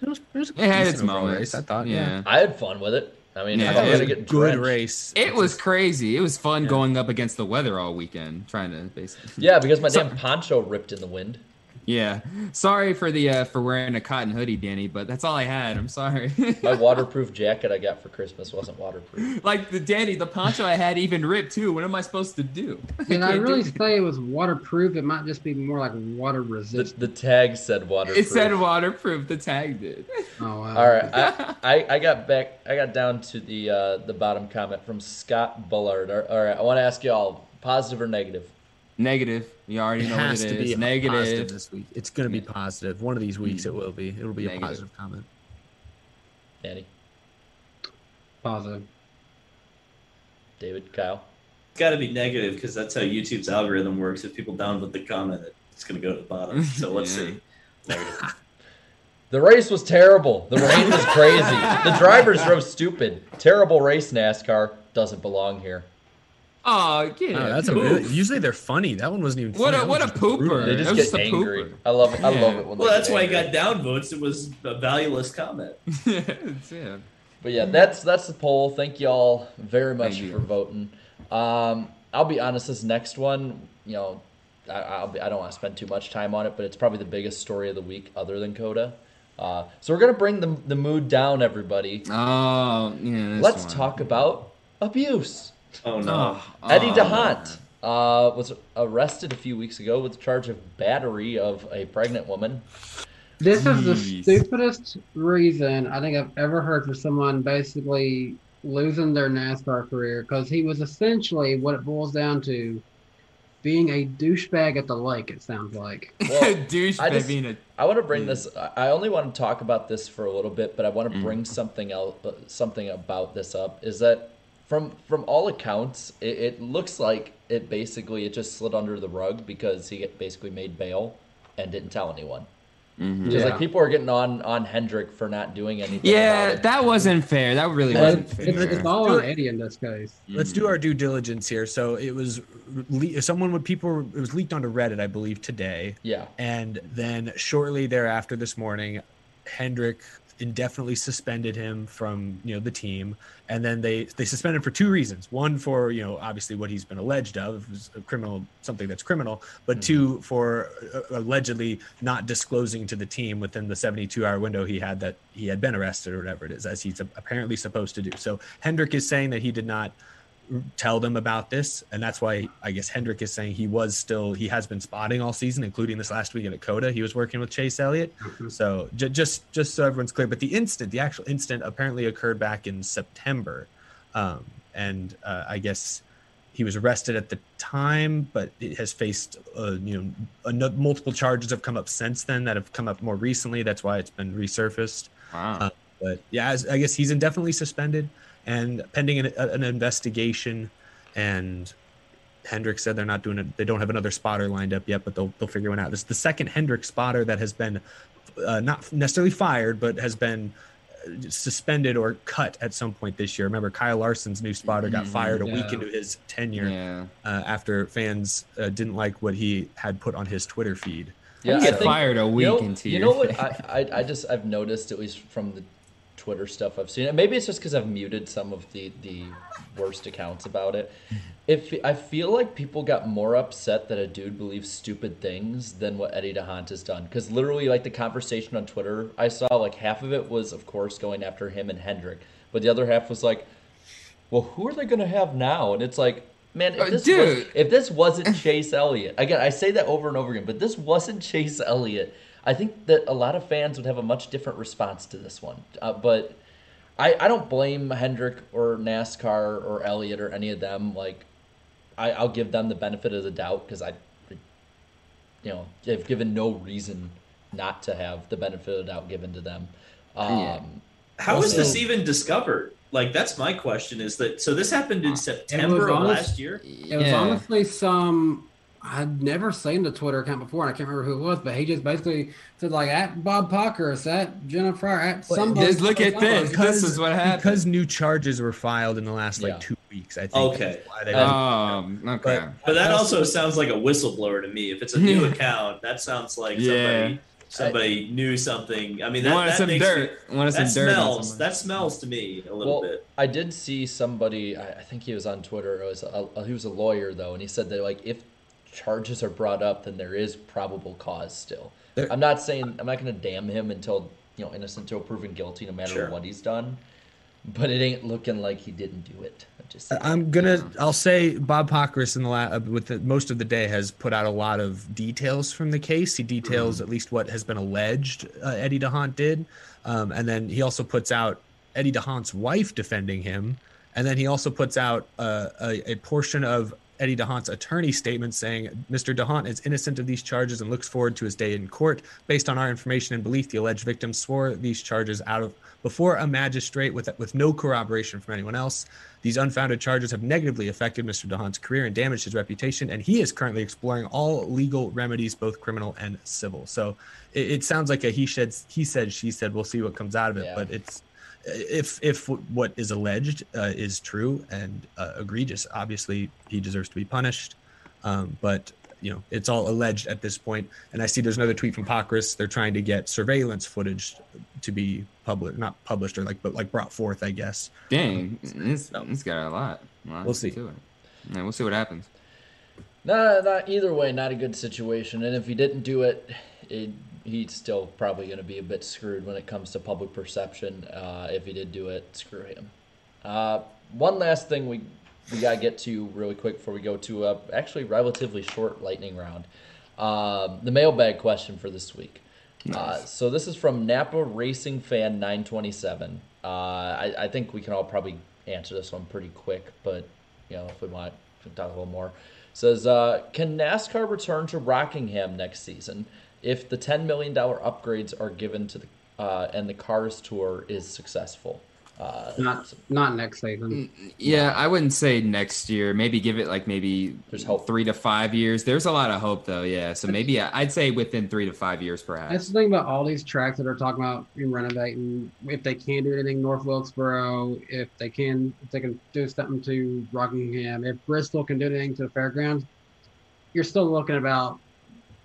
It, was, it, was a It had decent its overall moments. race, I thought. Yeah. Yeah, I had fun with it. I mean, Yeah, I it was a good drenched. race. It was crazy. It was fun going up against the weather all weekend, trying to basically. Yeah, because my damn poncho ripped in the wind. Yeah. Sorry for the uh, for wearing a cotton hoodie, Danny, but that's all I had. I'm sorry. My waterproof jacket I got for Christmas wasn't waterproof. like the Danny, the poncho I had even ripped too. What am I supposed to do? Did I really say it was waterproof? It might just be more like water resistant. the tag said waterproof. It said waterproof. The tag did. Oh wow. All right, I, I, I got back. I got down to the uh, the bottom comment from Scott Bullard. All all right, I want to ask y'all positive or negative. Negative. You already It know what has it to is. be Negative. positive this week. It's going to be positive. One of these weeks, it will be. It'll be a positive comment. Danny, Positive. David, Kyle. It's got to be negative because that's how YouTube's algorithm works. If people downvote the comment, it's going to go to the bottom. So let's Yeah. see. Negative. The race was terrible. The rain was crazy. The drivers drove stupid. Terrible race, NASCAR. Doesn't belong here. Oh, get Oh, that's a really, usually they're funny. That one wasn't even. What funny. a what a was brutal. pooper. They just get just angry. pooper. I love it. I Yeah. love it when Well, that's why he angry. got downvotes. It was a valueless comment. yeah. But yeah, that's that's the poll. Thank you all very much Thank you. for voting. Um, I'll be honest. This next one, you know, I, I'll be, I don't want to spend too much time on it, but it's probably the biggest story of the week, other than COTA. Uh, so we're gonna bring the the mood down, everybody. Oh, yeah. this Let's one. talk about abuse. Oh no. Oh, Eddie ah, oh, D'Hondt uh, was arrested a few weeks ago with a charge of battery of a pregnant woman. This is the stupidest reason I think I've ever heard for someone basically losing their NASCAR career because he was essentially what it boils down to being a douchebag at the lake, it sounds like. Well, douche I just- being a I want to bring this. I- I only want to talk about this for a little bit, but I want to mm. bring something else, something about this up. Is that from from all accounts, it, it looks like it basically it just slid under the rug because he basically made bail and didn't tell anyone. Mm-hmm. Because Yeah. like people are getting on on Hendrick for not doing anything. Yeah, about it. that wasn't fair. That really But wasn't fair. it's all on Eddie in this case. Let's do our due diligence here. So it was le- someone would people it was leaked onto Reddit, I believe, today. Yeah. And then shortly thereafter this morning, Hendrick indefinitely suspended him from you know the team and then they they suspended for two reasons. One for you know obviously what he's been alleged of is a criminal something that's criminal but two for uh, allegedly not disclosing to the team within the 72 hour window he had that he had been arrested or whatever it is as he's apparently supposed to do. So hendrick is saying that he did not tell them about this. And that's why i guess hendrick is saying he was still he has been spotting all season including this last week in COTA he was working with chase elliott. So j- just just so everyone's clear but the instant the actual instant apparently occurred back in september. Um, and uh, i guess he was arrested at the time but it has faced uh, you know ano- multiple charges have come up since then that have come up more recently. That's why it's been resurfaced. Wow. uh, but yeah, as- I guess he's indefinitely suspended and pending an, an investigation. And Hendrick said they're not doing it. They don't have another spotter lined up yet, but they'll they'll figure one out. This is the second Hendrick spotter that has been uh, not necessarily fired, but has been uh, suspended or cut at some point this year. Remember, Kyle Larson's new spotter got Mhm. fired a week into his tenure yeah. uh, after fans uh, didn't like what he had put on his Twitter feed. Yeah, You I get fired a week you know, into You know what? I, I I just I've noticed at least from the Twitter stuff I've seen. And maybe it's just because I've muted some of the the worst accounts about it. If I feel like people got more upset that a dude believes stupid things than what Eddie D'Hondt has done. Because literally, like the conversation on Twitter, I saw like half of it was, of course, going after him and Hendrick, but the other half was like, well, who are they going to have now? And it's like, man, if Uh, this, dude. Was, if this wasn't Chase Elliott, again, I say that over and over again, but this wasn't Chase Elliott, I think that a lot of fans would have a much different response to this one. Uh, but I, I don't blame Hendrick or NASCAR or Elliott or any of them. Like, I, I'll give them the benefit of the doubt because I, you know, they've given no reason not to have the benefit of the doubt given to them. Um, Yeah. How was this even discovered? Like that's my question. Is that so? This happened in September of last year. It was Yeah. honestly some. I'd never seen the Twitter account before, and I can't remember who it was, but he just basically said like at Bob Pockrass, at Jennifer, at somebody. Just look at somebody. this. This is what happened. because new charges were filed in the last like Yeah. two weeks. I think. Okay. That's why they- Um, okay. But that also sounds like a whistleblower to me. If it's a new account, that sounds like Yeah. somebody somebody knew something. I mean, that, that some makes dirt. Me, that some smells. someone. That smells to me a little well, bit. I did see somebody. I, I think he was on Twitter. It was a, he was a lawyer though, and he said that like if charges are brought up, then there is probable cause still. There- I'm not saying I'm not going to damn him until you know innocent until proven guilty, no matter Sure. what he's done. But it ain't looking like he didn't do it. I'm just saying. I'm gonna. I'll say Bob Pockrass in the la- uh, with the, most of the day has put out a lot of details from the case. He details at least what has been alleged uh, Eddie D'Hondt did, um, and then he also puts out Eddie D'Hondt's wife defending him, and then he also puts out uh, a, a portion of Eddie D'Hondt's attorney statement saying Mr. D'Hondt is innocent of these charges and looks forward to his day in court. Based on our information and belief, the alleged victim swore these charges out of before a magistrate with with no corroboration from anyone else. These unfounded charges have negatively affected Mr. D'Hondt's career and damaged his reputation, and he is currently exploring all legal remedies, both criminal and civil. So it, it sounds like a he said, he said, she said. We'll see what comes out of it, but it's if if what is alleged uh, is true and uh, egregious, obviously he deserves to be punished. Um, but you know, it's all alleged at this point. And I see there's another tweet from Pockrass. They're trying to get surveillance footage to be public, not published or like, but like brought forth, I guess. Dang, it's, it's got a lot. Well, We'll see. To it. Yeah, we'll see what happens. No, not either way, not a good situation. And if he didn't do it, it he's still probably going to be a bit screwed when it comes to public perception. Uh, if he did do it, screw him. Uh, one last thing we we gotta get to really quick before we go to a actually relatively short lightning round. Um, the mailbag question for this week. Uh, so this is from Napa Racing Fan 927. Uh, I, I think we can all probably answer this one pretty quick, but you know if we want to talk a little more. Says, uh, can NASCAR return to Rockingham next season if the $10 million upgrades are given to the uh, and the Cars Tour is successful? Uh, Not not next season. Yeah, I wouldn't say next year. Maybe give it like maybe There's hope. three to five years. There's a lot of hope though. Yeah, so maybe I'd say within three to five years, perhaps. That's the thing about all these tracks that are talking about renovating. If they can do anything North Wilkesboro, if they can, if they can do something to Rockingham, if Bristol can do anything to the fairgrounds, you're still looking about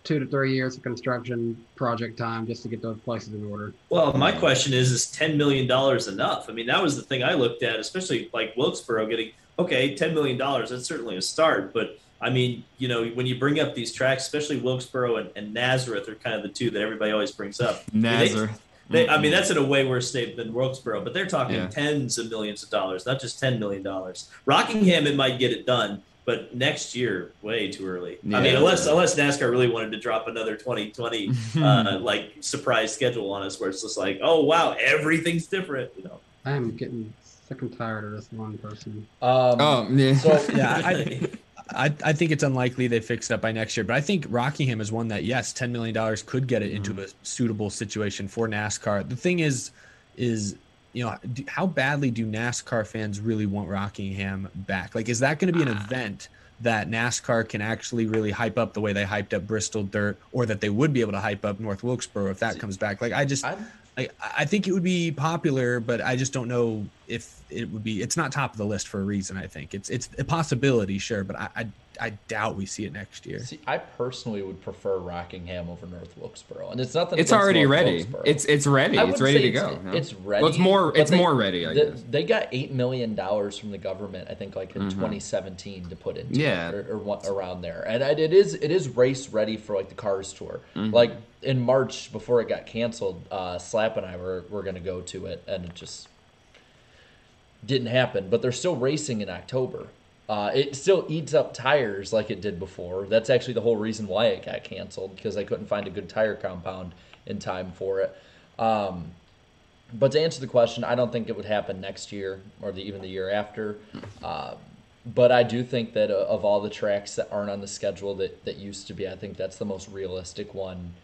two to three years of construction project time just to get those places in order. Well, my question is: Is ten million dollars enough? I mean, that was the thing I looked at, especially like Wilkesboro getting okay, ten million dollars. That's certainly a start, but I mean, you know, when you bring up these tracks, especially Wilkesboro and, and Nazareth, are kind of the two that everybody always brings up. I mean, they- Nazareth. They, I mean, that's in a way worse state than Wilkesboro, but they're talking Yeah. tens of millions of dollars, not just ten million dollars. Rockingham, it might get it done, but next year, way too early. I mean, unless unless NASCAR really wanted to drop another 2020 uh, like surprise schedule on us, where it's just like, oh wow, everything's different. You know, I am getting sick and tired of this one person. Um, Oh yeah. So yeah, I, I, I think it's unlikely they fix it up by next year, but I think Rockingham is one that yes, ten million dollars could get it into a suitable situation for NASCAR. The thing is, is you know do, how badly do NASCAR fans really want Rockingham back? Like, is that going to be an ah. event that NASCAR can actually really hype up the way they hyped up Bristol Dirt, or that they would be able to hype up North Wilkesboro if that comes back? Like, I just. I, I think it would be popular, but I just don't know if it would be. It's not top of the list for a reason. I think it's it's a possibility, sure, but I I, I doubt we see it next year. See, I personally would prefer Rockingham over North Wilkesboro, and it's nothing. It's already North ready. Wilkesboro. It's it's ready. It's ready to it's- go. no? It's ready. Well, it's more. It's they- more ready. I they, guess. they got eight million dollars from the government, I think, like in Mhm. 2017 to put into Yeah. it, or, or what, around there, and I- it is it is race ready for like the Cars Tour. Mhm. Like in March before it got canceled, uh, Slap and I were were going to go to it, and it just didn't happen. But they're still racing in October. Uh, it still eats up tires like it did before. That's actually the whole reason why it got canceled because I couldn't find a good tire compound in time for it. Um, but to answer the question, I don't think it would happen next year or the, even the year after. Um, but I do think that uh, of all the tracks that aren't on the schedule that, that used to be, I think that's the most realistic one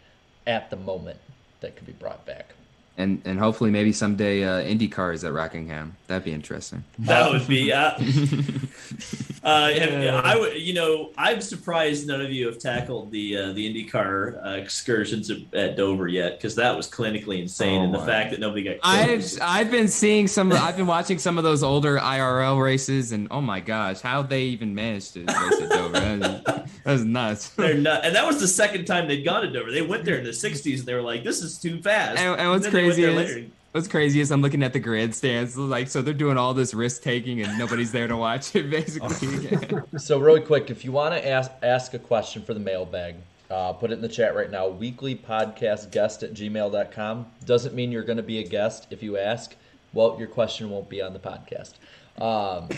at the moment that could be brought back. And and hopefully maybe someday uh, IndyCar is at Rockingham. That'd be interesting. that would be. Uh, uh, have- I would, you know, I'm surprised none of you have tackled the uh, the IndyCar uh, excursions at, at Dover yet, because that was clinically insane, Oh and the fact that nobody got killed. I've I've been seeing some. I've been watching some of those older IRL races, and oh my gosh, how they even managed to race at Dover? That was, that was nuts. They're not, and that was the second time they'd gone to Dover. They went there in the '60s, and they were like, "This is too fast." And, and what's went crazy there is later. what's crazy is I'm looking at the grandstands, like so they're doing all this risk taking, and nobody's there to watch it. Basically, so really quick, if you want to ask ask a question for the mailbag, uh, put it in the chat right now. Weekly podcast guest at gmail.com. Doesn't mean you're going to be a guest if you ask. Well, your question won't be on the podcast. Um,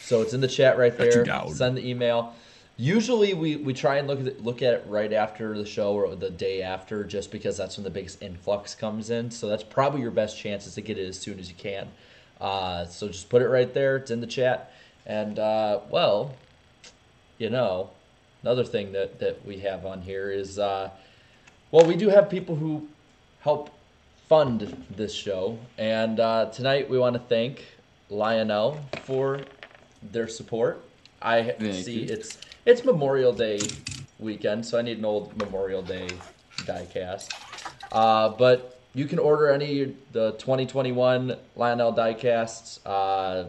so it's in the chat right there. Send the email. Usually we, we try and look at it, look at it right after the show or the day after, just because that's when the biggest influx comes in. So that's probably your best chances to get it as soon as you can. Uh, so just put it right there. It's in the chat. And uh, well, you know, another thing that that we have on here is, uh, well, we do have people who help fund this show, and uh, tonight we want to thank Lionel for their support. I Thank see you. it's it's Memorial Day weekend, so I need an old Memorial Day diecast. Uh, but you can order any the 2021 Lionel diecasts uh,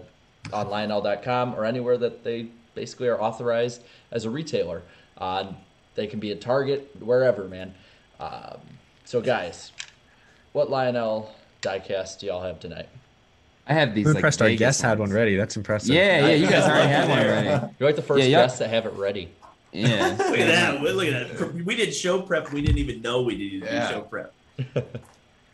on Lionel.com or anywhere that they basically are authorized as a retailer. Uh, they can be at Target, wherever, man. Um, so, guys, what Lionel diecast do y'all have tonight? I have these. I'm like, impressed our Vegas guest had one ready. That's impressive. Yeah, yeah, you guys already had one ready. You're like the first Yeah, yeah. guest to have it ready. Yeah. Look at that. Look at that. We did show prep. We didn't even know we needed Yeah. show prep.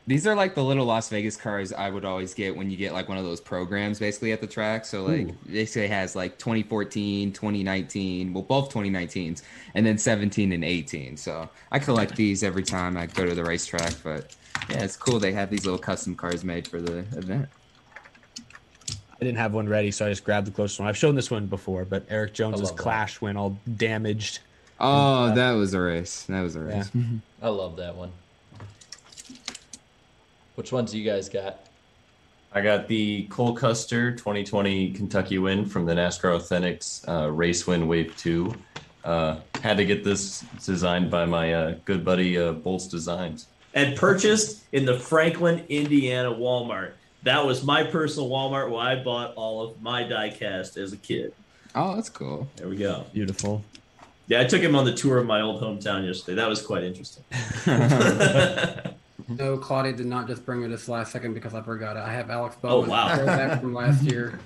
These are like the little Las Vegas cars I would always get when you get like one of those programs basically at the track. So like Ooh. basically it has like 2014, 2019, well both 2019s, and then 17 and 18. So I collect these every time I go to the racetrack. But yeah, it's cool they have these little custom cars made for the event. I didn't have one ready, so I just grabbed the closest one. I've shown this one before, but Erik Jones's love that. Clash went all damaged. Oh, that was a race. That was a race. I love that one. Which ones do you guys got? I got the Cole Custer 2020 Kentucky win from the NASCAR Authentics uh, Race Win Wave 2. Uh, had to get this designed by my uh, good buddy uh, Bolts Designs. And purchased in the Franklin, Indiana Walmart. That was my personal Walmart where I bought all of my diecast as a kid. Oh, that's cool. There we go. Beautiful. Yeah, I took him on the tour of my old hometown yesterday. That was quite interesting. No, Claudia did not just bring me this last second because I forgot it. I have Alex Oh, Bowman wow. throwback from last year.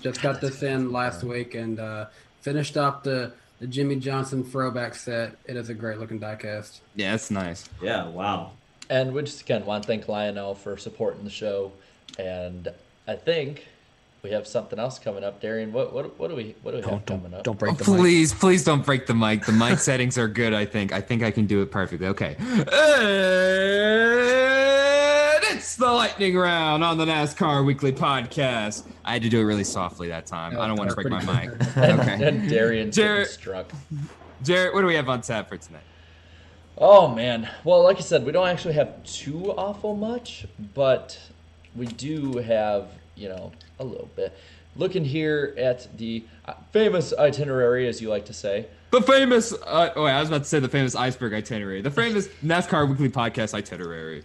Just got this in last week and uh, finished up the, the Jimmie Johnson throwback set. It is a great looking diecast. Yeah, that's nice. Yeah, wow. And we just again want to thank Lionel for supporting the show. And I think we have something else coming up. Darian, what what what do we what do we have coming up? Don't break Oh, please, please don't break the mic. The mic settings are good. I think. I think I can do it perfectly. Okay. And it's the lightning round on the NASCAR Weekly Podcast. I had to do it really softly that time. I don't want to break my mic. Okay. and Darian's getting Jarrett, struck. Jarrett, what do we have on tap for tonight? Oh man. Well, like I said, we don't actually have too awful much, but we do have, you know, a little bit. Looking here at the uh, famous itinerary, as you like to say. The famous. Uh, oh, wait, I was about to say the famous iceberg itinerary. The famous NASCAR Weekly Podcast itinerary.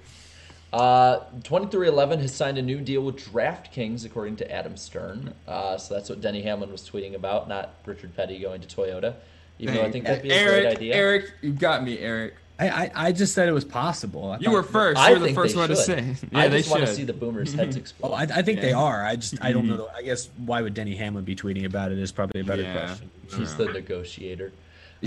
Uh, 23XI has signed a new deal with DraftKings, according to Adam Stern. Uh, so that's what Denny Hamlin was tweeting about, not Richard Petty going to Toyota. Even though I think that'd be a Eric, great idea. Eric, you got me, Eric. I, I, I just said it was possible. I You were first. I You're the first they one to should. say. I Yeah, they just want to see the boomers' heads explode. Oh, I, I think they are. I just I don't know. I guess why would Denny Hamlin be tweeting about it is probably a better Yeah. question. He's the negotiator.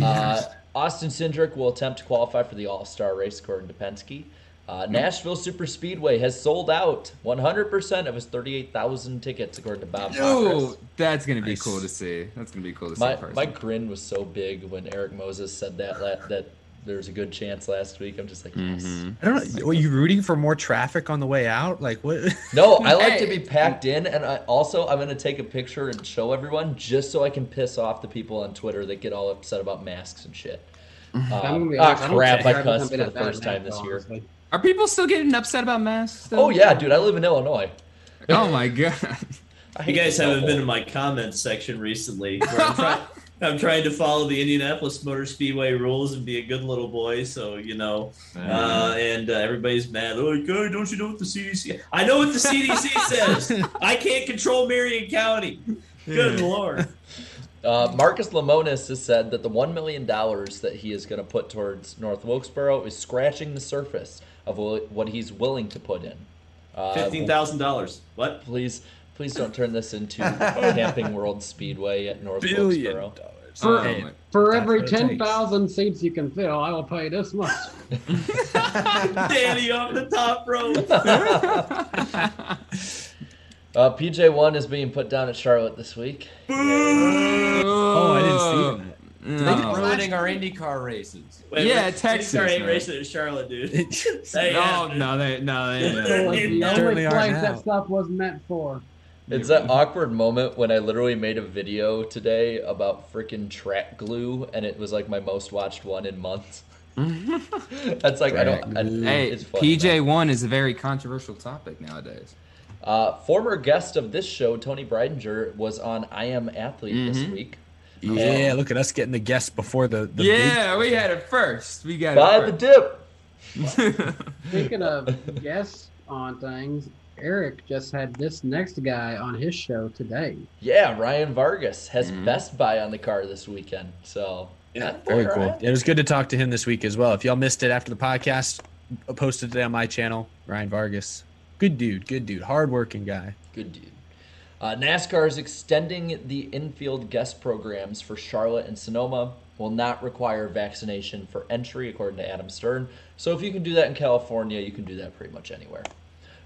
Uh, Austin Cindric will attempt to qualify for the All Star race, according to Penske. Uh, Nashville Super Speedway has sold out 100% of his 38,000 tickets, according to Bob Oh, that's gonna be Nice. cool to see. That's gonna be cool to see. My, in my grin was so big when Erik Moses said that la- that was a good chance last week. I'm just like, yes. Mm-hmm. I don't know. Were you rooting for more traffic on the way out? Like what? No, I like to be packed in, and I also I'm gonna take a picture and show everyone just so I can piss off the people on Twitter that get all upset about masks and shit. I'm Uh, gonna be ah, honest, crap! I I've cussed for the first time this year. honestly. Are people still getting upset about masks? Still? Oh yeah, dude! I live in Illinois. Oh my god. You guys haven't been in my comments section recently. Where I'm, try- I'm trying to follow the Indianapolis Motor Speedway rules and be a good little boy. So you know, uh, and uh, everybody's mad. Oh, God, don't you know what the CDC? I know what the CDC says. I can't control Marion County. Good lord. Uh, Marcus Lemonis has said that the one million dollars that he is going to put towards North Wilkesboro is scratching the surface of what he's willing to put in. Uh, Fifteen thousand dollars. What? Please, please don't turn this into Camping World Speedway at North Billion Wilkesboro. dollars. For, Oh my- for That's every what it takes. 10,000 seats you can fill, I will pay this much. Danny on the top rope. Uh, PJ1 is being put down at Charlotte this week. Oh, I didn't see that. No. ruining our IndyCar races. Wait, Yeah, wait, Texas, Sorry, ain't man. racing in Charlotte, dude. They No, have- no, they, no, they. It was the Certainly only are place now. that stuff was meant for. It's that awkward moment when I literally made a video today about freaking track glue, and it was like my most watched one in months. That's like I don't. I, Hey, it's funny, PJ one is a very controversial topic nowadays. Uh, former guest of this show, Tony Breidinger, was on I Am Athlete this Mhm. week. Yeah, look at us getting the guests before the. the yeah, we had it first. We got Buy it the dip. Speaking of guests on things, Eric just had this next guy on his show today. Yeah, Ryan Vargas has Mm-hmm. Best Buy on the car this weekend. So yeah, Very cool. It was good to talk to him this week as well. If y'all missed it after the podcast, I posted today on my channel. Ryan Vargas, good dude, good dude, hardworking guy. Good dude. Uh, NASCAR is extending the infield guest programs for Charlotte and Sonoma. Will not require vaccination for entry, according to Adam Stern. So if you can do that in California, you can do that pretty much anywhere.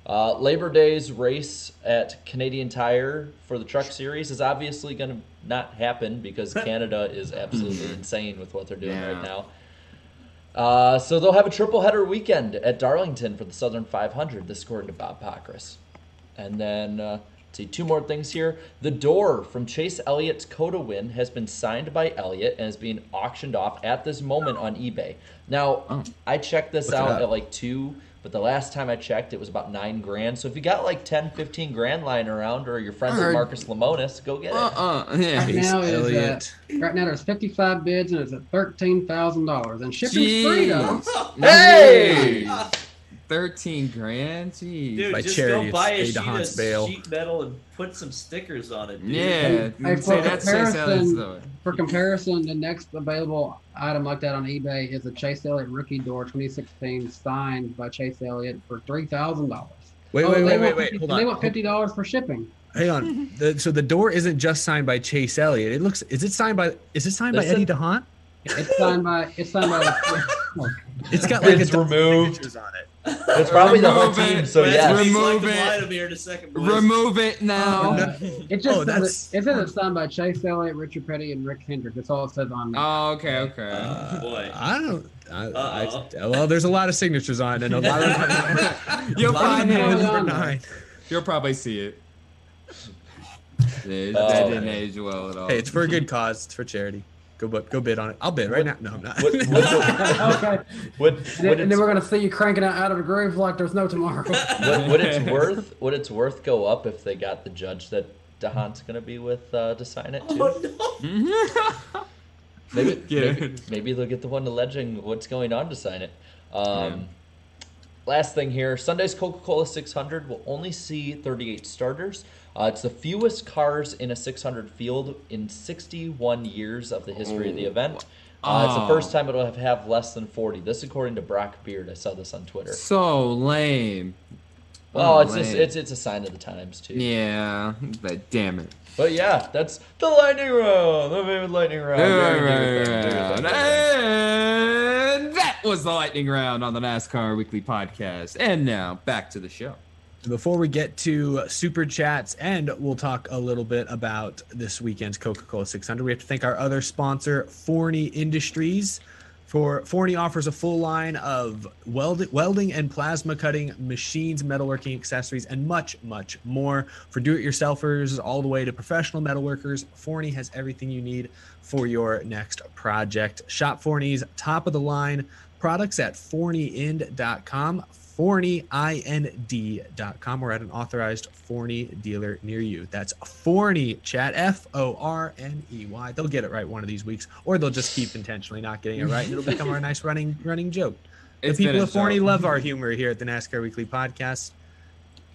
Uh, Labor Day's race at Canadian Tire for the Truck Series is obviously going to not happen because Canada is absolutely insane with what they're doing Yeah. right now. Uh, so they'll have a triple header weekend at Darlington for the Southern 500. This according to Bob Pockrass. And then, uh, let's see, two more things here. The door from Chase Elliott's COTA win has been signed by Elliott and is being auctioned off at this moment on eBay. Now, I checked this out at like two, but the last time I checked, it was about nine grand. So if you got like 10, 15 grand lying around, or your friends at Marcus Lemonis, go get it. Uh-uh. Yeah. Right now, is, uh, right now there's 55 bids and it's at thirteen thousand dollars, and shipping's free though. Hey! Thirteen grand. Jeez. Dude, By just chariots, go buy a aid sheet to Hans of Bale. sheet metal and put some stickers on it. Dude. Yeah. Hey, for say that's Chase Elliott's comparison, though. for comparison, the next available item like that on eBay is a Chase Elliott rookie door 2016 signed by Chase Elliott for three thousand dollars. Wait, wait, oh, wait, wait, wait. Hold They on. want fifty dollars for shipping. Hang on. The, so the door isn't just signed by Chase Elliott. It looks. Is it signed by? Is it signed by Listen. Eddie D'Hondt? It's signed by. It's signed by. It's got like It's a removed. signatures on it. It's probably the whole Remove team, it. so Wes, yes. Remove it. light up here in second. Remove it now. no. It just Oh, says that's- it, it says it's signed by Chase Elliott, Richard Petty, and Rick Hendrick. That's all it says on. Oh, okay, okay. Uh, boy. I don't. I, I, Uh-oh. well, there's a lot of signatures on it, and a lot of You'll a lot find it. number nine. You'll probably see it. Yeah, Oh, that didn't man. age well at all. Hey, it's for a good cause. It's for charity. Go, bu- go bid on it. I'll bid right now. No, I'm not. What, what, okay. what, And what then, and then we're gonna see you cranking out out of the groove like there's no tomorrow. what, what it's worth, what it's worth go up if they got the judge that D'Hondt's going to be with uh, to sign it too. Oh, no. Maybe, Yeah. maybe, maybe they'll get the one alleging what's going on to sign it. Um, Last thing here Sunday's Coca Cola 600 will only see 38 starters. Uh, it's the fewest cars in a 600 field in 61 years of the history of the event. Uh, It's the Oh. first time it'll have, have less than 40. This, according to Brock Beard. I saw this on Twitter. so lame. Well, Oh, it's just lame. it's it's a sign of the times too. Yeah, but damn it. But yeah, that's the lightning round. The favorite lightning round. Very good thing, very good thing. And that was the lightning round on the NASCAR Weekly Podcast. And now back to the show. Before we get to super chats, and we'll talk a little bit about this weekend's Coca Cola 600, we have to thank our other sponsor, Forney Industries. For Forney offers a full line of weld, welding and plasma cutting machines, metalworking accessories, and much, much more. For do-it-yourselfers all the way to professional metalworkers, Forney has everything you need for your next project. Shop Forney's top of the line products at forneyend.com forneyind.com or at an authorized Forney dealer near you. That's Forney chat F O R N E Y. They'll get it right one of these weeks, or they'll just keep intentionally not getting it right, and it'll become our nice running running joke. The been people of Forney love our humor here at the NASCAR Weekly Podcast.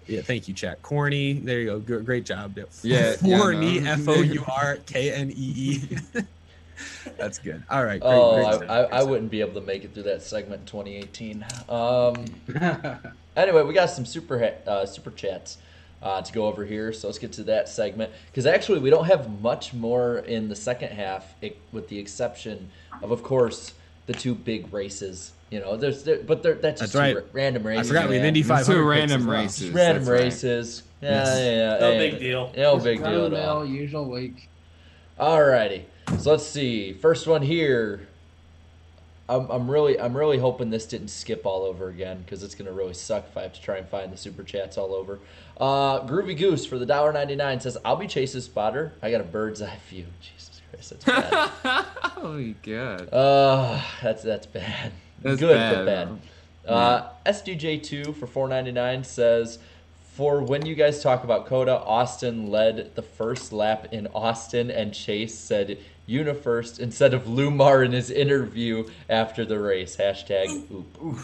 Yeah, thank you, chat. Corny. There you go. Gr- Great job. Yeah, Forney. F O U R K N E E. That's good. All right. Great, Oh, great I, stuff. I, I wouldn't be able to make it through that segment in 2018. Um, anyway, we got some super uh, super chats uh, to go over here, so let's get to that segment. Because actually, we don't have much more in the second half, it, with the exception of, of course, the two big races. You know, there's there, but there, that's just That's two right. ra- random races. I races. forgot we have man. Indy Two 500 picks random as well. races. Random that's right. races. Yeah, Yes. yeah, yeah. No Hey, big deal. No Just big deal at run-of-the-mill, all. Usual week. Alrighty. So let's see. First one here. I'm, I'm really I'm really hoping this didn't skip all over again because it's gonna really suck if I have to try and find the super chats all over. Uh, Groovy Goose for the dollar ninety nine says I'll be Chase's spotter. I got a bird's eye view. Jesus Christ, that's bad. oh my god. Uh, that's that's bad. That's Good bad, but bad. Uh, SDJ2 for 4.99 says, for when you guys talk about COTA, Austin led the first lap in Austin, and Chase said "Una first instead of Lumar in his interview after the race. Hashtag oop.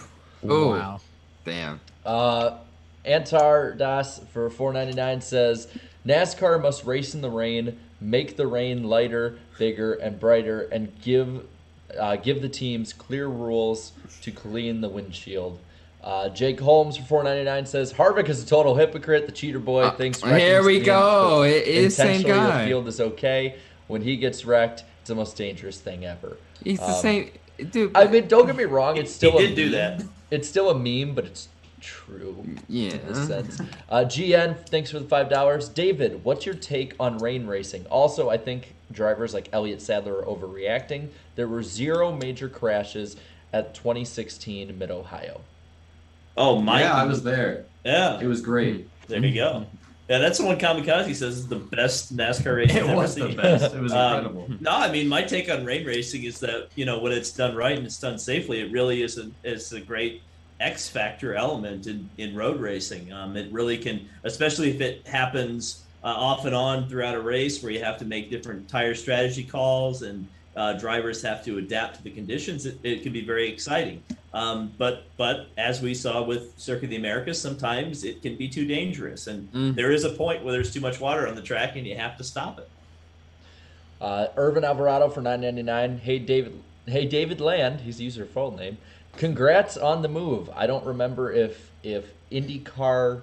Oh, wow. Damn. Uh, Antar Das for 4.99 says NASCAR must race in the rain, make the rain lighter, bigger, and brighter, and give uh, give the teams clear rules to clean the windshield. Uh, Jake Holmes for 4.99 says Harvick is a total hypocrite. The cheater boy thinks Uh, here we go. It is same guy. The field is okay. When he gets wrecked, it's the most dangerous thing ever. He's the Um, same dude. I mean, don't get me wrong. It's still he a did do meme. that. It's still a meme, but it's true. Yeah. In a sense. Uh, GN, thanks for the five dollars. David, what's your take on rain racing? Also, I think drivers like Elliott Sadler are overreacting. There were zero major crashes at 2016 Mid Ohio. Oh, my. Yeah, I was there. Yeah. It was great. There you go. Yeah, that's the one Kamikaze says is the best NASCAR race. It I've ever was the seen. best. It was Um, incredible. no, I mean my take on rain racing is that you know when it's done right and it's done safely, it really is a is a great X factor element in in road racing. Um, it really can, especially if it happens uh, off and on throughout a race where you have to make different tire strategy calls and uh, drivers have to adapt to the conditions. It, it can be very exciting. Um, but but as we saw with Circuit of the Americas, sometimes it can be too dangerous, and Mm. there is a point where there's too much water on the track and you have to stop it. Uh, Irvin Alvarado for 9.99. Hey David. Hey David Land. He's used her full name. Congrats on the move. I don't remember if if IndyCar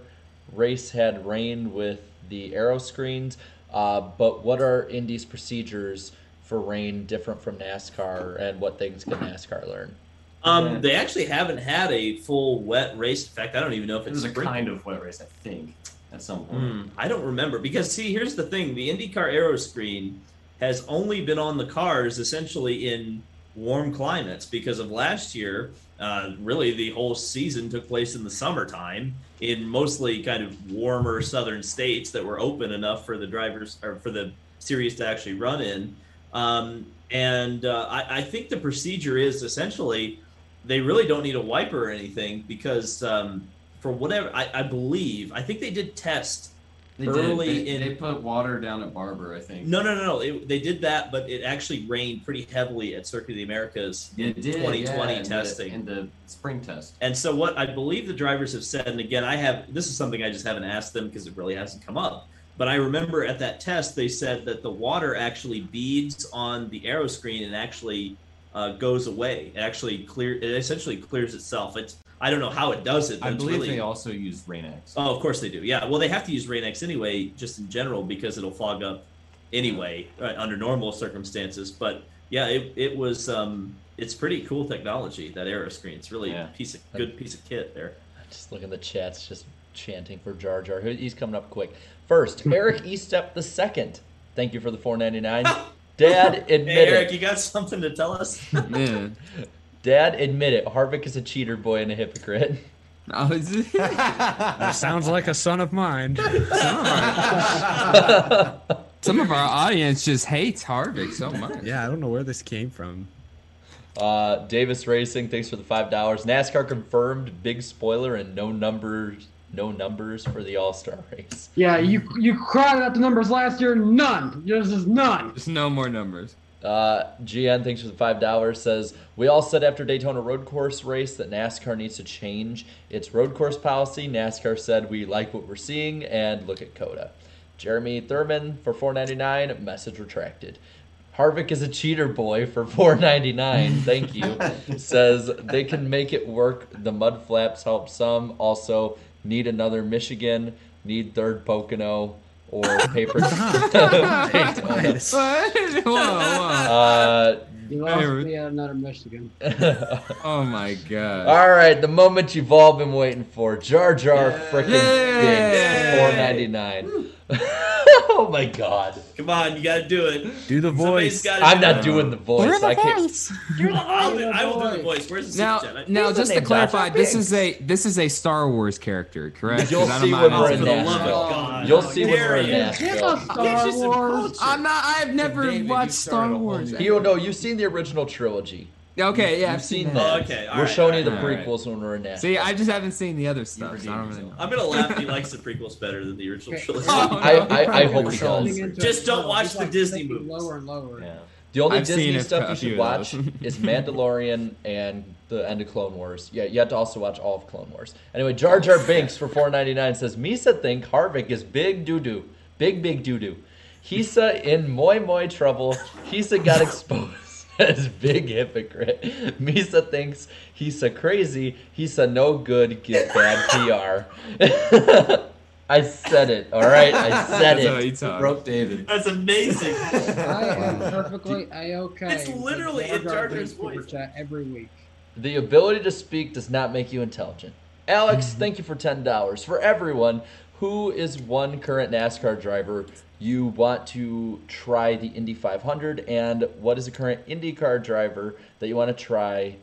race had rain with the aero screens, uh, but what are Indy's procedures rain different from NASCAR, and what things can NASCAR learn? Um, They actually haven't had a full wet race. In fact, I don't even know if It it's was a sprinkled. kind of wet race, I think, at some point. Hmm, I don't remember because see, here's the thing: the IndyCar aero screen has only been on the cars essentially in warm climates because of last year. Uh, really, the whole season took place in the summertime in mostly kind of warmer southern states that were open enough for the drivers or for the series to actually run in. Um, and uh, I, I think the procedure is essentially they really don't need a wiper or anything because um, for whatever I, I believe, I think they did test They early did. They, in. they put water down at Barber, I think. no, no, no, no. It, they did that, but it actually rained pretty heavily at Circuit of the Americas in It did, 2020 yeah, in the- testing. in the spring test. And so, what I believe the drivers have said, and again, I have this is something I just haven't asked them because it really hasn't come up. But I remember at that test, they said that the water actually beads on the aero screen and actually uh, goes away. It actually clear. It essentially clears itself. It's I don't know how it does it. But I believe really, they also use Rain-X. Oh, of course they do. Yeah. Well, they have to use Rain-X anyway, just in general, because it'll fog up anyway uh, under normal circumstances. But yeah, it, it was um, it's pretty cool technology that aero screen. It's really a piece of good piece of kit there. Just look in the chats, just chanting for Jar Jar. He's coming up quick. First, Eric Estepp the second. Thank you for the 4.99. Dad, admit Hey, Eric, it. you got something to tell us? Yeah. Dad, admit it. Harvick is a cheater boy and a hypocrite. Oh, That sounds like a son of mine. Some of our audience just hates Harvick so much. Yeah, I don't know where this came from. Uh, Davis Racing, thanks for the five dollars. NASCAR confirmed big spoiler and no numbers, no numbers for the All Star race. Yeah, you you cried out the numbers last year. None. There's just none. Just no more numbers. Uh, GN, thanks for the five dollars. Says we all said after Daytona road course race that NASCAR needs to change its road course policy. NASCAR said we like what we're seeing and look at COTA. Jeremy Thurman for four ninety nine. Message retracted. Harvick is a cheater boy for four ninety nine. Thank you. Says they can make it work. The mud flaps help some. Also need another Michigan. Need third Pocono or paper. Daytona. Whoa, whoa. Uh, You lost me at another Michigan. oh my god. All right, the moment you've all been waiting for. Jar Jar freaking Yay! Binks, four ninety nine. oh my god. Come on, you got to do it. Do the voice. I'm not doing the voice. I can't. You're the I'll do- I will do the voice. Where's the Now, super now, just to clarify, Jar Jar this is a this is a Star Wars character, correct? You'll see don't when we're in asking. The love of Nashville. Oh, god. Oh, you'll see when we're in you. Nashville. Star Wars. I'm not. I've never watched Star a whole Wars. new- You know, you've seen the original trilogy. Okay, yeah, I've seen seen that. that. Oh, okay, all We're right, showing all you the right, all right. prequels when we're in Nashville. See, I just haven't seen the other stuff. So I don't really know. I'm gonna laugh. He likes the prequels better than the original Okay. trilogy. Oh, I, no. I, I hope He's he turning does. Just don't watch the like Disney sinking movies. Lower and lower. Yeah. The only I've Disney stuff you should watch is Mandalorian and the end of Clone Wars. Yeah, you have to also watch all of Clone Wars. Anyway, Jar Jar oh, Binks for four ninety nine says Misa think Harvick is big doo doo, big big doo doo. Hisa in moi moi trouble. Hisa got exposed as big hypocrite. Misa thinks Hisa crazy. Hisa no good. Give bad PR. I said it. All right, I said That's how it. you talk. Broke David. That's amazing. I am perfectly a-okay. It's literally in Jar Jar's Binks super voice. Chat every week. The ability to speak does not make you intelligent. Alex, Mm-hmm. thank you for ten dollars. For everyone, who is one current NASCAR driver you want to try the Indy 500, and what is a current IndyCar driver that you want to try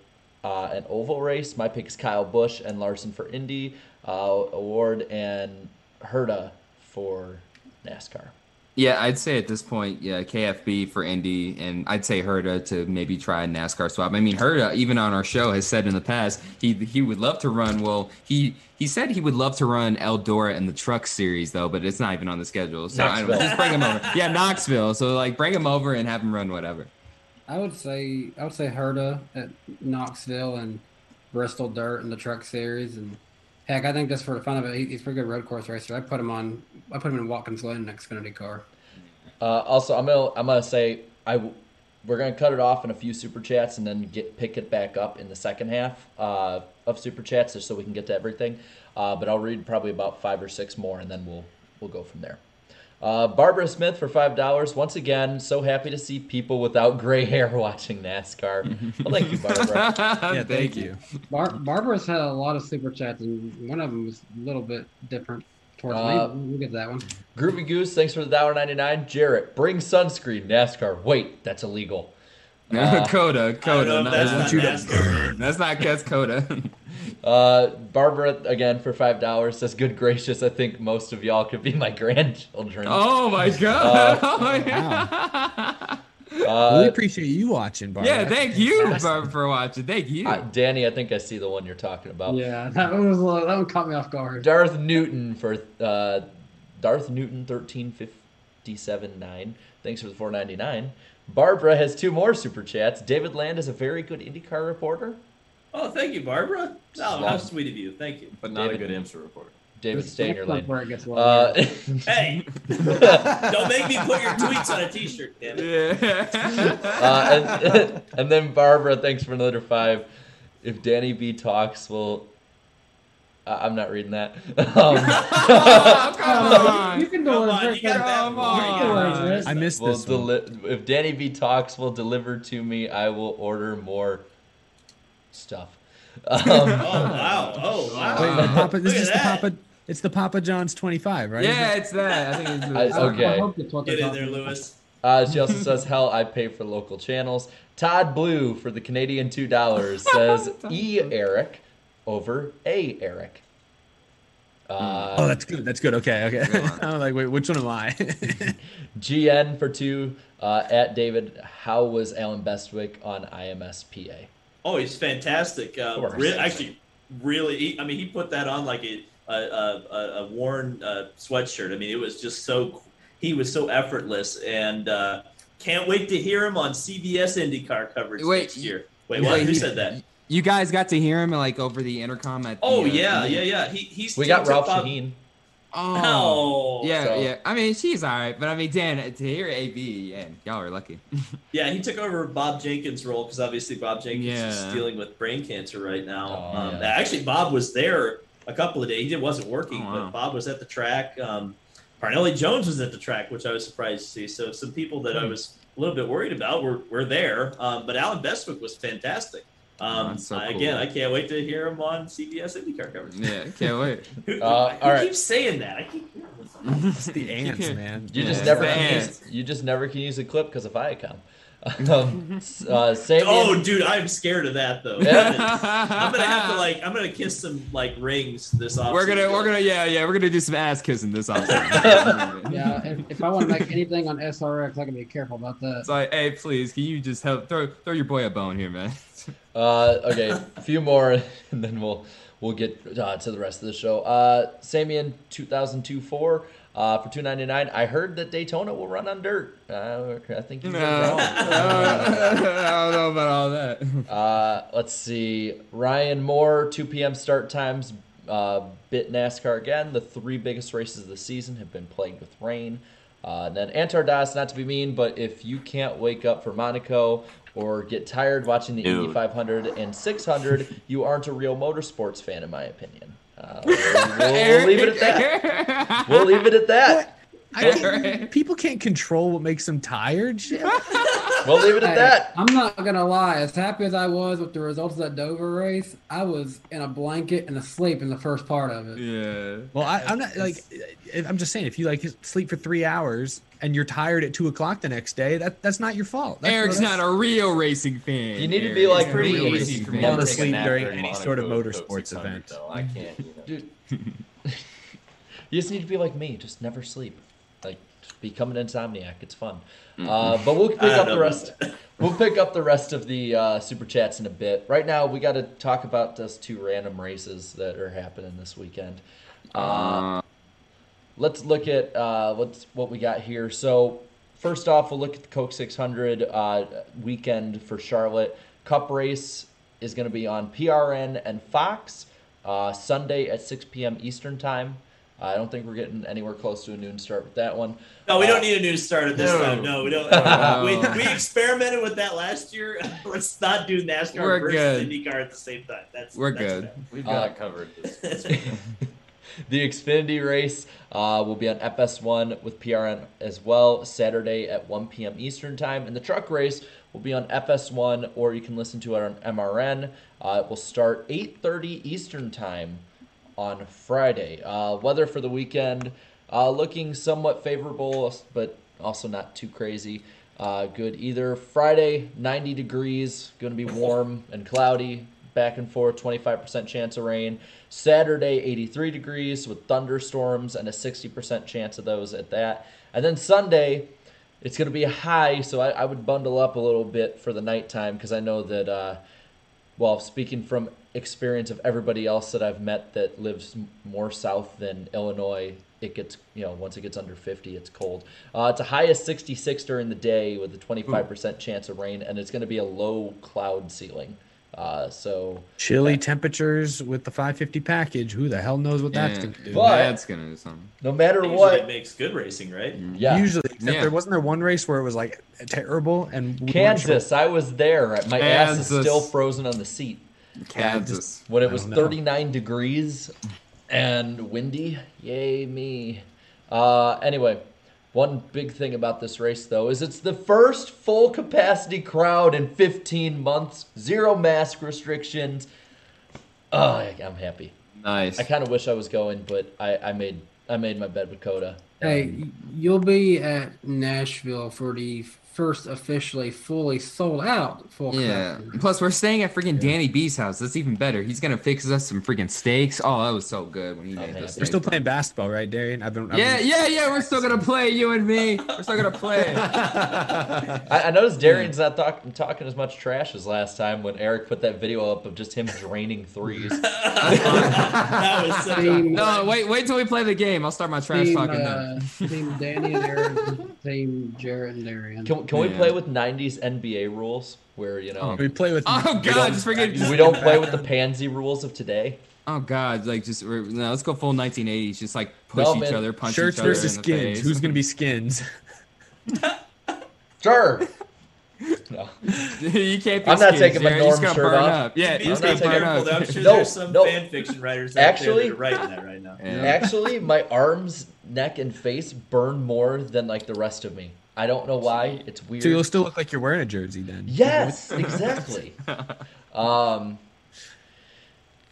uh, an oval race? My pick is Kyle Busch and Larson for Indy, uh, Award and Herta for NASCAR. Yeah, I'd say at this point, yeah, KFB for Indy, and I'd say Herta to maybe try a NASCAR swap. I mean, Herta, even on our show, has said in the past he he would love to run. Well, he he said he would love to run Eldora in the Truck Series though, but it's not even on the schedule. So I don't know, just bring him over. Yeah, Knoxville. So like, bring him over and have him run whatever. I would say I would say Herta at Knoxville and Bristol Dirt in the Truck Series, and heck, I think just for the fun of it, he, he's a pretty good road course racer. I put him on. I put him in Watkins Glen next Xfinity car. Uh, also, I'm gonna I'm gonna say I we're gonna cut it off in a few super chats and then get pick it back up in the second half uh, of super chats just so we can get to everything. Uh, but I'll read probably about five or six more and then we'll we'll go from there. Uh, Barbara Smith for five dollars. Once again, so happy to see people without gray hair watching NASCAR. well, thank you, Barbara. Yeah, thank you. Bar- Barbara's had a lot of super chats, and one of them was a little bit different towards Uh, me. We'll get to that one. Groovy Goose, thanks for the dollar ninety nine. Jarrett, bring sunscreen. NASCAR. Wait, that's illegal. Uh, COTA, COTA. know if not- that's that's, not not NASCAR. that's not that's COTA. Uh, Barbara again for five dollars says, "Good gracious, I think most of y'all could be my grandchildren." oh my god. Oh my God. really Uh, appreciate you watching, Barbara. yeah, thank you Barbara, for watching. Thank you. uh, Danny, I think I see the one you're talking about. Yeah, that one was a little, that one caught me off guard. Darth Newton for uh, Darth Newton thirteen fifty seven nine. Thanks for the four ninety nine. Barbara has two more super chats. David Land is a very good IndyCar reporter. Oh, thank you, Barbara. Oh, how sweet of you. Thank you. But not David. a good IMSA report. David, stay in your lane. one's where it gets a Uh. Hey, don't make me put your tweets on a T-shirt, damn it. yeah. uh, and, and then Barbara, thanks for another five. If Danny B talks, well, I- I'm not reading that. Um, oh, come on. you can deliver it. you Come on. gotta this I stuff. missed will this one. deli- if Danny B talks, will deliver to me. I will order more stuff. Um, Oh wow! Oh wow! Wait, the Papa, this is at the. Papa. It's the Papa John's 25, right? Yeah, it's that. I think it's I- I- okay. I hope that's Get in there, about. Lewis. Uh, she also says, "Hell, I pay for local channels." Todd Blue for the Canadian two dollars says, "E Eric over A Eric." Uh, Oh, that's good. That's good. Okay, okay. I'm like, wait, which one am I? GN for two. Uh, at David, how was Allen Bestwick on IMSA? Oh, he's fantastic. Uh, course. re- actually, really. He, I mean, he put that on like a a, a, a- a worn uh, sweatshirt. I mean, it was just so. He was so effortless, and uh, can't wait to hear him on CBS IndyCar coverage Wait, next year. Wait, what? Who he- said that? You guys got to hear him like over the intercom at. Oh uh, yeah, Indy- yeah, yeah. He he's We got Ralph Bob- Sheheen. Oh. Oh, Yeah, So- yeah. I mean, she's all right, but I mean, Dan, to hear AB, and y'all are lucky. Yeah, he took over Bob Jenkins' role because obviously Bob Jenkins is dealing with brain cancer right now. Oh, um, yeah. Actually, Bob was there a couple of days. He wasn't working, Oh, wow. but Bob was at the track. Um, Parnelli Jones was at the track, which I was surprised to see. So some people that I Hmm. was a little bit worried about were, were there. Um, but Allen Bestwick was fantastic. Um, that's so cool. Again, I can't wait to hear him on CBS IndyCar coverage. Yeah, can't wait. Who, Uh, who all right. keeps saying that? I keep. It's the ants, man. You just Yeah. never can use, you just never can use a clip because of Viacom. Um, s- uh, Samian, Oh, dude, I'm scared of that though. Yeah. I'm gonna have to like, I'm gonna kiss some like rings this off. We're gonna, we're gonna, yeah, yeah, we're gonna do some ass kissing this off. Yeah, if, if I want to make anything on SRX, I gotta be careful about that. It's like, hey, please, can you just help throw throw your boy a bone here, man? Uh, okay, a few more, and then we'll we'll get uh, to the rest of the show. Uh, Samian 2002 4 uh, for 299. I heard that Daytona will run on dirt. Uh, I think you No, wrong. I don't know about all that. Uh, let's see. Ryan Moore, 2 p.m. start times. Uh, bit NASCAR again. The three biggest races of the season have been plagued with rain. Uh, and then Antar Das, not to be mean, but if you can't wake up for Monaco or get tired watching the Dude. Indy 500 and 600, you aren't a real motorsports fan, in my opinion. Uh, we'll, we'll leave it at that. We'll leave it at that. I can't, people can't control what makes them tired. Shit. We'll leave it at Hey, that. I'm not gonna lie. As happy as I was with the results of that Dover race, I was in a blanket and asleep in the first part of it. Yeah. Well, I, I'm not like I'm just saying if you like sleep for three hours and you're tired at two o'clock the next day, that that's not your fault. That's, Eric's that's- not a real racing fan. You need to be like He's not a me. real You racing just fan. never Take a sleep during during any sort of motorsports event. Though. I can't. You know. Dude. you just need to be like me. Just never sleep. Become an insomniac. It's fun. Uh, but we'll pick up the rest. we'll pick up the rest of the uh, super chats in a bit. Right now, we got to talk about those two random races that are happening this weekend. Uh, let's look at uh, what's what we got here. So first off, we'll look at the Coke 600 uh, weekend for Charlotte. Cup race is going to be on PRN and Fox uh, Sunday at 6 p.m. Eastern time. I don't think we're getting anywhere close to a noon start with that one. No, we Uh, don't need a noon start at this no. time. No, we don't. No. we, we experimented with that last year. Let's not do NASCAR We're versus good. IndyCar at the same time. That's We're that's good. bad. We've got Uh, it covered. This, this The Xfinity race uh, will be on FS1 with PRN as well, Saturday at 1 p.m. Eastern Time. And the truck race will be on FS1, or you can listen to it on MRN. Uh, it will start 8.30 Eastern Time on Friday. Uh, weather for the weekend uh, looking somewhat favorable, but also not too crazy. Uh, good either. Friday, 90 degrees, going to be warm and cloudy, back and forth, 25% chance of rain. Saturday, 83 degrees with thunderstorms and a 60% chance of those at that. And then Sunday, it's going to be high, so I, I would bundle up a little bit for the nighttime because I know that, uh, well, speaking from experience of everybody else that I've met that lives more south than Illinois, it gets, you know, once it gets under 50, it's cold. Uh, it's a high of 66 during the day with a 25% chance of rain, and it's going to be a low cloud ceiling. Uh, so Chilly temperatures with the 550 package. Who the hell knows what that's going to do? But- That's gonna do something. no matter Usually what, it makes good racing, right? yeah. Usually, except Yeah. there wasn't there one race where it was like terrible and we weren't sure- Kansas, I was there. My ass is still frozen on the seat. Kansas. when it was 39 degrees and windy. Yay me. Uh, anyway, one big thing about this race though is it's the first full capacity crowd in 15 months. Zero mask restrictions. Oh, I- I'm happy. Nice. I kind of wish I was going, but I, I made I made my bed with COTA. Hey, you'll be at Nashville for the first officially fully sold out full Yeah. capacity. Plus, we're staying at freaking Danny B's house. That's even better. He's gonna fix us some freaking steaks. Oh, that was so good when he made man. those. We're still playing basketball, right, Darian? I've been. I've Yeah, been- yeah, yeah. We're still gonna play. You and me. We're still gonna play. I, I noticed Darian's not talk, talking as much trash as last time when Eric put that video up of just him draining threes. that was such Team, no, wait, wait till we play the game. I'll start my trash team, talking uh, then. team Danny and Aaron, team Jarrett and Darian. Can, can we play with 90s NBA rules where, you know, We play with. Oh god, just freaking. we don't play with the pansy rules of today? Oh god, like just we're- no, let's go full 1980s. Just like push No, each other, punch shirts each other versus in the skins. face. Who's going to be skins? Sure. No. you can't. Be I'm not skinny, taking my Jared. You're norm shirt burn off. Up. Yeah, Be you're just be gonna burn careful, up. I'm sure No, there's some no. fan fiction writers out Actually- there that are writing that right now. Actually, my arms, neck, and face burn more than like the rest of me. I don't know why. It's weird. So you'll still look like you're wearing a jersey then. Yes, exactly. um,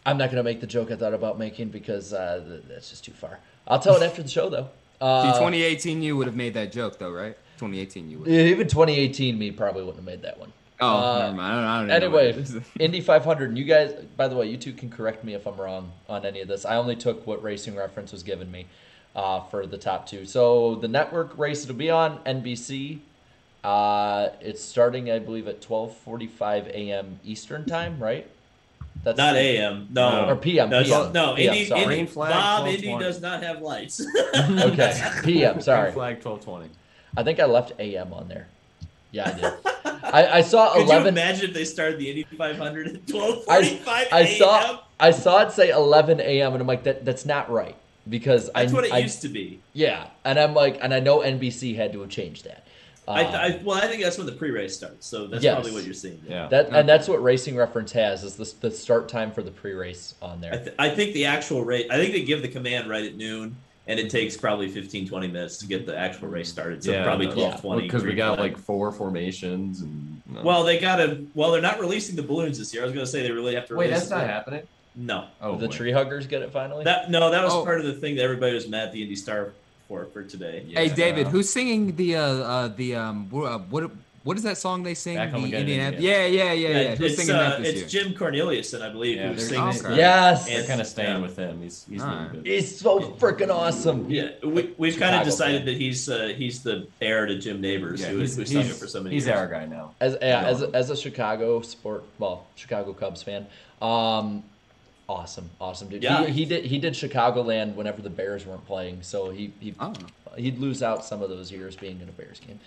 I'm not gonna make the joke I thought about making because uh, that's just too far. I'll tell it after the show though. See, Uh, 2018, you would have made that joke though, right? 2018, you would. even 2018, me probably wouldn't have made that one. Oh, Uh, never mind. I don't, I don't even know Anyway, what it is. Indy 500. And you guys, by the way, you two can correct me if I'm wrong on any of this. I only took what Racing Reference was giving me uh, for the top two. So the network race it'll be on NBC. Uh, it's starting, I believe, at 12:45 a.m. Eastern time, right? That's Not AM, no. or PM. No, PM. no, PM, Indy, sorry. Indy, flag, Bob, Indy does not have lights. okay, PM. Sorry, Flag 1220. I think I left AM on there. Yeah, I did. I, I saw Could you imagine if they started the Indy 500 at 12:45 I, I saw I saw it say 11 a.m. and I'm like that that's not right because That's I what it I- used to be. Yeah, and I'm like, and I know NBC had to have changed that. Um, I, well, I think that's when the pre-race starts, so that's Yes. probably what you're seeing. Yeah. that and that's what Racing Reference has is the, the start time for the pre-race on there. I, th- I think the actual race, I think they give the command right at noon, and it takes probably 15, 20 minutes to get the actual race started. So probably 12, 20. Because we got flag. like four formations and. no. Well, they got to. Well, they're not releasing the balloons this year. I was going to say they really have to. Wait, release that's not the- happening. No. Oh, the wait. tree huggers get it finally. That no, that was Oh. part of the thing that everybody was mad at the Indy Star for for today. Hey, David, Yeah. who's singing the uh, uh the um wh- uh, what what is that song they sing? Back Home the Again in Indiana- Indiana. Yeah, yeah, yeah, yeah. Who's it's singing uh, that this it's year? Jim Cornelison, I believe, Yeah, who's they're- singing. Okay. yes, They're And- kind of staying yeah. with him. He's he's Alright. doing he's so freaking awesome. Yeah, we, we've kind of decided fan. that he's uh, he's the heir to Jim Nabors, Yeah, who, he's, who sung it for so many he's years. our guy now. As yeah, Yeah. as as a Chicago sport, well, Chicago Cubs fan, um, awesome, awesome dude. Yeah. He, he did he did Chicagoland whenever the Bears weren't playing, so he he Oh. he'd lose out some of those years being in a Bears game.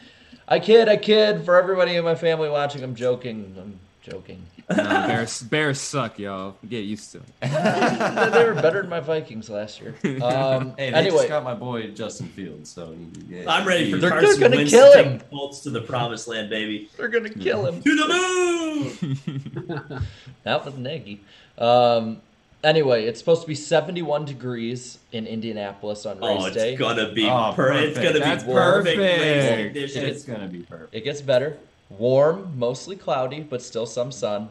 I kid, I kid. For everybody in my family watching, I'm joking. I'm joking. No, Bears, Bears suck, y'all. Get used to it. they were better than my Vikings last year. Um, Hey, they anyway, just got my boy Justin Fields, so yeah, I'm ready for he- They're- Carson they're gonna Wentz kill him. Bolts to the promised land, baby. they're gonna kill him. To the moon. Not with Nagy. Um, anyway, it's supposed to be 71 degrees in Indianapolis on oh, race Oh, it's day. gonna be Oh, per- It's perfect. gonna That's be perfect. perfect. racing. It's gonna be perfect. It gets better. Warm, mostly cloudy, but still some sun.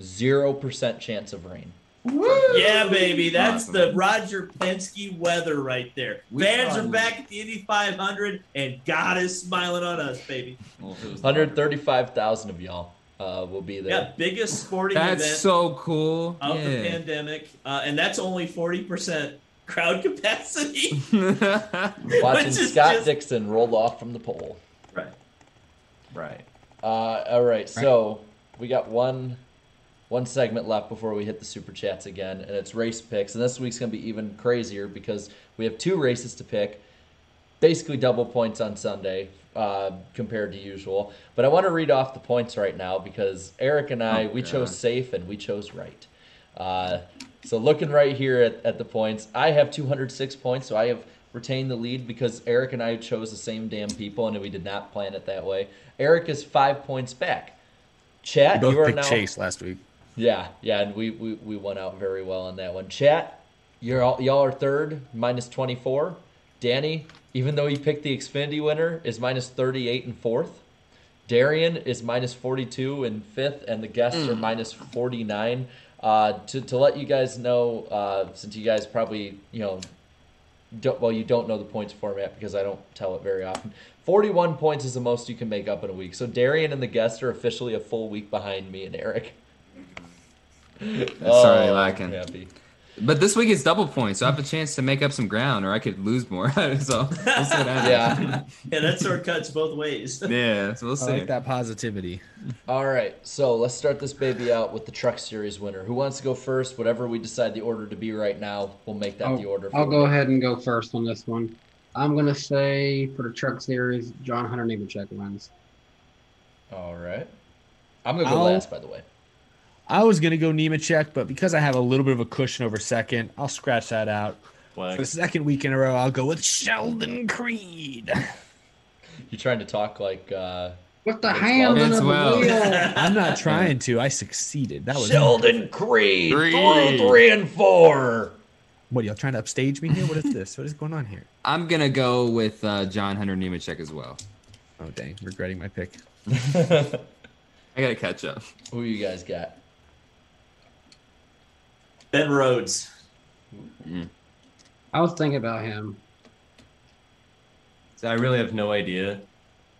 Zero percent chance of rain. Woo! Yeah, baby, that's Awesome. the Roger Penske weather right there. We Fans are back at the Indy 500, and God is smiling on us, baby. Well, if it was 135,000 of y'all uh, will be there. Yeah, biggest sporting That's event so cool. of the pandemic, uh, and that's only 40% crowd capacity. Watching Scott just- Dixon roll off from the pole. right. right. Uh, all right, so we got one one segment left before we hit the super chats again, and it's race picks. And this week's gonna be even crazier because we have two races to pick, basically double points on Sunday uh, compared to usual. But I want to read off the points right now because Eric and I Oh, we God. chose safe and we chose right. Uh, so looking right here at, at the points, I have 206 points, so I have retained the lead because Eric and I chose the same damn people and we did not plan it that way. Eric is five points back. Chat, We you both are picked now. Chase last week. Yeah, yeah, and we, we, we went out very well on that one. Chat, you're all, y'all are third, minus 24. Danny, even though he picked the Xfinity winner, is minus 38 and fourth. Darian is minus 42 in fifth, and the guests are minus 49. Uh, to, to let you guys know, uh, since you guys probably, you know, don't, well, you don't know the points format because I don't tell it very often. 41 points is the most you can make up in a week. So Darian and the guests are officially a full week behind me and Eric. That's Oh, already lacking. happy. But this week it's double points, so I have a chance to make up some ground, or I could lose more. so we'll see what happens. Yeah. Yeah, that sword cuts both ways. yeah. So we'll I see. like that positivity. All right, so let's start this baby out with the Truck Series winner. Who wants to go first? Whatever we decide the order to be right now, we'll make that I'll, the order. I'll go you. ahead and go first on this one. I'm gonna say for the truck series, John Hunter Nemechek wins. All right. I'm gonna go I'll- last, by the way. I was gonna go Nemechek, but because I have a little bit of a cushion over second, I'll scratch that out. Flag. For the second week in a row, I'll go with Sheldon Creed. You're trying to talk like uh, With the hands Vince under the Wells. wheel. I'm not trying to. I succeeded. That was Sheldon Creed, Creed. through three and four. What are y'all trying to upstage me here? What is this? What is going on here? I'm gonna go with uh, John Hunter Nemechek as well. Oh dang, regretting my pick. I gotta catch up. Who you guys got? Ben Rhodes. Mm-hmm. I was thinking about him. So I really have no idea.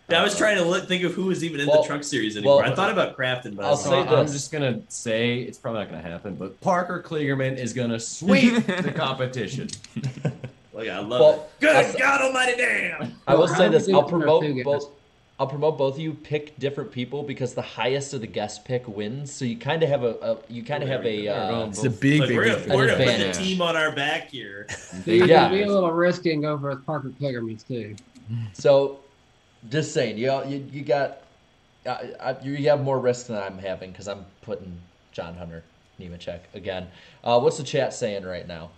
I was trying to look, think of who was even in Well- the truck series anymore. well, I thought about Crafton, but I I'll was say like, I'm just gonna say it's probably not gonna happen, but Parker Kligerman is gonna sweep the competition. like, I love Well, it. Good I'll- God Almighty, damn! I will say this. I'll think there are promote both. I'll promote both of you. Pick different people because the highest of the guest pick wins. So you kind of have a, a you kind of have a. Uh, It's a big, Like, big we're gonna, we're gonna put the advantage. team on our back here. So Yeah. be a little risky and go for Parker Kligerman's too. so, just saying, you you, you got, uh, I, you have more risk than I'm having because I'm putting John Hunter Nemechek again. Uh, what's the chat saying right now?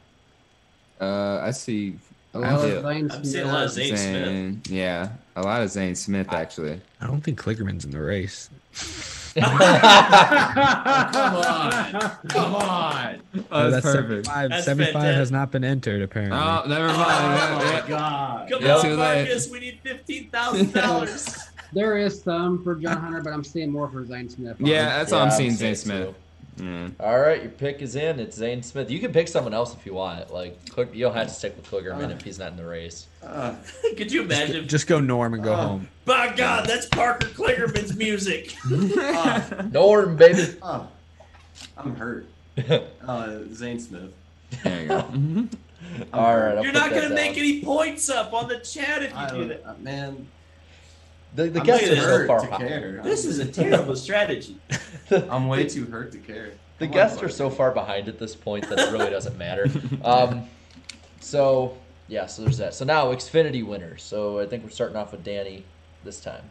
Uh, I see. A lot Yeah. of Zane I'm seeing a lot of Smith. Zane Smith. Yeah, a lot of Zane Smith actually. I don't think Kligerman's in the race. Come on, come on. Oh, that's that's perfect. 75, That's 75 has not been entered apparently. Oh, never mind. Oh Yeah, my yeah. God! Come Yeah, on. Marcus, we need fifteen thousand dollars. There is some for John Hunter, but I'm seeing more for Zane Smith. Yeah, that's all Yeah, I'm I'm seeing. seeing Zane Smith. Yeah. All right, your pick is in. It's Zane Smith. You can pick someone else if you want. Like, Klig- you don't have to stick with Kligerman if he's not in the race. Could you imagine? if- Just go Norm and go home. By God, that's Parker Kligerman's music. Norm, baby. Oh, I'm hurt. Uh, Zane Smith. There you go. All right, I'll You're not gonna make any points up on the chat if you I do that. uh, man, The, the I'm guests are so far to behind. care. This is a terrible strategy. I'm way too hurt to care. The Come on, guests are so far behind at this point that it really doesn't matter. Um, so yeah, so there's that. So now Xfinity winners. So I think we're starting off with Danny this time.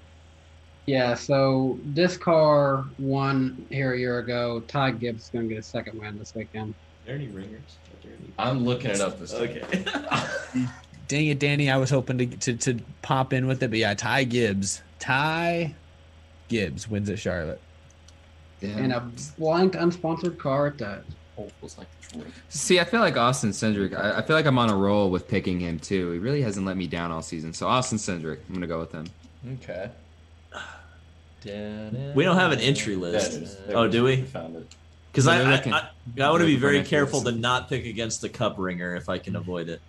Yeah, so this car won here a year ago. Ty Gibbs is going to get a second win this weekend. Are there any ringers? Are there any- I'm looking it up this time. Okay. Dang it, Danny. I was hoping to, to to pop in with it, but yeah, Ty Gibbs. Ty Gibbs wins at Charlotte. And a blank, unsponsored car at that. Like See, I feel like Austin Cindric. I, I feel like I'm on a roll with picking him too. He really hasn't let me down all season. So Austin Cindric, I'm gonna go with him. Okay. We don't have an entry list. is. Oh, do we? I found it. Because I, I, I, I want to be very careful to not pick against the cup ringer if I can avoid it.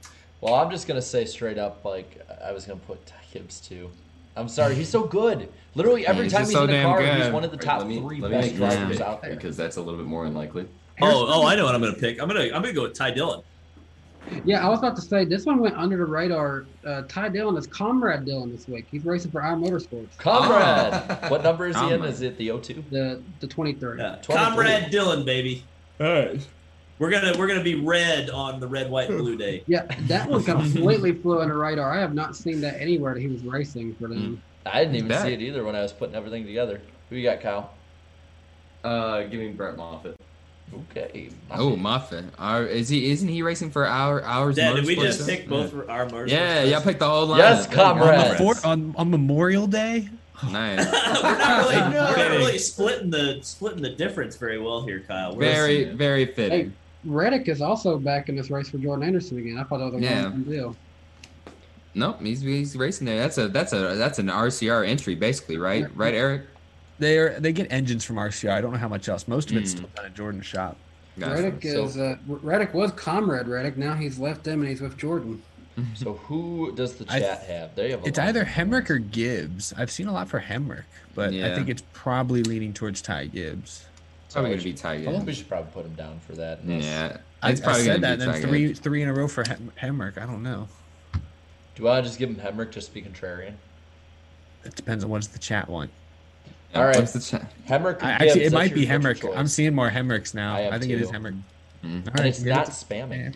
Well, I'm just gonna say straight up, like I was gonna put Ty Gibbs too. I'm sorry, he's so good. Literally every he's time he's so in a damn car, he's one of the Wait, top let me, three let best drivers out there. because that's a little bit more unlikely. Oh, oh, I know what I'm going to pick. I'm gonna, I'm gonna go with Ty Dillon. Yeah, I was about to say this one went under the radar. Uh, Ty Dillon is Comrade Dillon this week. He's racing for our Motorsports. Comrade. what number is he in? Is it the O2? The the 23. Yeah. 23. Comrade Dillon, baby. All right. We're gonna we're gonna be red on the red, white, and blue day. Yeah, that one completely flew under the radar. I have not seen that anywhere that he was racing for them. I didn't even Bet. see it either when I was putting everything together. Who you got, Kyle? Uh, give me Brett Moffitt. Okay. Oh, Moffitt. Our, is he? Isn't he racing for our ours? Dad, did we just too? pick both for our motorsports? Yeah, y'all picked the whole line. Yes, comrade. For, on, on Memorial Day? Nice. we're not really, we're not really splitting the splitting the difference very well here, Kyle. We're Very, very fitting. Hey, Reddick is also back in this race for Jordan Anderson again. I thought that was a Yeah. one-time deal. Nope, he's he's racing there. That's a that's a that's an RCR entry basically, right? Right, Eric? They're they get engines from RCR. I don't know how much else. Most of it's Mm. still done at Jordan's shop. Gotcha. Reddick So- is uh, Reddick was Comrade Reddick. Now he's left them and he's with Jordan. So who does the I- chat have? They have. A It's either Hemrick or Gibbs. I've seen a lot for Hemrick, but I think it's probably leaning towards Ty Gibbs. Probably gonna be should- Ty I think we should probably put him down for that. Yeah, I, it's I probably said that, be then three Gibbs. three in a row for Hem- Hemrick. I don't know. Do I just give him Hemrick just to be contrarian? It depends on what's the chat want. Yeah, All right. what's the cha- Hemrick. I, actually, Gibbs, it might be your- Hemrick. I'm seeing more Hemricks now. I I, have think it is too. Hemrick. Mm. All And it's not to- spamming.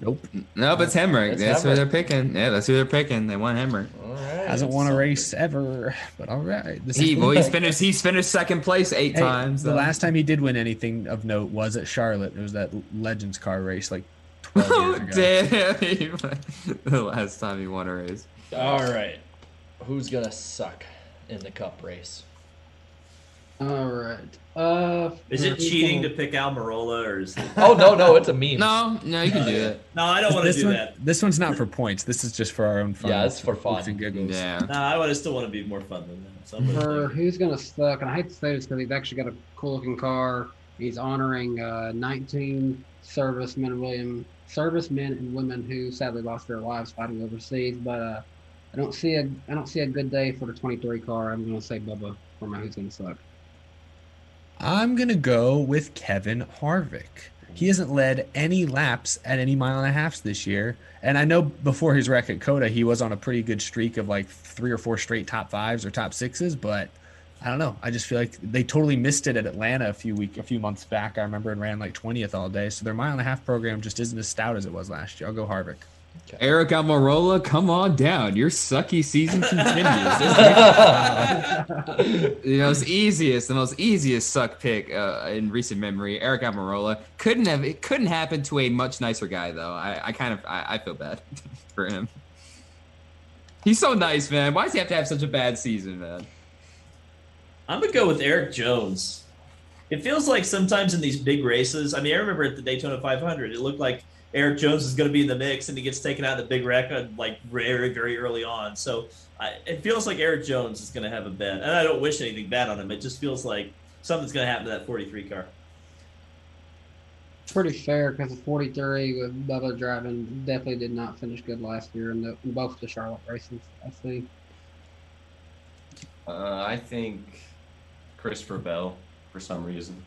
Nope. No, but it's Hemrick. It's That's who they're picking. Yeah, that's who they're picking. They want Hemrick. All right. Hasn't won a So- race ever, but all right. This He is- well, he's finished. He's finished second place eight Hey, times. The though. last time he did win anything of note was at Charlotte. It was that Legends car race like 12 Oh, years ago. damn! The last time he won a race. All right. Who's gonna suck in the Cup race. All right. Uh, Is it cheating to pick Almirola or is it? Oh no, no, it's a meme. No, no, you can do it. No, I don't want to this do one, that. This one's not for points. This is just for our own fun. Yeah, it's for fun. And giggles. Yeah. No, I would still want to be more fun than that. So gonna For take- who's gonna suck, and I hate to say this because he's actually got a cool looking car. He's honoring uh, 19 servicemen and William servicemen and women who sadly lost their lives fighting overseas. But uh, I don't see a I don't see a good day for the 23 car. I'm gonna say Bubba for my who's gonna suck. I'm gonna go with Kevin Harvick. He hasn't led any laps at any mile and a halfs this year. And I know before his wreck at COTA, he was on a pretty good streak of like three or four straight top fives or top sixes, but I don't know. I just feel like they totally missed it at Atlanta a few week a few months back. I remember and ran like 20th all day. So their mile and a half program just isn't as stout as it was last year. I'll go Harvick. Aric Almirola, come on down. Your sucky season continues. the most easiest, the most easiest suck pick uh, in recent memory. Aric Almirola couldn't have. It couldn't happen to a much nicer guy, though. I, I kind of, I, I feel bad for him. He's so nice, man. Why does he have to have such a bad season, man? I'm gonna go with Erik Jones. It feels like sometimes in these big races. I mean, I remember at the Daytona 500, it looked like Erik Jones is going to be in the mix, and he gets taken out in the big wreck uh, like very, very early on. So I, it feels like Erik Jones is going to have a bad. And I don't wish anything bad on him. It just feels like something's going to happen to that 43 car. Pretty fair because the 43 with Bubba driving definitely did not finish good last year in, the, in both the Charlotte races. I think. Uh, I think Christopher Bell for some reason.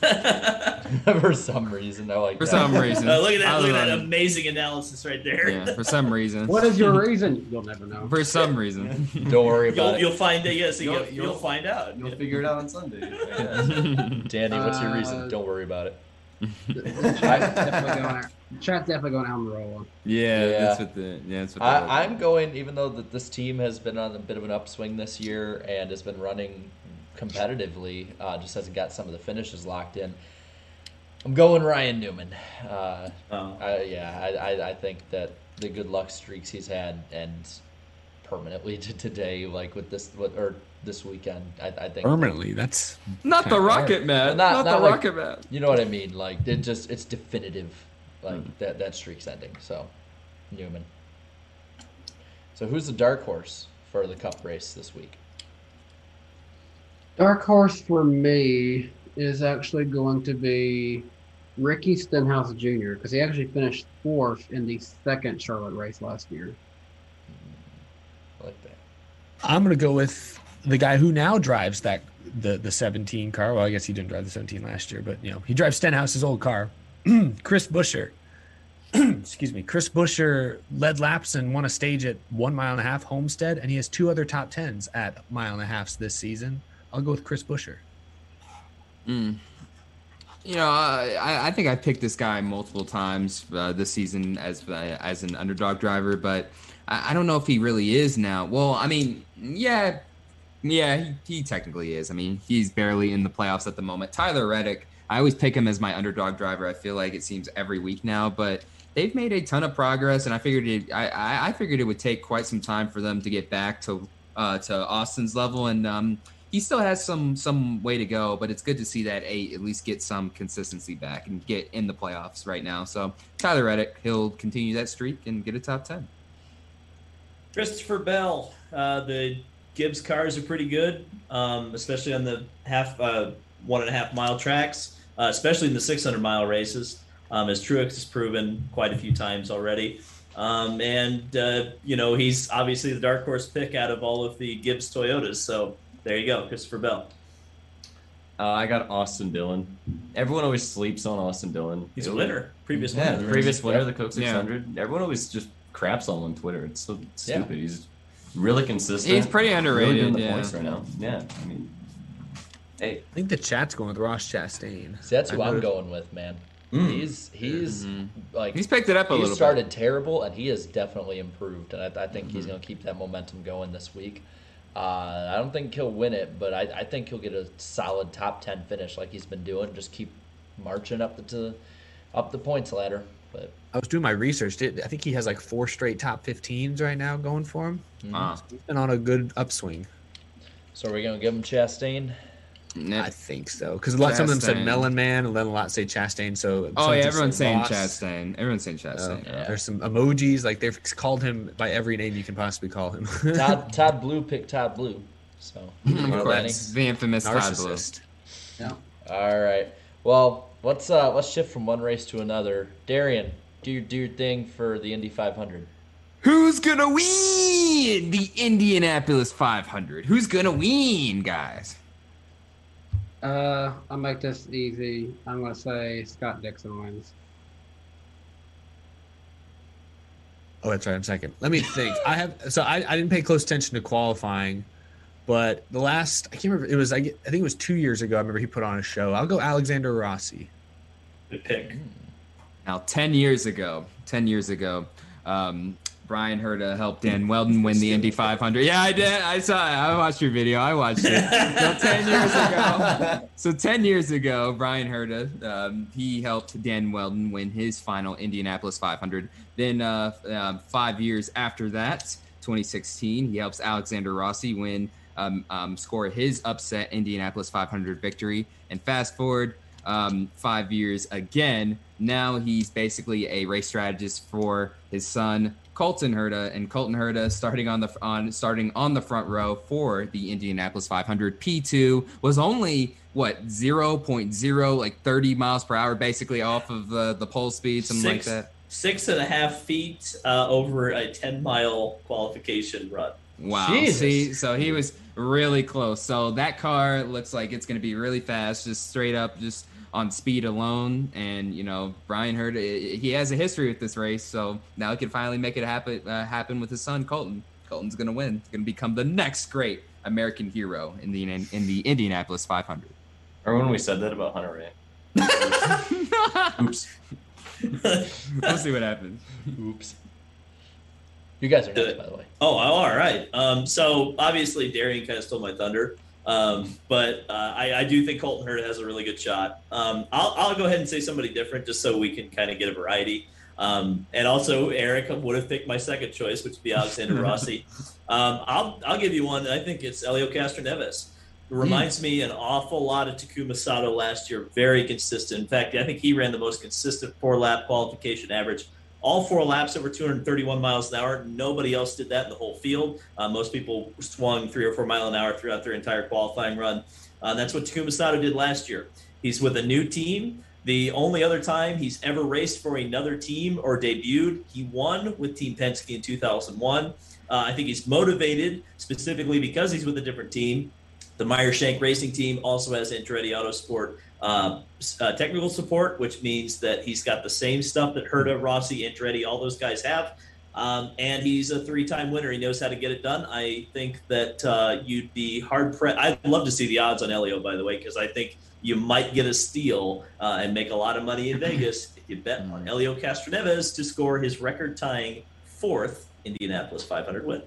for some reason, I like For that. some reason. Uh, look at that! I Look at that it. amazing analysis right there. Yeah, for some reason. What is your reason? You'll never know. For some reason. Don't worry You'll, about it. you'll find it. Yes, you'll, You'll- you'll, you'll- find out. You'll figure it out on Sunday. Danny, what's your Uh, reason? Don't worry about it. Chat's definitely going. Chat's definitely going Almirola. Yeah, Yeah. that's what the yeah, that's what the I, I'm going, even though that this team has been on a bit of an upswing this year and has been running competitively, uh, just hasn't got some of the finishes locked in. I'm going Ryan Newman. Uh, Oh. I, yeah, I, I, I think that the good luck streaks he's had and permanently to today, like with this, with, or this weekend, I, I think Permanently. That's Not the rocket man. Not- Not, not the like- rocket man. You know what I mean? Like it just it's definitive. Like Hmm. that that streak's ending. So Newman. So who's the dark horse for the cup race this week? Dark horse for me is actually going to be Ricky Stenhouse Jr. because he actually finished fourth in the second Charlotte race last year. I like that. I'm gonna go with the guy who now drives that the the 17 car. Well, I guess he didn't drive the 17 last year, but you know he drives Stenhouse's old car. Chris Buescher. Excuse me. Chris Buescher led laps and won a stage at one mile and a half Homestead, and he has two other top tens at mile and a halfs this season. I'll go with Chris Buescher. Mm. You know, I, I think I picked this guy multiple times uh, this season as uh, as an underdog driver, but I, I don't know if he really is now. Well, I mean, yeah, yeah, he, he technically is. I mean, he's barely in the playoffs at the moment. Tyler Reddick, I always pick him as my underdog driver. I feel like it seems every week now, but they've made a ton of progress, and I figured it. I, I figured it would take quite some time for them to get back to uh, to Austin's level, and um, he still has some some way to go. But it's good to see that eight at least get some consistency back and get in the playoffs right now. So Tyler Reddick, he'll continue that streak and get a top ten. Christopher Bell. Uh, the Gibbs cars are pretty good, um, especially on the half uh, one and a half mile tracks, uh, especially in the 600 mile races, um, as Truex has proven quite a few times already. Um, and uh, you know he's obviously the dark horse pick out of all of the Gibbs Toyotas. So there you go, Christopher Bell. Uh, I got Austin Dillon. Everyone always sleeps on Austin Dillon. He's a It- winner, previous yeah, winner. previous winner of the Coke 600. Everyone always just craps on him on Twitter. It's so Yeah. stupid. He's really consistent. He's pretty Really underrated, doing the yeah. points right now. Yeah, I mean, hey, I think the chat's going with Ross Chastain. See, that's who I I'm going with, man. Mm. He's he's like He's picked it up a he little bit. started terrible, and he has definitely improved, and I, I think Mm-hmm. he's going to keep that momentum going this week. Uh, I don't think he'll win it, but I, I think he'll get a solid top ten finish like he's been doing. Just keep marching up the to, up the points ladder. But I was doing my research. Did- I think he has like four straight top 15s right now going for him. Ah. He's been on a good upswing. So are we gonna give him Chastain? I think so because a lot some of them said Melon Man, and then a lot say Chastain. So Oh yeah, everyone's say saying Boss. Chastain. Everyone's saying Uh, Chastain. There's some emojis like they've called him by every name you can possibly call him. Todd Todd Blue picked Todd Blue. So Of Well, course, the infamous Todd Blue. Yeah. All right. Well, let's uh let's shift from one race to another. Darian, do your do your thing for the Indy 500. Who's gonna win the Indianapolis 500? Who's gonna win, guys? Uh, I'll make this easy. I'm gonna say Scott Dixon wins. Oh, that's right. I'm second. Let me think. I have so I, I didn't pay close attention to qualifying, but the last I can't remember. It was I, get- I think it was two years ago. I remember he put on a show. I'll go Alexander Rossi. Good pick. Now, 10 years ago, 10 years ago, um, Bryan Herta helped Dan Wheldon win the Indy 500. Yeah, I did. I saw it. I watched your video. I watched it. so 10 years ago, so 10 years ago, Bryan Herta, um, he helped Dan Wheldon win his final Indianapolis 500. Then uh, uh, five years after that, 2016, he helps Alexander Rossi win, um, um, score his upset Indianapolis 500 victory. And fast forward um, five years again. Now he's basically a race strategist for his son Colton Herta, and Colton Herta starting on the on starting on the front row for the Indianapolis 500 P2 was only what 0.0 like 30 miles per hour basically off of the the pole speed something like that. Six and a half feet uh, over a 10 mile qualification run. Wow. Jesus. See, so he was really close. So that car looks like it's going to be really fast, just straight up, just on speed alone. And you know, Bryan Herta, he has a history with this race, so now he can finally make it happen. Uh, happen with his son Colton. Colton's going to win. He's going to become the next great American hero in the in the Indianapolis 500. Or when we said that about Hunter-Reay. Oops. we'll see what happens. Oops. You guys are next, by the way. Oh, all right. Um, so obviously, Darian kind of stole my thunder, um, but uh, I, I do think Colton Herta has a really good shot. Um, I'll, I'll go ahead and say somebody different just so we can kind of get a variety. Um, and also, Eric would have picked my second choice, which would be Alexander Rossi. Um, I'll I'll give you one. I think it's Elio Castroneves. Reminds me an awful lot of Takuma Sato last year. Very consistent. In fact, I think he ran the most consistent four lap qualification average. All four laps over 231 miles an hour. Nobody else did that in the whole field. Uh, most people swung three or four mile an hour throughout their entire qualifying run. Uh, that's what Takuma Sato did last year. He's with a new team. The only other time he's ever raced for another team or debuted, he won with Team Penske in 2001. Uh, I think he's motivated specifically because he's with a different team. The Meyer Shank Racing Team also has Andretti Autosport uh, uh, technical support, which means that he's got the same stuff that Herta, Rossi, Andretti, all those guys have. Um, and he's a three-time winner. He knows how to get it done. I think that uh, you'd be hard pressed. I'd love to see the odds on Elio, by the way, because I think you might get a steal uh, and make a lot of money in Vegas if you bet on Elio Castroneves to score his record-tying fourth Indianapolis 500 win.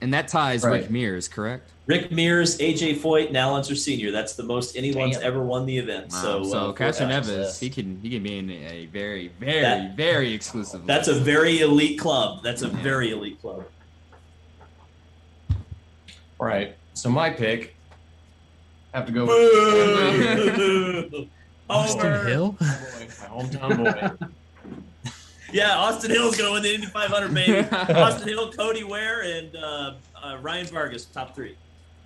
And that ties Right. Rick Mears, correct? Rick Mears, AJ Foyt, and Al Unser Sr. That's the most anyone's Damn. ever won the event. Wow. So, So, uh, Castroneves, he can he can be in a very very That- very exclusive. That's a very elite club. That's a very elite club. All right. So my pick. Have to go. Boo! Austin Over. Hill. my hometown boy. Yeah, Austin Hill's going to win the Indy 500, baby. Austin Hill, Cody Ware, and uh, uh, Ryan Vargas, top three.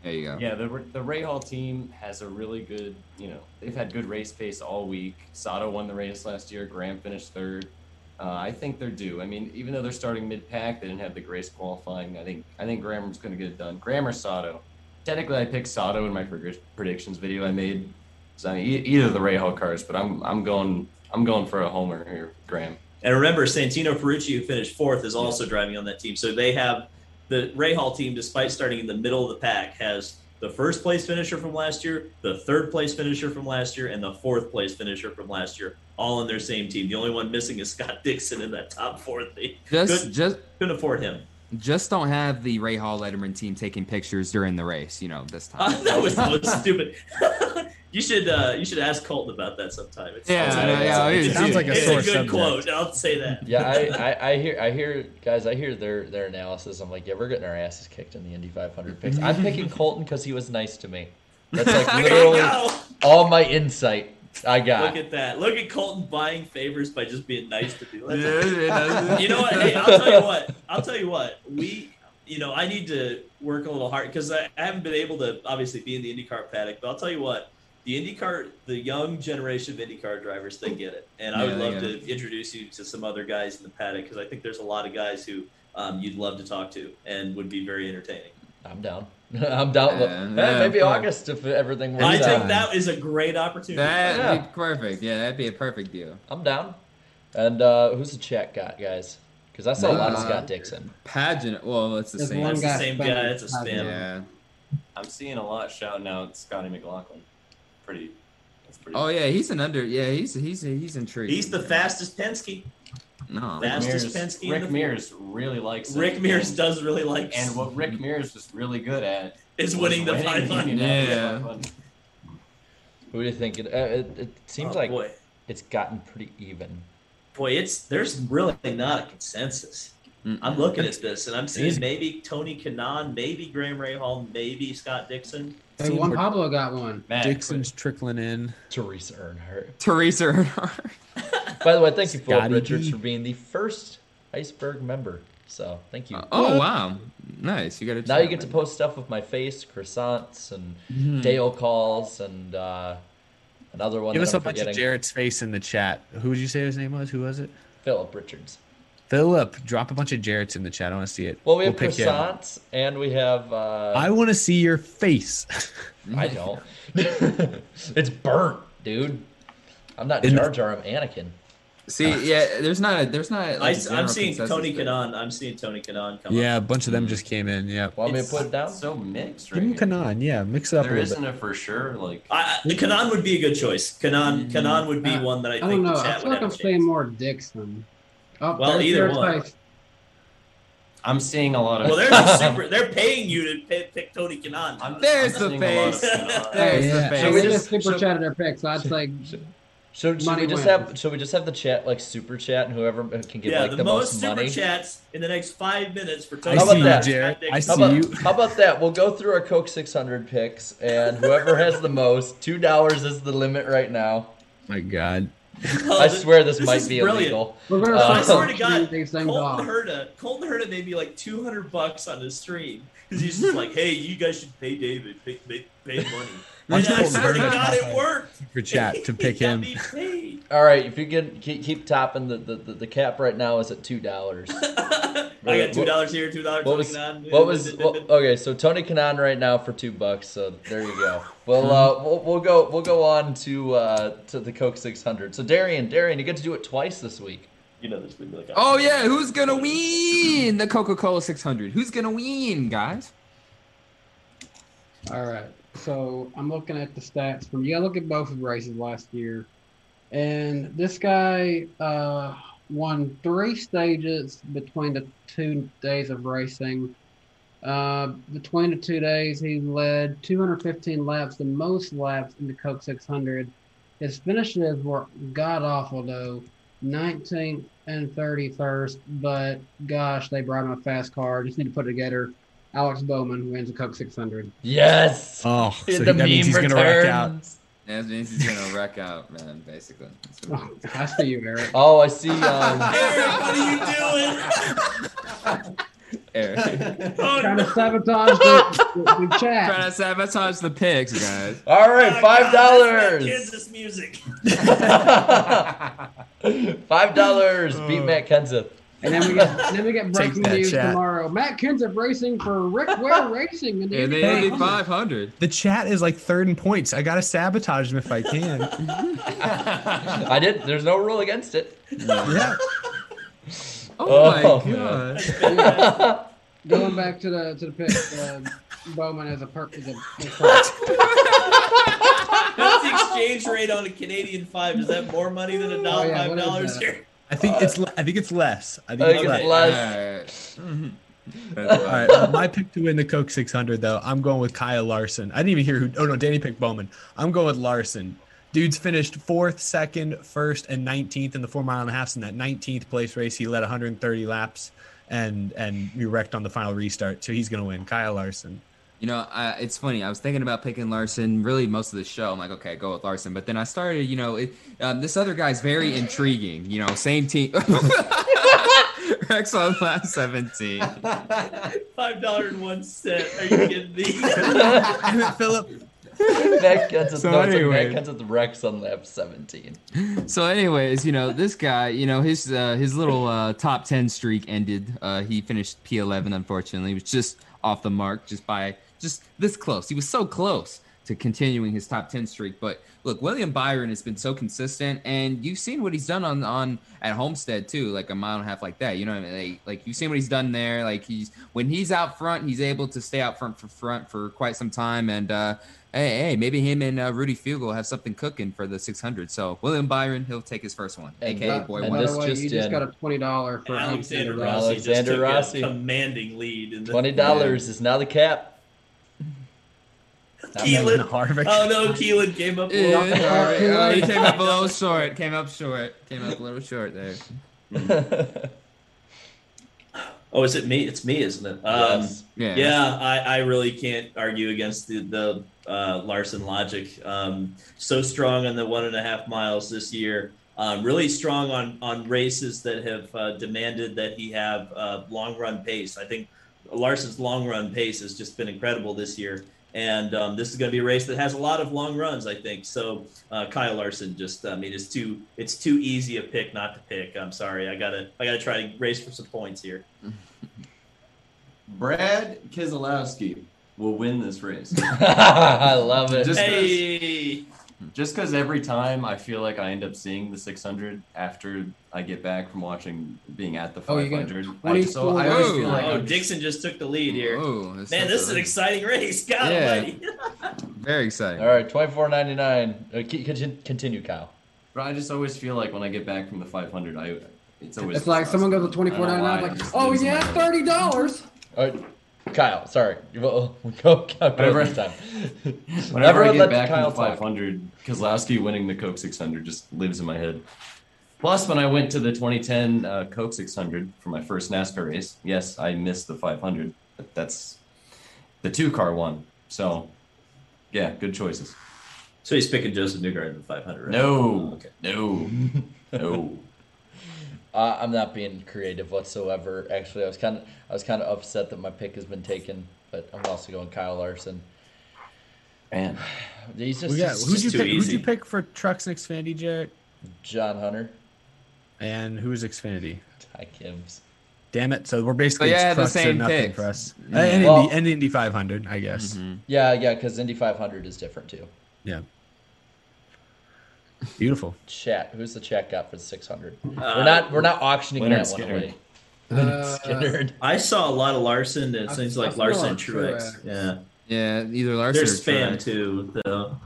There you go. Yeah, the the Rahal team has a really good, you know, they've had good race pace all week. Sato won the race last year. Graham finished third. Uh, I think they're due. I mean, even though they're starting mid pack, they didn't have the grace qualifying. I think I think Graham's going to get it done. Graham or Sato. Technically, I picked Sato in my predictions video I made. So I mean, e- either of the Rahal cars, but I'm I'm going I'm going for a homer here, Graham. And remember, Santino Ferrucci, who finished fourth, is also driving on that team. So they have the Rahal team, despite starting in the middle of the pack, has the first place finisher from last year, the third place finisher from last year, and the fourth place finisher from last year, all in their same team. The only one missing is Scott Dixon in that top four. They Just couldn't, just couldn't afford him. just don't have the Rahal Letterman team taking pictures during the race. You know this time. Uh, that was so stupid. You should uh, you should ask Colton about that sometime. It's, Yeah, it's, I it's- yeah, it's, it sounds like a it's sore a good subject. quote. I'll say that. Yeah, I, I, I hear I hear guys, I hear their their analysis. I'm like, yeah, we're getting our asses kicked in the Indy 500 picks. I'm picking Colton because he was nice to me. That's like literally all my insight I got. Look at that. Look at Colton buying favors by just being nice to people. That's- Yeah, yeah, that's- you know what? Hey, I'll tell you what. I'll tell you what. We, you know, I need to work a little hard because I, I haven't been able to obviously be in the IndyCar paddock. But I'll tell you what. The IndyCar, the young generation of IndyCar drivers, they get it, and I would they love get to introduce you to some other guys in the paddock because I think there's a lot of guys who um, you'd love to talk to and would be very entertaining. I'm down. I'm down. Yeah, yeah, maybe of. August if everything works I out. think that is a great opportunity. That'd Yeah. be perfect. Yeah, that'd be a perfect deal. I'm down. And uh, who's the chat got, guys? Because I saw a lot of Uh, Scott Dixon. Pageant. Well, it's the There's same. one That's the same guy. It's a time. spam. Yeah. I'm seeing a lot shouting out Scotty McLaughlin. Pretty. That's pretty. Oh yeah, he's an under. Yeah, he's he's he's intrigued. He's the fastest Penske. No. Fastest Mears, Penske Rick Mears really likes it. Rick Mears and- does really like And what Rick Mears was really good at is winning the winning 500. Indianapolis Yeah. 500. Who do you think? It, uh, it, it seems Oh, like boy. it's gotten pretty even. Boy, it's there's really not a consensus. Mm. I'm looking at this and I'm seeing maybe Tony Kanaan, maybe Graham Rahal, maybe Scott Dixon. Hey, Juan Pablo got one. Matt, Dixon's trickling in. Teresa Earnhardt. Teresa Earnhardt. By the way, thank you, Philip Richards, D. for being the first Iceberg member. So thank you. Oh wow, nice. You got to. now you get to post stuff with my face, croissants, and Mhm. Dale calls, and uh, another one. Give that us I'm a bunch forgetting. of Jarrett's face in the chat. Who would you say his name was? Who was it? Philip Richards. Philip. Drop a bunch of Jarrett's in the chat. I want to see it. Well, we have We'll pick croissants, and we have. Uh, I want to see your face. I don't. it's burnt, dude. I'm not In- Jar Jar. I'm Anakin. See, yeah, there's not a there's not. I, Like, a am seeing Tony there. Kanaan. I'm seeing Tony Kanaan come yeah, a bunch of them just came in. Yeah. Want me to put it down? So mixed, Give right? him here. Yeah, mix it up There a little isn't bit. a for sure like. I, I, Kanaan would be a good choice. Kanaan, Kanaan would be Uh, one that I I think don't know. the I chat feel would like I'm have a seeing chance. More Dixon. Oh, Well, either Jarrett's one. face. I'm seeing a lot of. Well, there's a super. They're paying you to pay, pick Tony Kanaan. I'm, There's I'm the seeing a lot of face. There's Yeah. the So face. we just- just super should- chatted our picks. So I'd say So should Money we just wins. have should we just have the chat like super chat and whoever can get yeah, like the, the, most, most, super money? chats in the next five minutes for I Tony How about see you, that? Jarrett. I How see about, you. how about that? We'll go through our Coke 600 picks, and whoever has the most, two dollars is the limit right now. My God. Oh, I this- swear this, this might is be brilliant. illegal. we're gonna Uh, I start swear to auctioning God, these things Colton off. Herta, Colton Herta made me like 200 bucks on his stream because he's just like, "Hey, you guys should pay David, pay, pay, pay money." Watch I Colton swear to Herta it drop a worked. Super chat to pick him. All right, if you can keep, keep topping the, the, the, the cap right now is at two dollars. I got two dollars here, two dollars. What was what was what, okay? So Tony Kanaan right now for two bucks. So there you go. Well, uh, we'll, we'll go we'll go on to uh, to the Coke 600. So Darian, Darian, you get to do it twice this week. You know this would be like. Oh yeah, who's gonna win the Coca-Cola 600? Who's gonna win, guys? All right. So I'm looking at the stats from you. gotta look at both of races last year, and this guy uh, won three stages between the two days of racing. Uh, between the two days, he led 215 laps, the most laps in the Coke 600. His finishes were god awful though, 19th and 31st. But gosh, they brought him a fast car. Just need to put it together. Alex Bowman wins the Coke 600. Yes. Oh, The so that means he's gonna wreck out. Yeah, that means he's gonna wreck out, man. Basically. That's what it is. I see you, Eric. Oh, I see. Um, Eric, what are you doing? Eric. Oh, Trying no. to sabotage the, the, the Trying chat. to sabotage the picks, guys. all right, Oh, five dollars. Matt Kansas music. Five dollars. Beat Matt Kenseth. And then we get then we get breaking news chat. tomorrow. Matt Kenseth racing for Rick Ware Racing in the And Indy the Indy 500. 500. The chat is like third in points. I gotta sabotage him if I can. I did. There's no rule against it. yeah. Oh, Oh, my man. god. Going back to the to the pick, uh, Bowman as a per is a, is a That's the exchange rate on a Canadian five. Is that more money than a dollar Oh, yeah, five dollars here? I think it's le- I think it's less. I think I it's less. less. Alright. All right, uh, my pick to win the Coke 600 though, I'm going with Kyle Larson. I didn't even hear who. Oh no, Danny picked Bowman. I'm going with Larson. Dude's finished fourth, second, first, and 19th in the four mile and a half. In that 19th place race, he led 130 laps, and and we wrecked on the final restart. So he's gonna win. Kyle Larson. You know, I, it's funny. I was thinking about picking Larson really most of the show. I'm like, okay, go with Larson. But then I started, you know, it, um, this other guy's very intriguing. You know, same team. Rex on lap 17. Five dollar and one cent. Are you kidding me? Philip. Matt gets it. So no, it's anyway. Matt gets it the Rex on lap 17. So, anyways, you know, this guy, you know, his uh, his little uh, top 10 streak ended. Uh, he finished P11, unfortunately. He was just off the mark, just by just this close. He was so close to continuing his top 10 streak. But look, William Byron has been so consistent, and you've seen what he's done on on at Homestead too, like a mile and a half like that. You know, what I mean? like, like you've seen what he's done there. Like he's when he's out front, he's able to stay out front for front for quite some time. And uh, hey, hey, maybe him and uh, Rudy Fugle have something cooking for the 600. So William Byron, he'll take his first one, And aka by- boy and one. By this way, just you just got a twenty dollar for Alexander Alexander Rossi Rossi. just Alexander took Rossi. a commanding lead. In the, Twenty dollars is now the cap. Keelan. Harvick. Oh no, Keelan came up. Yeah, with- sorry. Oh, he came up a little short. Came up short. Came up a little short there. Oh, is it me? It's me, isn't it? Um, Yes. Yeah. Yeah, I, I really can't argue against the the uh, Larson logic. Um, so strong on the one and a half miles this year. Um, really strong on on races that have uh, demanded that he have uh, long run pace. I think Larson's long run pace has just been incredible this year. And um, this is going to be a race that has a lot of long runs, I think. So uh, Kyle Larson just, I mean, it's too it's too easy a pick not to pick. I'm sorry, I gotta I gotta try to race for some points here. Brad Keselowski will win this race. I love it. Just 'cause- Hey, just because every time I feel like I end up seeing the 600 after I get back from watching being at the Oh, you got 500. I, so I always feel like oh, Dixon just took the lead here. Whoa, Man, this a- is an exciting race. God Yeah. almighty. Very exciting. All right, twenty four ninety nine. Uh, Continue, Kyle. but I just always feel like when I get back from the 500, I it's always It's like someone goes to twenty four ninety nine, like, oh yeah, thirty dollars. All right, Kyle. Sorry, We'll- we'll go, go, go Whenever- this time. Whenever I get back Kyle from the 500, Keselowski winning the Coke 600 just lives in my head. Plus, when I went to the 2010 uh, Coke 600 for my first NASCAR race, yes, I missed the 500, but that's the two car one. So, yeah, good choices. So he's picking Josef Newgarden in the 500. Right? No, Okay. no, no. Uh, I'm not being creative whatsoever. Actually, I was kind of I was kind of upset that my pick has been taken, but I'm also going Kyle Larson. Man, He's just, Well, yeah, it's who'd just you too pick? Who'd you pick for Trucks and Xfinity, Jarrett? John Hunter, And who's Xfinity? Ty Kims. Damn it! So we're basically yeah, it's the trucks or same nothing pick. for us. Yeah. And, Well- Indy, and Indy 500, I guess. Yeah, yeah, because Indy 500 is different too. Yeah. Beautiful. Chat. Who's the chat got for the 600? Uh, we're not we're not auctioning Leonard that one away. Uh, I saw a lot of Larson, and it seems like saw Larson and Truex. Truex. Yeah. Yeah, either Larson There's or spam too, though.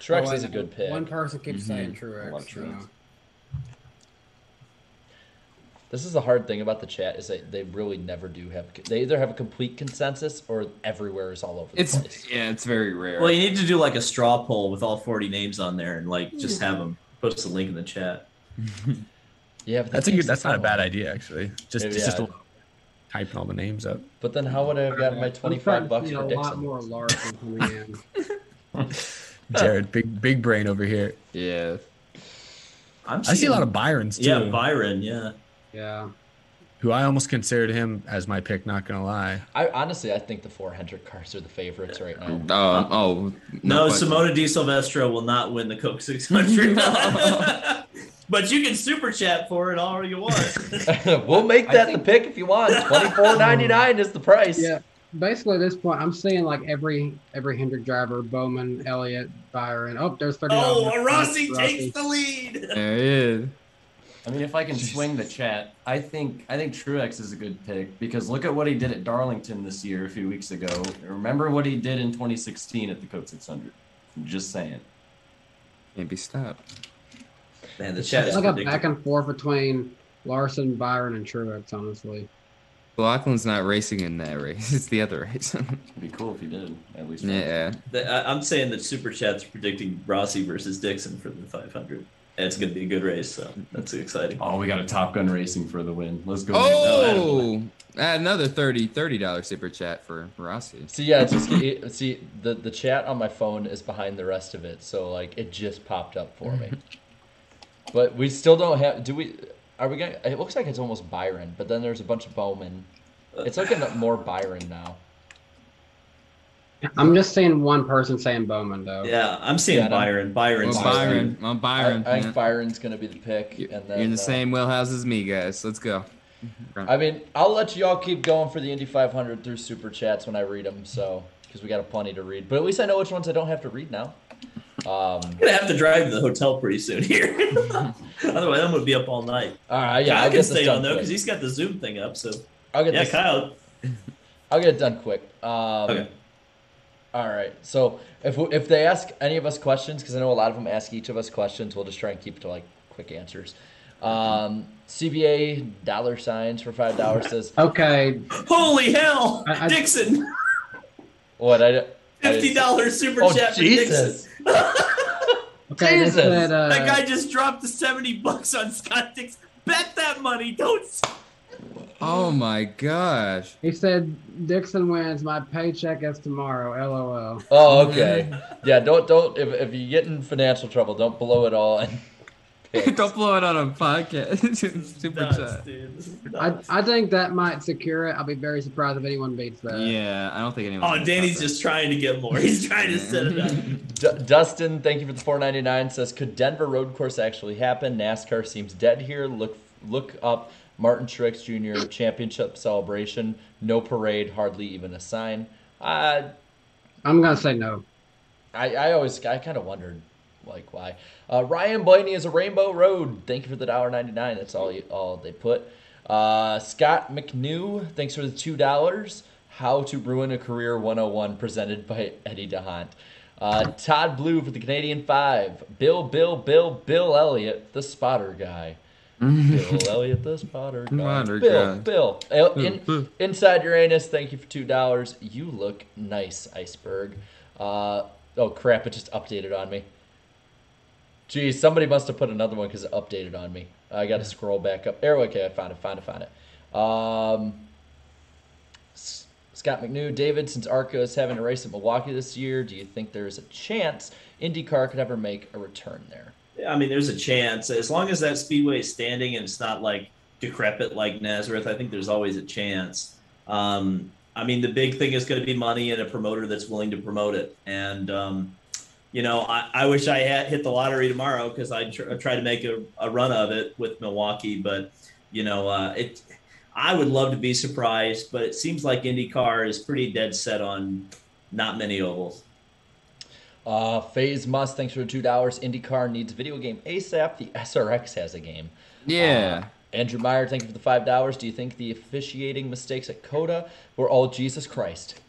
Truex Oh, is a good pick. One person keeps Mhm. saying Love Truex. Truex. so. This is the hard thing about the chat is that they really never do have. They either have a complete consensus or everywhere is all over the It's place. yeah, it's very rare. Well, you need to do like a straw poll with all 40 names on there, and like just have them post a link in the chat. Yeah, but That's a good. That's not a time. bad idea, actually. Just, Maybe, just yeah. typing all the names up. But then how would I have gotten my I'm twenty starting five to bucks see for a lot Dixon? more Larson coming in. Jared, big big brain over here. yeah. I'm I see a lot of Byrons too. Yeah, Byron. Yeah. Yeah. who I almost considered him as my pick. Not gonna lie. I honestly, I think the four Hendrick cars are the favorites right now. Oh, oh. No, question. Simona de Silvestro will not win the Coke 600. but you can super chat for it all you want. we'll make that the pick if you want. Twenty four ninety nine is the price. Yeah. Basically, at this point, I'm seeing like every every Hendrick driver: Bowman, Elliott, Byron. Oh, there's thirty. oh, Rossi takes the lead. There he is. I mean, if I can swing the chat, I think I think Truex is a good pick because look at what he did at Darlington this year a few weeks ago. Remember what he did in 2016 at the Coke 600. I'm just saying. Can't be stopped. Man, the chat It's is like a predictive. back and forth between Larson, Byron, and Truex. Honestly, Lachlan's not racing in that race. It's the other race. It'd be cool if he did. At least. yeah. The- I- I'm saying that Super Chat's predicting Rossi versus Dixon for the 500. And it's going to be a good race, so that's exciting. Oh, we got a Top Gun Racing for the win. Let's go. Oh, add another 30 $30 super chat for Rossi. See, yeah, it's just it, see the the chat on my phone is behind the rest of it, so like it just popped up for me. but we still don't have. Do we? Are we gonna? It looks like it's almost Byron, but then there's a bunch of Bowman. It's looking at more Byron now. I'm just seeing one person saying Bowman though. Yeah, I'm seeing Yeah, I Byron. Byron's Well, Byron. Well, Byron. I, I think. Byron's gonna be the pick, and then You're in the uh, same wheelhouse as me, guys. Let's go. I mean, I'll let you all keep going for the Indy 500 through super chats when I read them, so because we got a plenty to read. But at least I know which ones I don't have to read now. Um, I'm going to have to drive to the hotel pretty soon here. Otherwise, I'm going to be up all night. All right, yeah, Kyle I'll can stay on, though, quick. because he's got the Zoom thing up, so. I'll get yeah, this- Kyle. I'll get it done quick. Um, Okay. All right. So if we, if they ask any of us questions, because I know a lot of them ask each of us questions, we'll just try and keep it to like quick answers. Um, CBA dollar signs for five dollars says Okay. Holy hell! I- I- Dixon! what I. I $50 super Oh, chat for Dixon. Okay, Jesus. said, uh, that guy just dropped the 70 bucks on Scott Dixon. Bet that money. Don't. S- Oh my gosh. He said Dixon wins. My paycheck is tomorrow. LOL. Oh, okay. Yeah, don't don't if if you get in financial trouble, don't blow it all. And Don't blow it on a podcast. super Nuts, chat. dude. I. I think that might secure it. I'll be very surprised if anyone beats that. Yeah, I don't think anyone. Oh, Danny's just trying to get more. He's trying to set it up. D- Dustin, thank you for the 4.99. Says, could Denver road course actually happen? NASCAR seems dead here. Look look up Martin Truex Jr. Championship celebration. No parade, hardly even a sign. Uh, I'm gonna say no. I, I always I kind of wondered like why. Uh, Ryan Blaney is a Rainbow Road. Thank you for the dollar ninety nine. That's all you, all they put. Uh, Scott McNew, thanks for the two dollars. How to ruin a career 101 presented by Eddie D'Hondt. Uh, Todd Blue for the Canadian five. Bill Bill Bill Bill Elliott, the spotter guy. Bill Elliott, this. Spotter Bill guy. Bill. In- Inside Uranus, thank you for two dollars. You look nice, Iceberg. Uh, oh crap! It just updated on me. Geez, somebody must have put another one because it updated on me. I got to scroll back up. There, okay, I found it, found it, found it. Um, Scott McNew, David, since ARCA is having a race at Milwaukee this year, do you think there's a chance IndyCar could ever make a return there? I mean, there's a chance. As long as that speedway is standing and it's not like decrepit like Nazareth, I think there's always a chance. Um, I mean, the big thing is going to be money and a promoter that's willing to promote it. And, um, you know, I, I wish I had hit the lottery tomorrow because I'd tr- try to make a, a run of it with Milwaukee. But, you know, uh, it. I would love to be surprised, but it seems like IndyCar is pretty dead set on not many ovals. Uh, Phase Must, thanks for the two dollars. IndyCar needs a video game ASAP. The SRX has a game. Yeah. Uh, Andrew Meyer, thank you for the five dollars. Do you think the officiating mistakes at COTA were all Jesus Christ?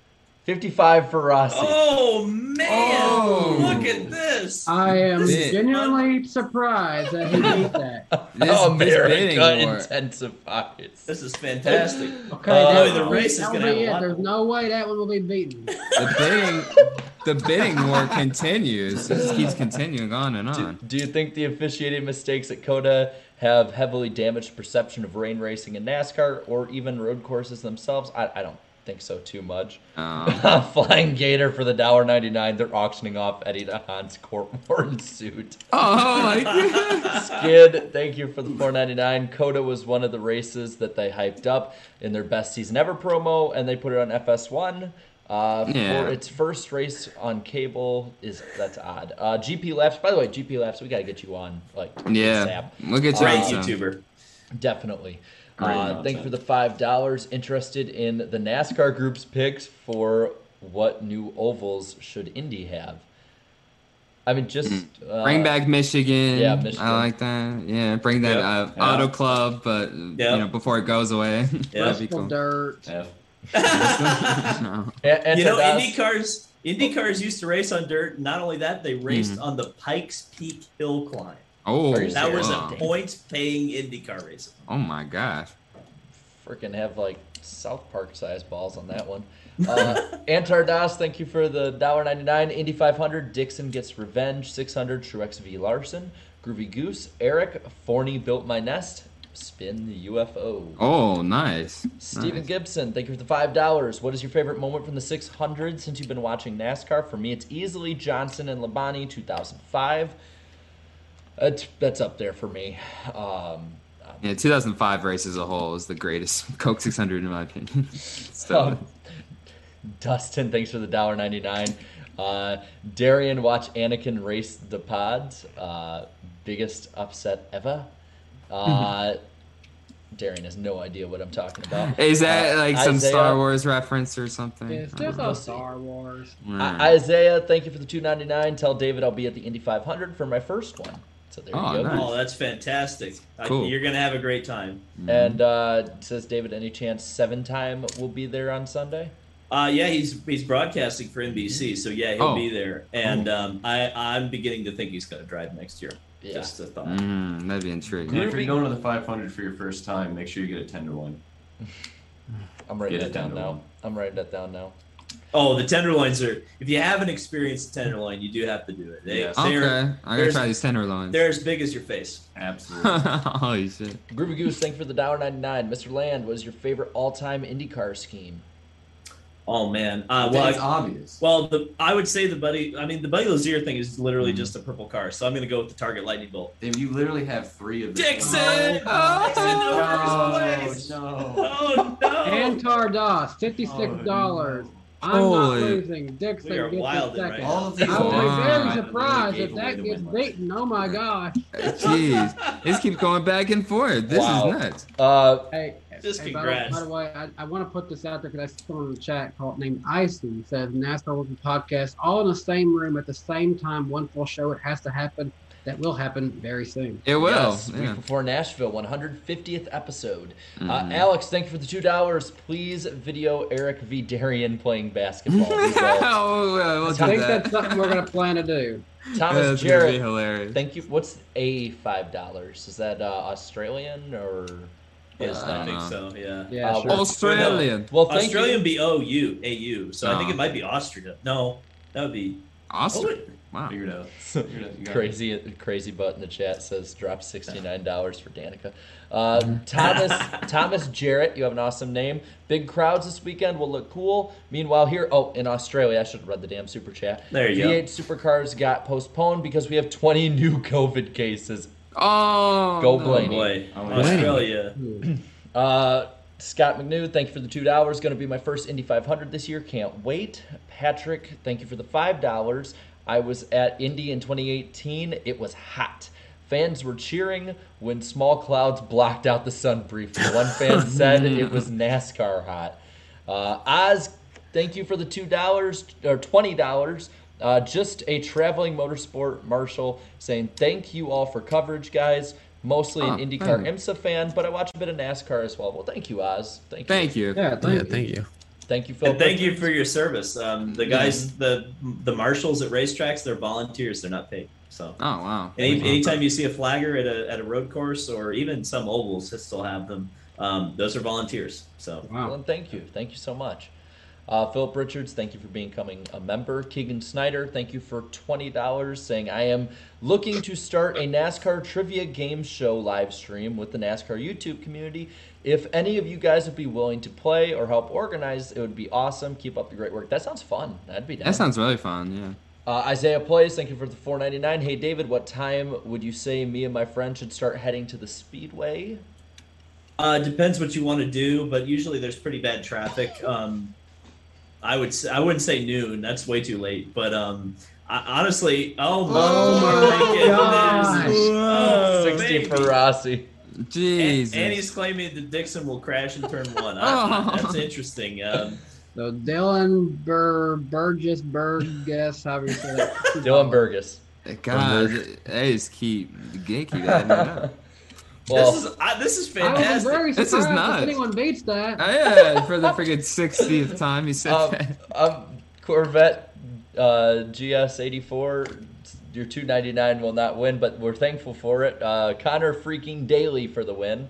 Fifty-five for Rossi. Oh man! Oh. Look at this. I am This- genuinely surprised that he beat that. This, this bidding America war. intensifies. This is fantastic. Okay, Uh, that- the race is gonna be have it. There's no way that one will be beaten. The bidding, the bidding war continues. It just keeps continuing on and Do, on. do you think the officiating mistakes at COTA have heavily damaged perception of rain racing in NASCAR or even road courses themselves? I, I don't think so too much. Um, Flying Gator for the dollar ninety nine. They're auctioning off Eddie D'Hondt's court worn suit. oh my god. Skid, thank you for the four ninety nine. COTA was one of the races that they hyped up in their best season ever promo, and they put it on FS1. Uh, Yeah. For its first race on cable is that's odd. Uh, GP Laps, by the way, GP Laps, we got to get you on like Yeah. ASAP. We'll get you Great on. YouTuber. Definitely. Great Uh, thank you content. for the five dollars. Interested in the NASCAR group's picks for what new ovals should Indy have? I mean, just uh, Bring back Michigan. yeah, Michigan. I like that. Yeah, bring that Yeah. uh, Yeah. Auto Club, but Yeah. you know before it goes away. Yeah. That'd be cool. dirt. F. No. A- and you know, to us- IndyCars IndyCars used to race on dirt. Not only that, they raced Mm-hmm. on the Pikes Peak Hill climb. Oh, That was wow. a point-paying IndyCar race. Oh my gosh. freaking have like South Park sized balls on that one. Uh, Antar Das, thank you for the $1.99. Indy 500, Dixon gets revenge. 600, Truex V. Larson. Groovy Goose, Eric, Forney built my nest. Spin the UFO. Oh, nice. Steven Nice. Gibson, thank you for the five dollars. What is your favorite moment from the 600 since you've been watching NASCAR? For me, it's easily Johnson and Labonte, 2005. That's that's up there for me. Um, Yeah, 2005 race as a whole is the greatest Coke 600 in my opinion. so, Um, Dustin, thanks for the dollar ninety nine. Uh, Darian, watch Anakin race the pods. Uh, biggest upset ever. Uh, Darian has no idea what I'm talking about. is that Uh, like some Isaiah- Star Wars reference or something? It's I just don't know. all Star Wars. Mm. I- Isaiah, thank you for the two ninety nine. Tell David I'll be at the Indy five hundred for my first one. So there Oh, you go. nice. Oh, that's fantastic. I- you're gonna have a great time. And uh, says David, any chance seven time will be there on Sunday? Uh, yeah, he's he's broadcasting for NBC, so yeah, he'll Oh. be there. And um, I I'm beginning to think he's gonna drive next year. Yeah. Just a thought. Mm, that'd be intriguing. And if you're going to the 500 for your first time, make sure you get a 10 to 1. I'm writing Get that down now. tenderloin. I'm writing that down now. Oh, the tenderloins are. If you haven't experienced tenderloin, you do have to do it. They, Yes. they're- Okay, I gotta try these tenderloins. They're as big as your face. Absolutely. Holy shit. Groovy Goose, thank you for the dollar ninety nine. Mr. Land, what is your favorite all time IndyCar scheme? Oh man, uh, well, It's I- obvious. Well, the I would say the buddy. I mean, the Buddy Lazier thing is literally Mm. just a purple car, so I'm gonna go with the Target Lightning Bolt. If you literally have three of them. Dixon! Oh, Dixon, no, no, first place! no. Oh no! Antar Das, fifty-six dollars. I'm Holy- not losing. Dixon We are gets wild the right second. now. All of these I would be very surprised if that gets beaten. Oh my gosh. Jeez. This keeps going back and forth. This Wow. is nuts. Uh, Hey, Just hey, congrats. By the way, I, I want to put this out there because I saw someone in the chat called named Icy says NASCAR Working Podcast all in the same room at the same time, one full show. It has to happen. That will happen very soon. It will. Yes, week before Nashville, 150th episode. Uh, Mhm. Alex, thank you for the two dollars. Please video Eric V. Darian playing basketball. We will. oh, well, we'll I think that. that's something we're going to plan to do. Thomas That's Jarrett, hilarious. thank you. What's a five dollars? Is that uh, Australian or? Yeah, is I that- think so. Yeah. Yeah, Uh, sure. Australian. Well, thank Australian you. be OU, AU. So I think it might be Austria. No, that would be. Awesome. Oh, Wow. Figured out. Figured. You got. Crazy, crazy butt in the chat says drop sixty nine dollars for Danica. Uh, Thomas Thomas Jarrett, you have an awesome name. Big crowds this weekend will look cool. Meanwhile, here, oh, in Australia, I should have read the damn super chat. There you go. V8 supercars got postponed because we have twenty new COVID cases. Oh. Go no. Oh Blaney. boy, Oh, Australia. Uh, Scott McNew, thank you for the two dollars. Going to be my first Indy 500 this year. Can't wait. Patrick, thank you for the five dollars. I was at Indy in 2018. It was hot. Fans were cheering when small clouds blocked out the sun briefly. One fan said it was NASCAR hot. Uh, Oz, thank you for the two dollars or twenty dollars. Uh, just a traveling motorsport marshal saying thank you all for coverage, guys. Mostly an IndyCar thank. IMSA fan, but I watch a bit of NASCAR as well. Well, thank you, Oz. Thank you. Thank you. Yeah, thank Yeah, you. thank you. Thank you, Phil. And thank you for your service. Um, the guys, the the marshals at racetracks, they're volunteers. They're not paid. So Oh, wow. any, anytime you see a flagger at a, at a road course or even some ovals that still have them, um, those are volunteers. So Wow. and thank you. Thank you so much. Uh, Philip Richards, thank you for becoming a member. Keegan Snyder, thank you for $20, saying, I am looking to start a NASCAR trivia game show live stream with the NASCAR YouTube community. If any of you guys would be willing to play or help organize, it would be awesome. Keep up the great work. That sounds fun. That'd be down. That sounds really fun. Yeah. Uh, Isaiah Plays, thank you for the 4.99. Hey David, what time would you say me and my friend should start heading to the Speedway? uh, depends what you want to do, but usually there's pretty bad traffic. Um, I would say, I wouldn't say noon. That's way too late. But um, I, honestly, oh my, Oh my goodness. gosh. Oh, 60 baby. for Rossi. Jesus. And he's claiming that Dixon will crash in turn one. I, Oh. That's interesting. Um, So Dylan Bur Burgess Burgess, however you say that. Dylan Burgess. God, they just keep, they keep adding it up. Well, this is I, this is I was very This is surprised if nuts. anyone beats that. Oh, yeah, for the freaking 60th time you said um, that. um, Corvette uh, GS84, your 299 will not win, but we're thankful for it. Uh, Conor freaking Daly for the win.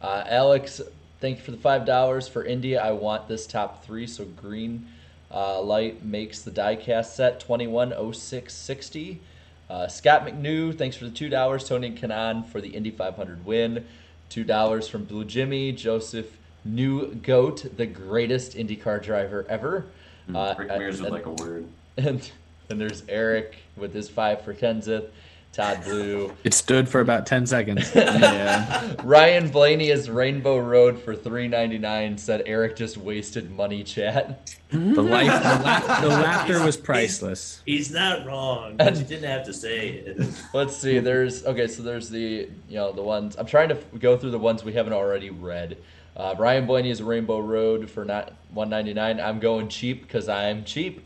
Uh, Alex thank you for the five dollars for India. I want this top three. So green uh, light makes the diecast set twenty one oh six sixty. Uh, Scott McNew, thanks for the two dollars. Tony Kanaan for the Indy 500 win. Two dollars from Blue Jimmy. Joseph New Goat, the greatest IndyCar driver ever. Uh, Rick Mears would like a word. And then there's Eric with his five for Kenseth. Todd Blue. It stood for about 10 seconds. yeah. Ryan Blaney is Rainbow Road for three ninety nine. Said Eric just wasted money. Chat. The life, the, la- the laughter was priceless. He's not wrong, but you didn't have to say it. Let's see. There's okay. So there's the you know the ones I'm trying to f- go through the ones we haven't already read. Uh, Ryan Blaney is Rainbow Road for not 199. I'm going cheap because I'm cheap.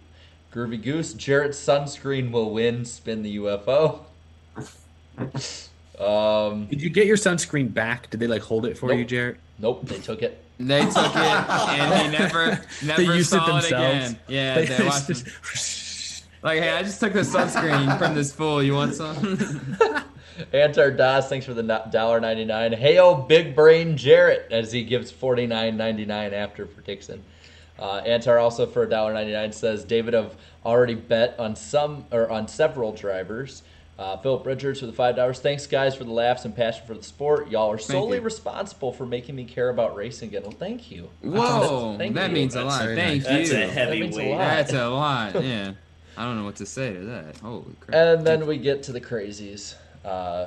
Groovy Goose. Jarrett Sunscreen will win. Spin the UFO. Um, Did you get your sunscreen back? Did they like hold it for Nope. you, Jarrett? nope, they took it. They took it and he never never used it saw it, themselves. again. Yeah, They they, watched just- Like, hey, I just took the sunscreen from this fool. You want some? Antar Das, thanks for the dollar ninety nine. Hail Big Brain Jarrett as he gives forty nine ninety nine after for Dixon. Uh, Antar also for $1.99 says David have already bet on some or on several drivers. Uh, Philip Richards for the five dollars. Thanks guys for the laughs and passion for the sport. Y'all are solely responsible for making me care about racing again. Well, thank you. Whoa, Thank that you. means a lot. very Thank nice. you. That's a heavy That means a weight. lot. That's a lot. Yeah. I don't know what to say to that. Holy crap. And then we get to the crazies, uh,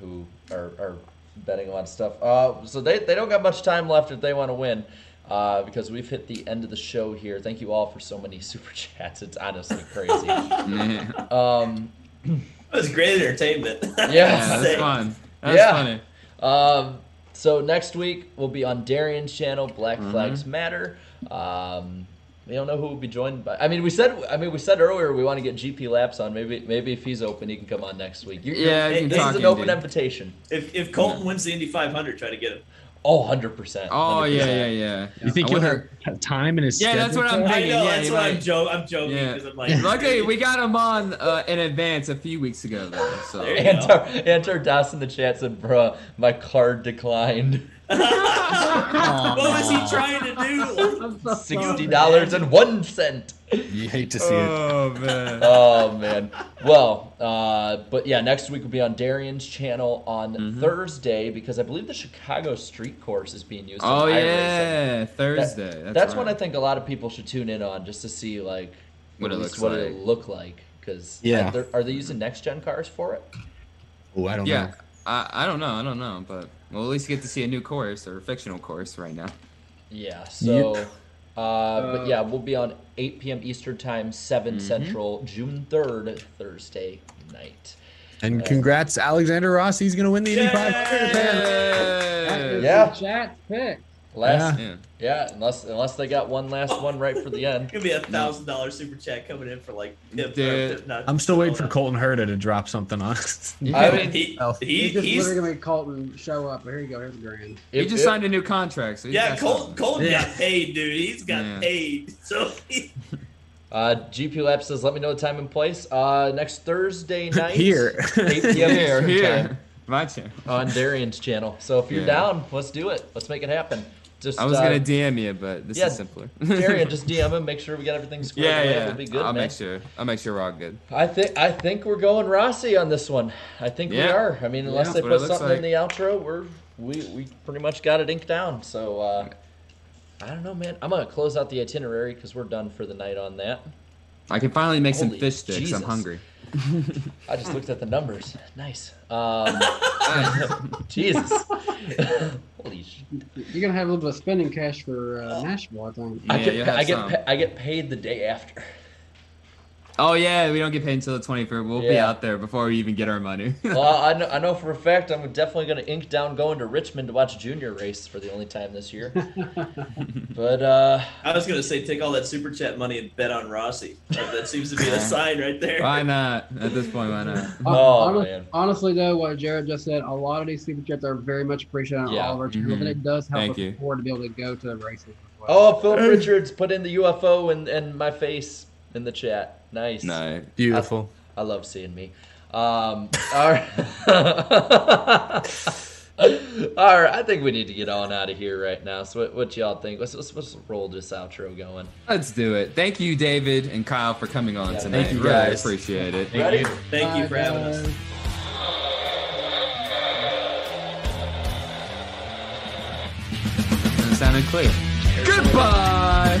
who are, are betting on a lot of stuff. Uh, so they, they don't got much time left if they want to win, uh, because we've hit the end of the show here. Thank you all for so many super chats. It's honestly crazy. Yeah, um, It was great entertainment. Yeah. yeah that's fun. That's Yeah. funny. um, so next week we'll be on Darian's channel, Black Mm-hmm. Flags Matter. Um, we don't know who will be joined by. I mean, we said. I mean, we said earlier we want to get GP Laps on. Maybe, maybe if he's open, he can come on next week. You're, Yeah, you're, you can this talk is an open dude. invitation. If if Colton wins the Indy 500, try to get him. Oh, 100%. Oh, yeah, 100%. yeah, yeah. You think I he'll wonder- have time in his Yeah, that's what I'm schedule? I know yeah, that's he what might- I'm joking. I'm joking Yeah. because I'm like, Luckily, we got him on uh, in advance a few weeks ago, though. So There you Antar, Antar Das in the chat said, bruh, my card declined. what was he trying to do? $60 and one cent. You hate to see it. Oh man. Oh, man. Well, uh, but yeah, next week will be on Darian's channel on Mm-hmm. Thursday because I believe the Chicago Street Course is being used. in Oh iRacing. yeah, That- Thursday. That's, That's, when I think a lot of people should tune in on just to see like What it looks what like. it'll look like. Because Yeah. are they using next gen cars for it? Oh, I don't Yeah, know. I, I don't know, I don't know, but we'll at least get to see a new course or a fictional course right now. Yeah. So, uh, but Uh, yeah, we'll be on 8 p.m. Eastern time, 7 Mhm. Central, June 3rd, Thursday night. And congrats, Alexander Rossi. He's going to win the Indy 500. Yeah. the chat pick. Last, Yeah. yeah. unless unless they got one last one right for the end. Could be a thousand dollar super chat coming in for like. If, Dude. if not, I'm still waiting for Colton Herta to drop something on us. I mean, He, Oh. he, He's just he's literally gonna make Colton show up. Here you go. Here's a grand. He if- just if- signed a new contract, so yeah. Colton. Colton Yeah. got paid, dude. He's got Yeah. paid. So he, Uh, GP Laps says, "Let me know the time and place. Uh, next Thursday night Here. 8 p.m. Here, here. time My channel. on Darian's channel. So if you're Yeah. down, let's do it. Let's make it happen. Just I was uh, gonna DM you, but this yeah, is simpler. Darian, just DM him. Make sure we got everything squared yeah, away. yeah. It'll be good, I'll man. make sure. I'll make sure we're all good. I think I think we're going Rossi on this one. I think we are. I mean, unless Yeah, they that's what it put something in the outro, we're we we pretty much got it inked down. So uh, I don't know, man. I'm gonna close out the itinerary because we're done for the night on that. I can finally make some Holy fish sticks. Jesus. I'm hungry. I just looked at the numbers. Nice. Um, Jesus. Holy sh- You're gonna have a little bit of spending cash for uh, Nashville, I think. I Yeah, get you pa- have I get some. pa- I get paid the day after. Oh yeah, we don't get paid until the 23rd. We'll be out there before we even get our money. well, I know, I know for a fact I'm definitely going to ink down going to Richmond to watch Junior race for the only time this year. but uh, I was gonna say take all that super chat money and bet on Rossi. That, that seems to be the sign right there. why not? At this point, why not? Oh, Hon- man. Honestly, though, what Jared just said, a lot of these super chats are very much appreciated on Yeah. all of our channels, Mhm. and it does help Thank us you. afford to be able to go to the races. As well. oh, Philip Richards put in the UFO and, and my face in the chat. Nice. No. Beautiful. I love seeing me. Um, all right. All right, I think we need to get on out of here right now. So, what, what y'all think? Let's, let's let's roll this outro going. Let's do it. Thank you, David and Kyle, for coming on Yeah, tonight. thank you, Really guys. appreciate it. Thank you. Thank you for having us. That sounded clear. Goodbye.